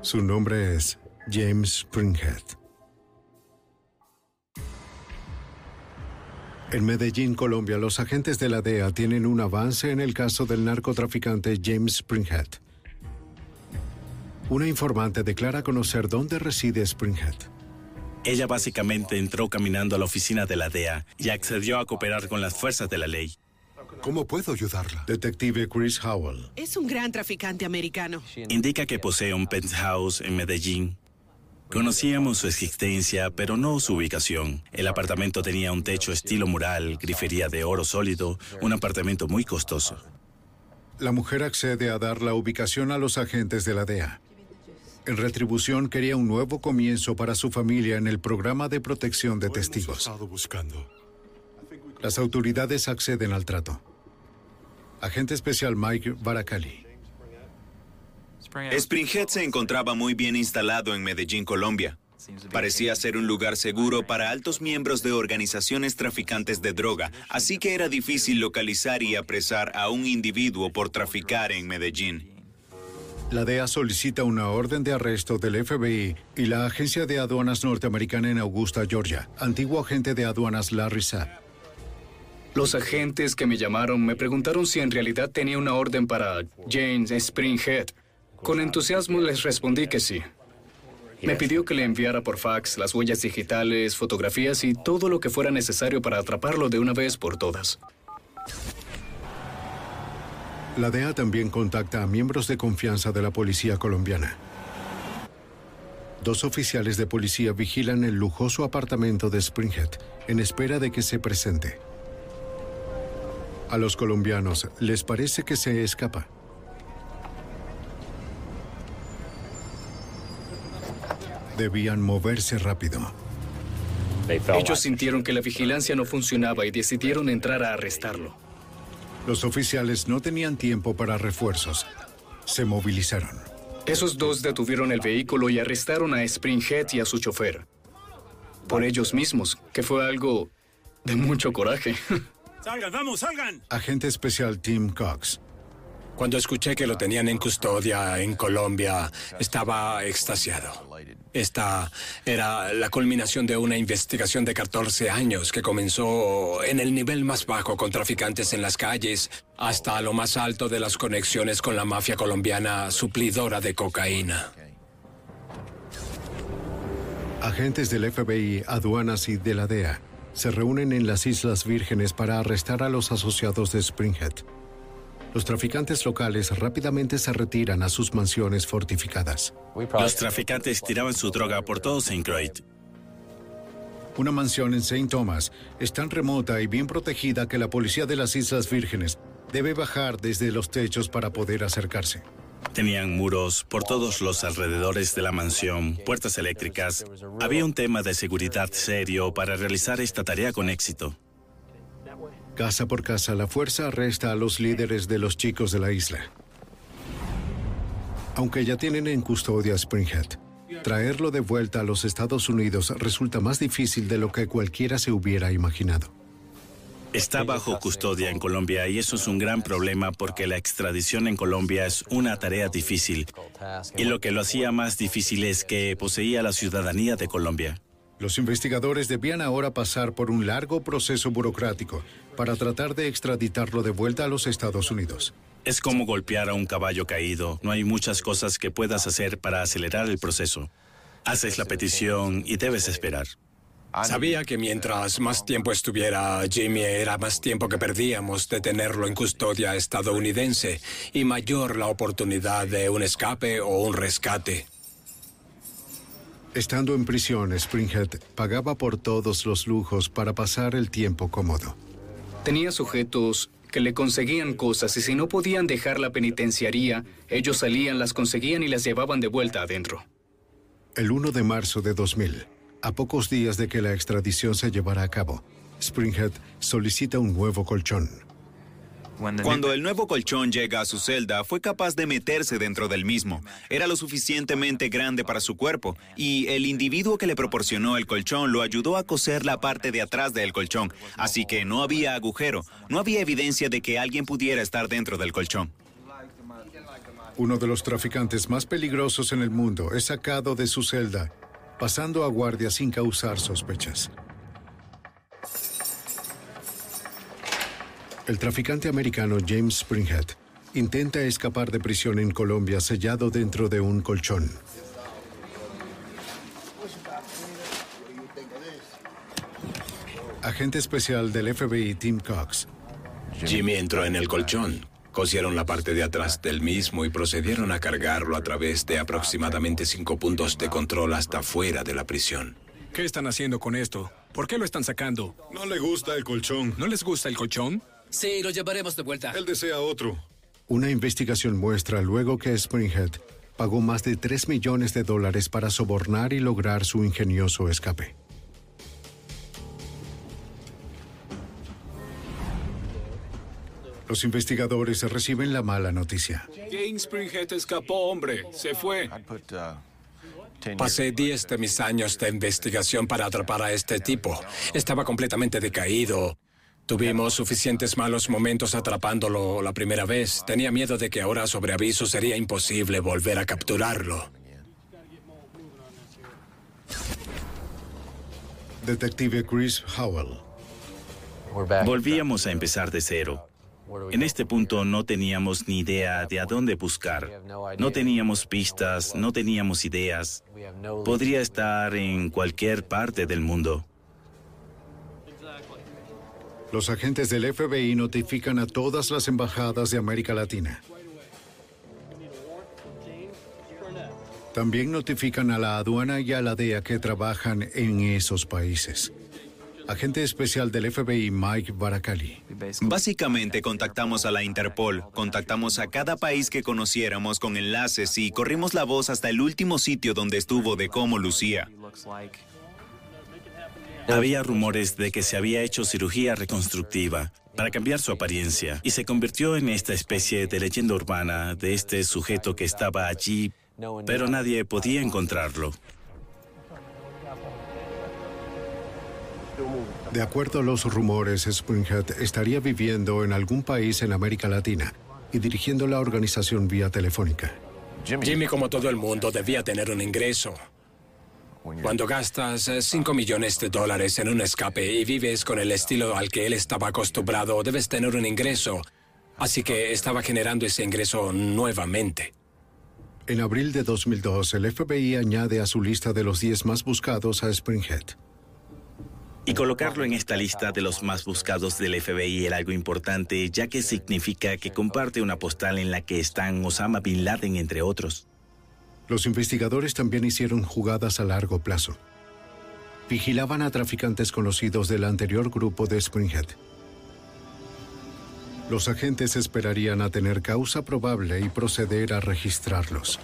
Su nombre es James Springhead. En Medellín, Colombia, los agentes de la DEA tienen un avance en el caso del narcotraficante James Springhead. Una informante declara conocer dónde reside Springhead. Ella básicamente entró caminando a la oficina de la DEA y accedió a cooperar con las fuerzas de la ley. ¿Cómo puedo ayudarla? Detective Chris Howell. Es un gran traficante americano. Indica que posee un penthouse en Medellín. Conocíamos su existencia, pero no su ubicación. El apartamento tenía un techo estilo mural, grifería de oro sólido, un apartamento muy costoso. La mujer accede a dar la ubicación a los agentes de la DEA. En retribución quería un nuevo comienzo para su familia en el programa de protección de testigos. Las autoridades acceden al trato. Agente especial Mike Baracali. Springhead se encontraba muy bien instalado en Medellín, Colombia. Parecía ser un lugar seguro para altos miembros de organizaciones traficantes de droga, así que era difícil localizar y apresar a un individuo por traficar en Medellín. La DEA solicita una orden de arresto del FBI y la Agencia de Aduanas Norteamericana en Augusta, Georgia, antiguo agente de aduanas Larry Sapp. Los agentes que me llamaron me preguntaron si en realidad tenía una orden para James Springhead. Con entusiasmo les respondí que sí. Me pidió que le enviara por fax las huellas digitales, fotografías y todo lo que fuera necesario para atraparlo de una vez por todas. La DEA también contacta a miembros de confianza de la policía colombiana. Dos oficiales de policía vigilan el lujoso apartamento de Springhead en espera de que se presente. A los colombianos les parece que se escapa. Debían moverse rápido. Ellos sintieron que la vigilancia no funcionaba y decidieron entrar a arrestarlo. Los oficiales no tenían tiempo para refuerzos. Se movilizaron. Esos dos detuvieron el vehículo y arrestaron a Springhead y a su chofer. Por ellos mismos, que fue algo de mucho coraje. [LAUGHS] ¡Salgan, vamos, salgan! Agente especial Tim Cox. Cuando escuché que lo tenían en custodia en Colombia, estaba extasiado. Esta era la culminación de una investigación de 14 años que comenzó en el nivel más bajo con traficantes en las calles hasta lo más alto de las conexiones con la mafia colombiana suplidora de cocaína. Agentes del FBI, aduanas y de la DEA se reúnen en las Islas Vírgenes para arrestar a los asociados de Springhead. Los traficantes locales rápidamente se retiran a sus mansiones fortificadas. Los traficantes tiraban su droga por todo St. Croix. Una mansión en St. Thomas es tan remota y bien protegida que la policía de las Islas Vírgenes debe bajar desde los techos para poder acercarse. Tenían muros por todos los alrededores de la mansión, puertas eléctricas. Había un tema de seguridad serio para realizar esta tarea con éxito. Casa por casa, la fuerza arresta a los líderes de los chicos de la isla. Aunque ya tienen en custodia a Springhead, traerlo de vuelta a los Estados Unidos resulta más difícil de lo que cualquiera se hubiera imaginado. Está bajo custodia en Colombia y eso es un gran problema porque la extradición en Colombia es una tarea difícil. Y lo que lo hacía más difícil es que poseía la ciudadanía de Colombia. Los investigadores debían ahora pasar por un largo proceso burocrático para tratar de extraditarlo de vuelta a los Estados Unidos. Es como golpear a un caballo caído. No hay muchas cosas que puedas hacer para acelerar el proceso. Haces la petición y debes esperar. Sabía que mientras más tiempo estuviera Jimmy era más tiempo que perdíamos de tenerlo en custodia estadounidense y mayor la oportunidad de un escape o un rescate. Estando en prisión, Springhead pagaba por todos los lujos para pasar el tiempo cómodo. Tenía sujetos que le conseguían cosas y si no podían dejar la penitenciaría, ellos salían, las conseguían y las llevaban de vuelta adentro. El 1 de marzo de 2000, a pocos días de que la extradición se llevara a cabo, Springhead solicita un nuevo colchón. Cuando el nuevo colchón llega a su celda, fue capaz de meterse dentro del mismo. Era lo suficientemente grande para su cuerpo, y el individuo que le proporcionó el colchón lo ayudó a coser la parte de atrás del colchón, así que no había agujero, no había evidencia de que alguien pudiera estar dentro del colchón. Uno de los traficantes más peligrosos en el mundo es sacado de su celda, pasando a guardia sin causar sospechas. El traficante americano James Springhead intenta escapar de prisión en Colombia sellado dentro de un colchón. Agente especial del FBI Tim Cox. Jimmy entró en el colchón. Cosieron la parte de atrás del mismo y procedieron a cargarlo a través de aproximadamente cinco puntos de control hasta fuera de la prisión. ¿Qué están haciendo con esto? ¿Por qué lo están sacando? No le gusta el colchón. ¿No les gusta el colchón? Sí, lo llevaremos de vuelta. Él desea otro. Una investigación muestra luego que Springhead pagó más de 3 millones de dólares para sobornar y lograr su ingenioso escape. Los investigadores reciben la mala noticia. James Springhead escapó, hombre. Se fue. Pasé 10 de mis años de investigación para atrapar a este tipo. Estaba completamente decaído. Tuvimos suficientes malos momentos atrapándolo la primera vez. Tenía miedo de que ahora sobre aviso sería imposible volver a capturarlo. Detective Chris Howell. Volvíamos a empezar de cero. En este punto no teníamos ni idea de a dónde buscar. No teníamos pistas, no teníamos ideas. Podría estar en cualquier parte del mundo. Los agentes del FBI notifican a todas las embajadas de América Latina. También notifican a la aduana y a la DEA que trabajan en esos países. Agente especial del FBI Mike Baracali. Básicamente contactamos a la Interpol, contactamos a cada país que conociéramos con enlaces y corrimos la voz hasta el último sitio donde estuvo de cómo lucía. Había rumores de que se había hecho cirugía reconstructiva para cambiar su apariencia y se convirtió en esta especie de leyenda urbana de este sujeto que estaba allí, pero nadie podía encontrarlo. De acuerdo a los rumores, Springhead estaría viviendo en algún país en América Latina y dirigiendo la organización vía telefónica. Jimmy, como todo el mundo, debía tener un ingreso. Cuando gastas 5 millones de dólares en un escape y vives con el estilo al que él estaba acostumbrado, debes tener un ingreso. Así que estaba generando ese ingreso nuevamente. En abril de 2002, el FBI añade a su lista de los 10 más buscados a Springhead. Y colocarlo en esta lista de los más buscados del FBI era algo importante, ya que significa que comparte una postal en la que están Osama Bin Laden, entre otros. Los investigadores también hicieron jugadas a largo plazo. Vigilaban a traficantes conocidos del anterior grupo de Springhead. Los agentes esperarían a tener causa probable y proceder a registrarlos.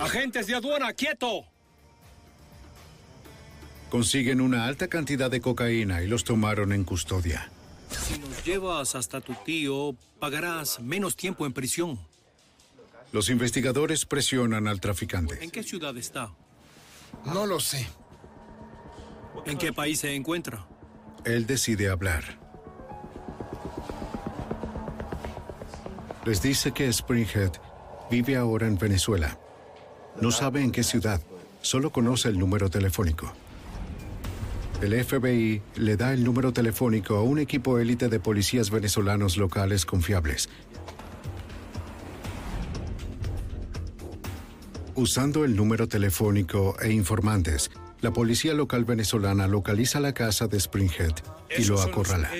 Agentes de aduana, quieto. Consiguen una alta cantidad de cocaína y los tomaron en custodia. Si nos llevas hasta tu tío, pagarás menos tiempo en prisión. Los investigadores presionan al traficante. ¿En qué ciudad está? No lo sé. ¿En qué país se encuentra? Él decide hablar. Les dice que Springhead vive ahora en Venezuela. No sabe en qué ciudad, solo conoce el número telefónico. El FBI le da el número telefónico a un equipo élite de policías venezolanos locales confiables. Usando el número telefónico e informantes, la policía local venezolana localiza la casa de Springhead y lo acorrala.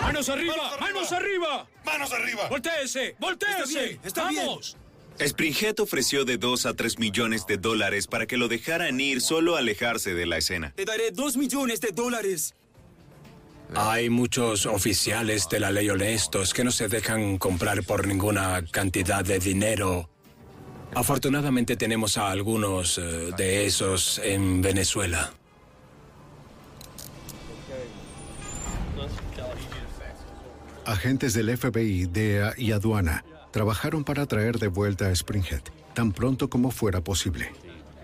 ¡Manos arriba! ¡Manos arriba! ¡Manos arriba! ¡Voltéese! ¡Voltéese! Está bien, está bien. ¡Vamos! Springhead ofreció de 2 a 3 millones de dólares para que lo dejaran ir solo a alejarse de la escena. Te daré dos millones de dólares. Hay muchos oficiales de la ley honestos que no se dejan comprar por ninguna cantidad de dinero. Afortunadamente tenemos a algunos eh, de esos en Venezuela. Agentes del FBI, DEA y aduana trabajaron para traer de vuelta a Springhead, tan pronto como fuera posible.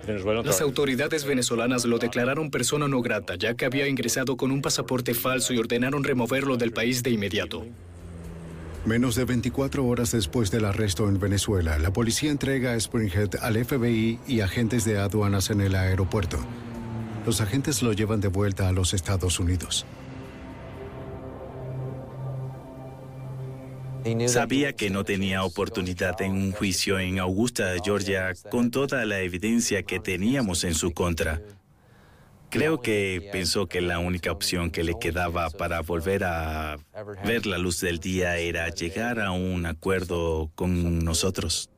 Las autoridades venezolanas lo declararon persona no grata, ya que había ingresado con un pasaporte falso y ordenaron removerlo del país de inmediato. Menos de 24 horas después del arresto en Venezuela, la policía entrega a Springhead al FBI y agentes de aduanas en el aeropuerto. Los agentes lo llevan de vuelta a los Estados Unidos. Sabía que no tenía oportunidad en un juicio en Augusta, Georgia, con toda la evidencia que teníamos en su contra. Creo que pensó que la única opción que le quedaba para volver a ver la luz del día era llegar a un acuerdo con nosotros.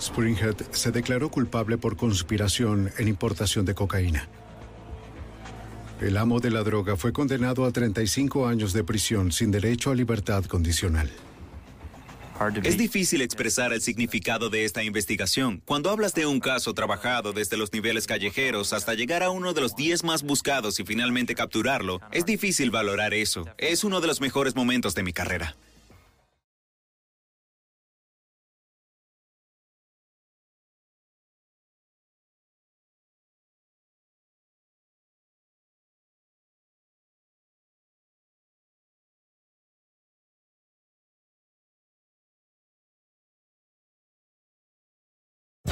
Springhead se declaró culpable por conspiración en importación de cocaína. El amo de la droga fue condenado a 35 años de prisión sin derecho a libertad condicional. Es difícil expresar el significado de esta investigación. Cuando hablas de un caso trabajado desde los niveles callejeros hasta llegar a uno de los 10 más buscados y finalmente capturarlo, es difícil valorar eso. Es uno de los mejores momentos de mi carrera.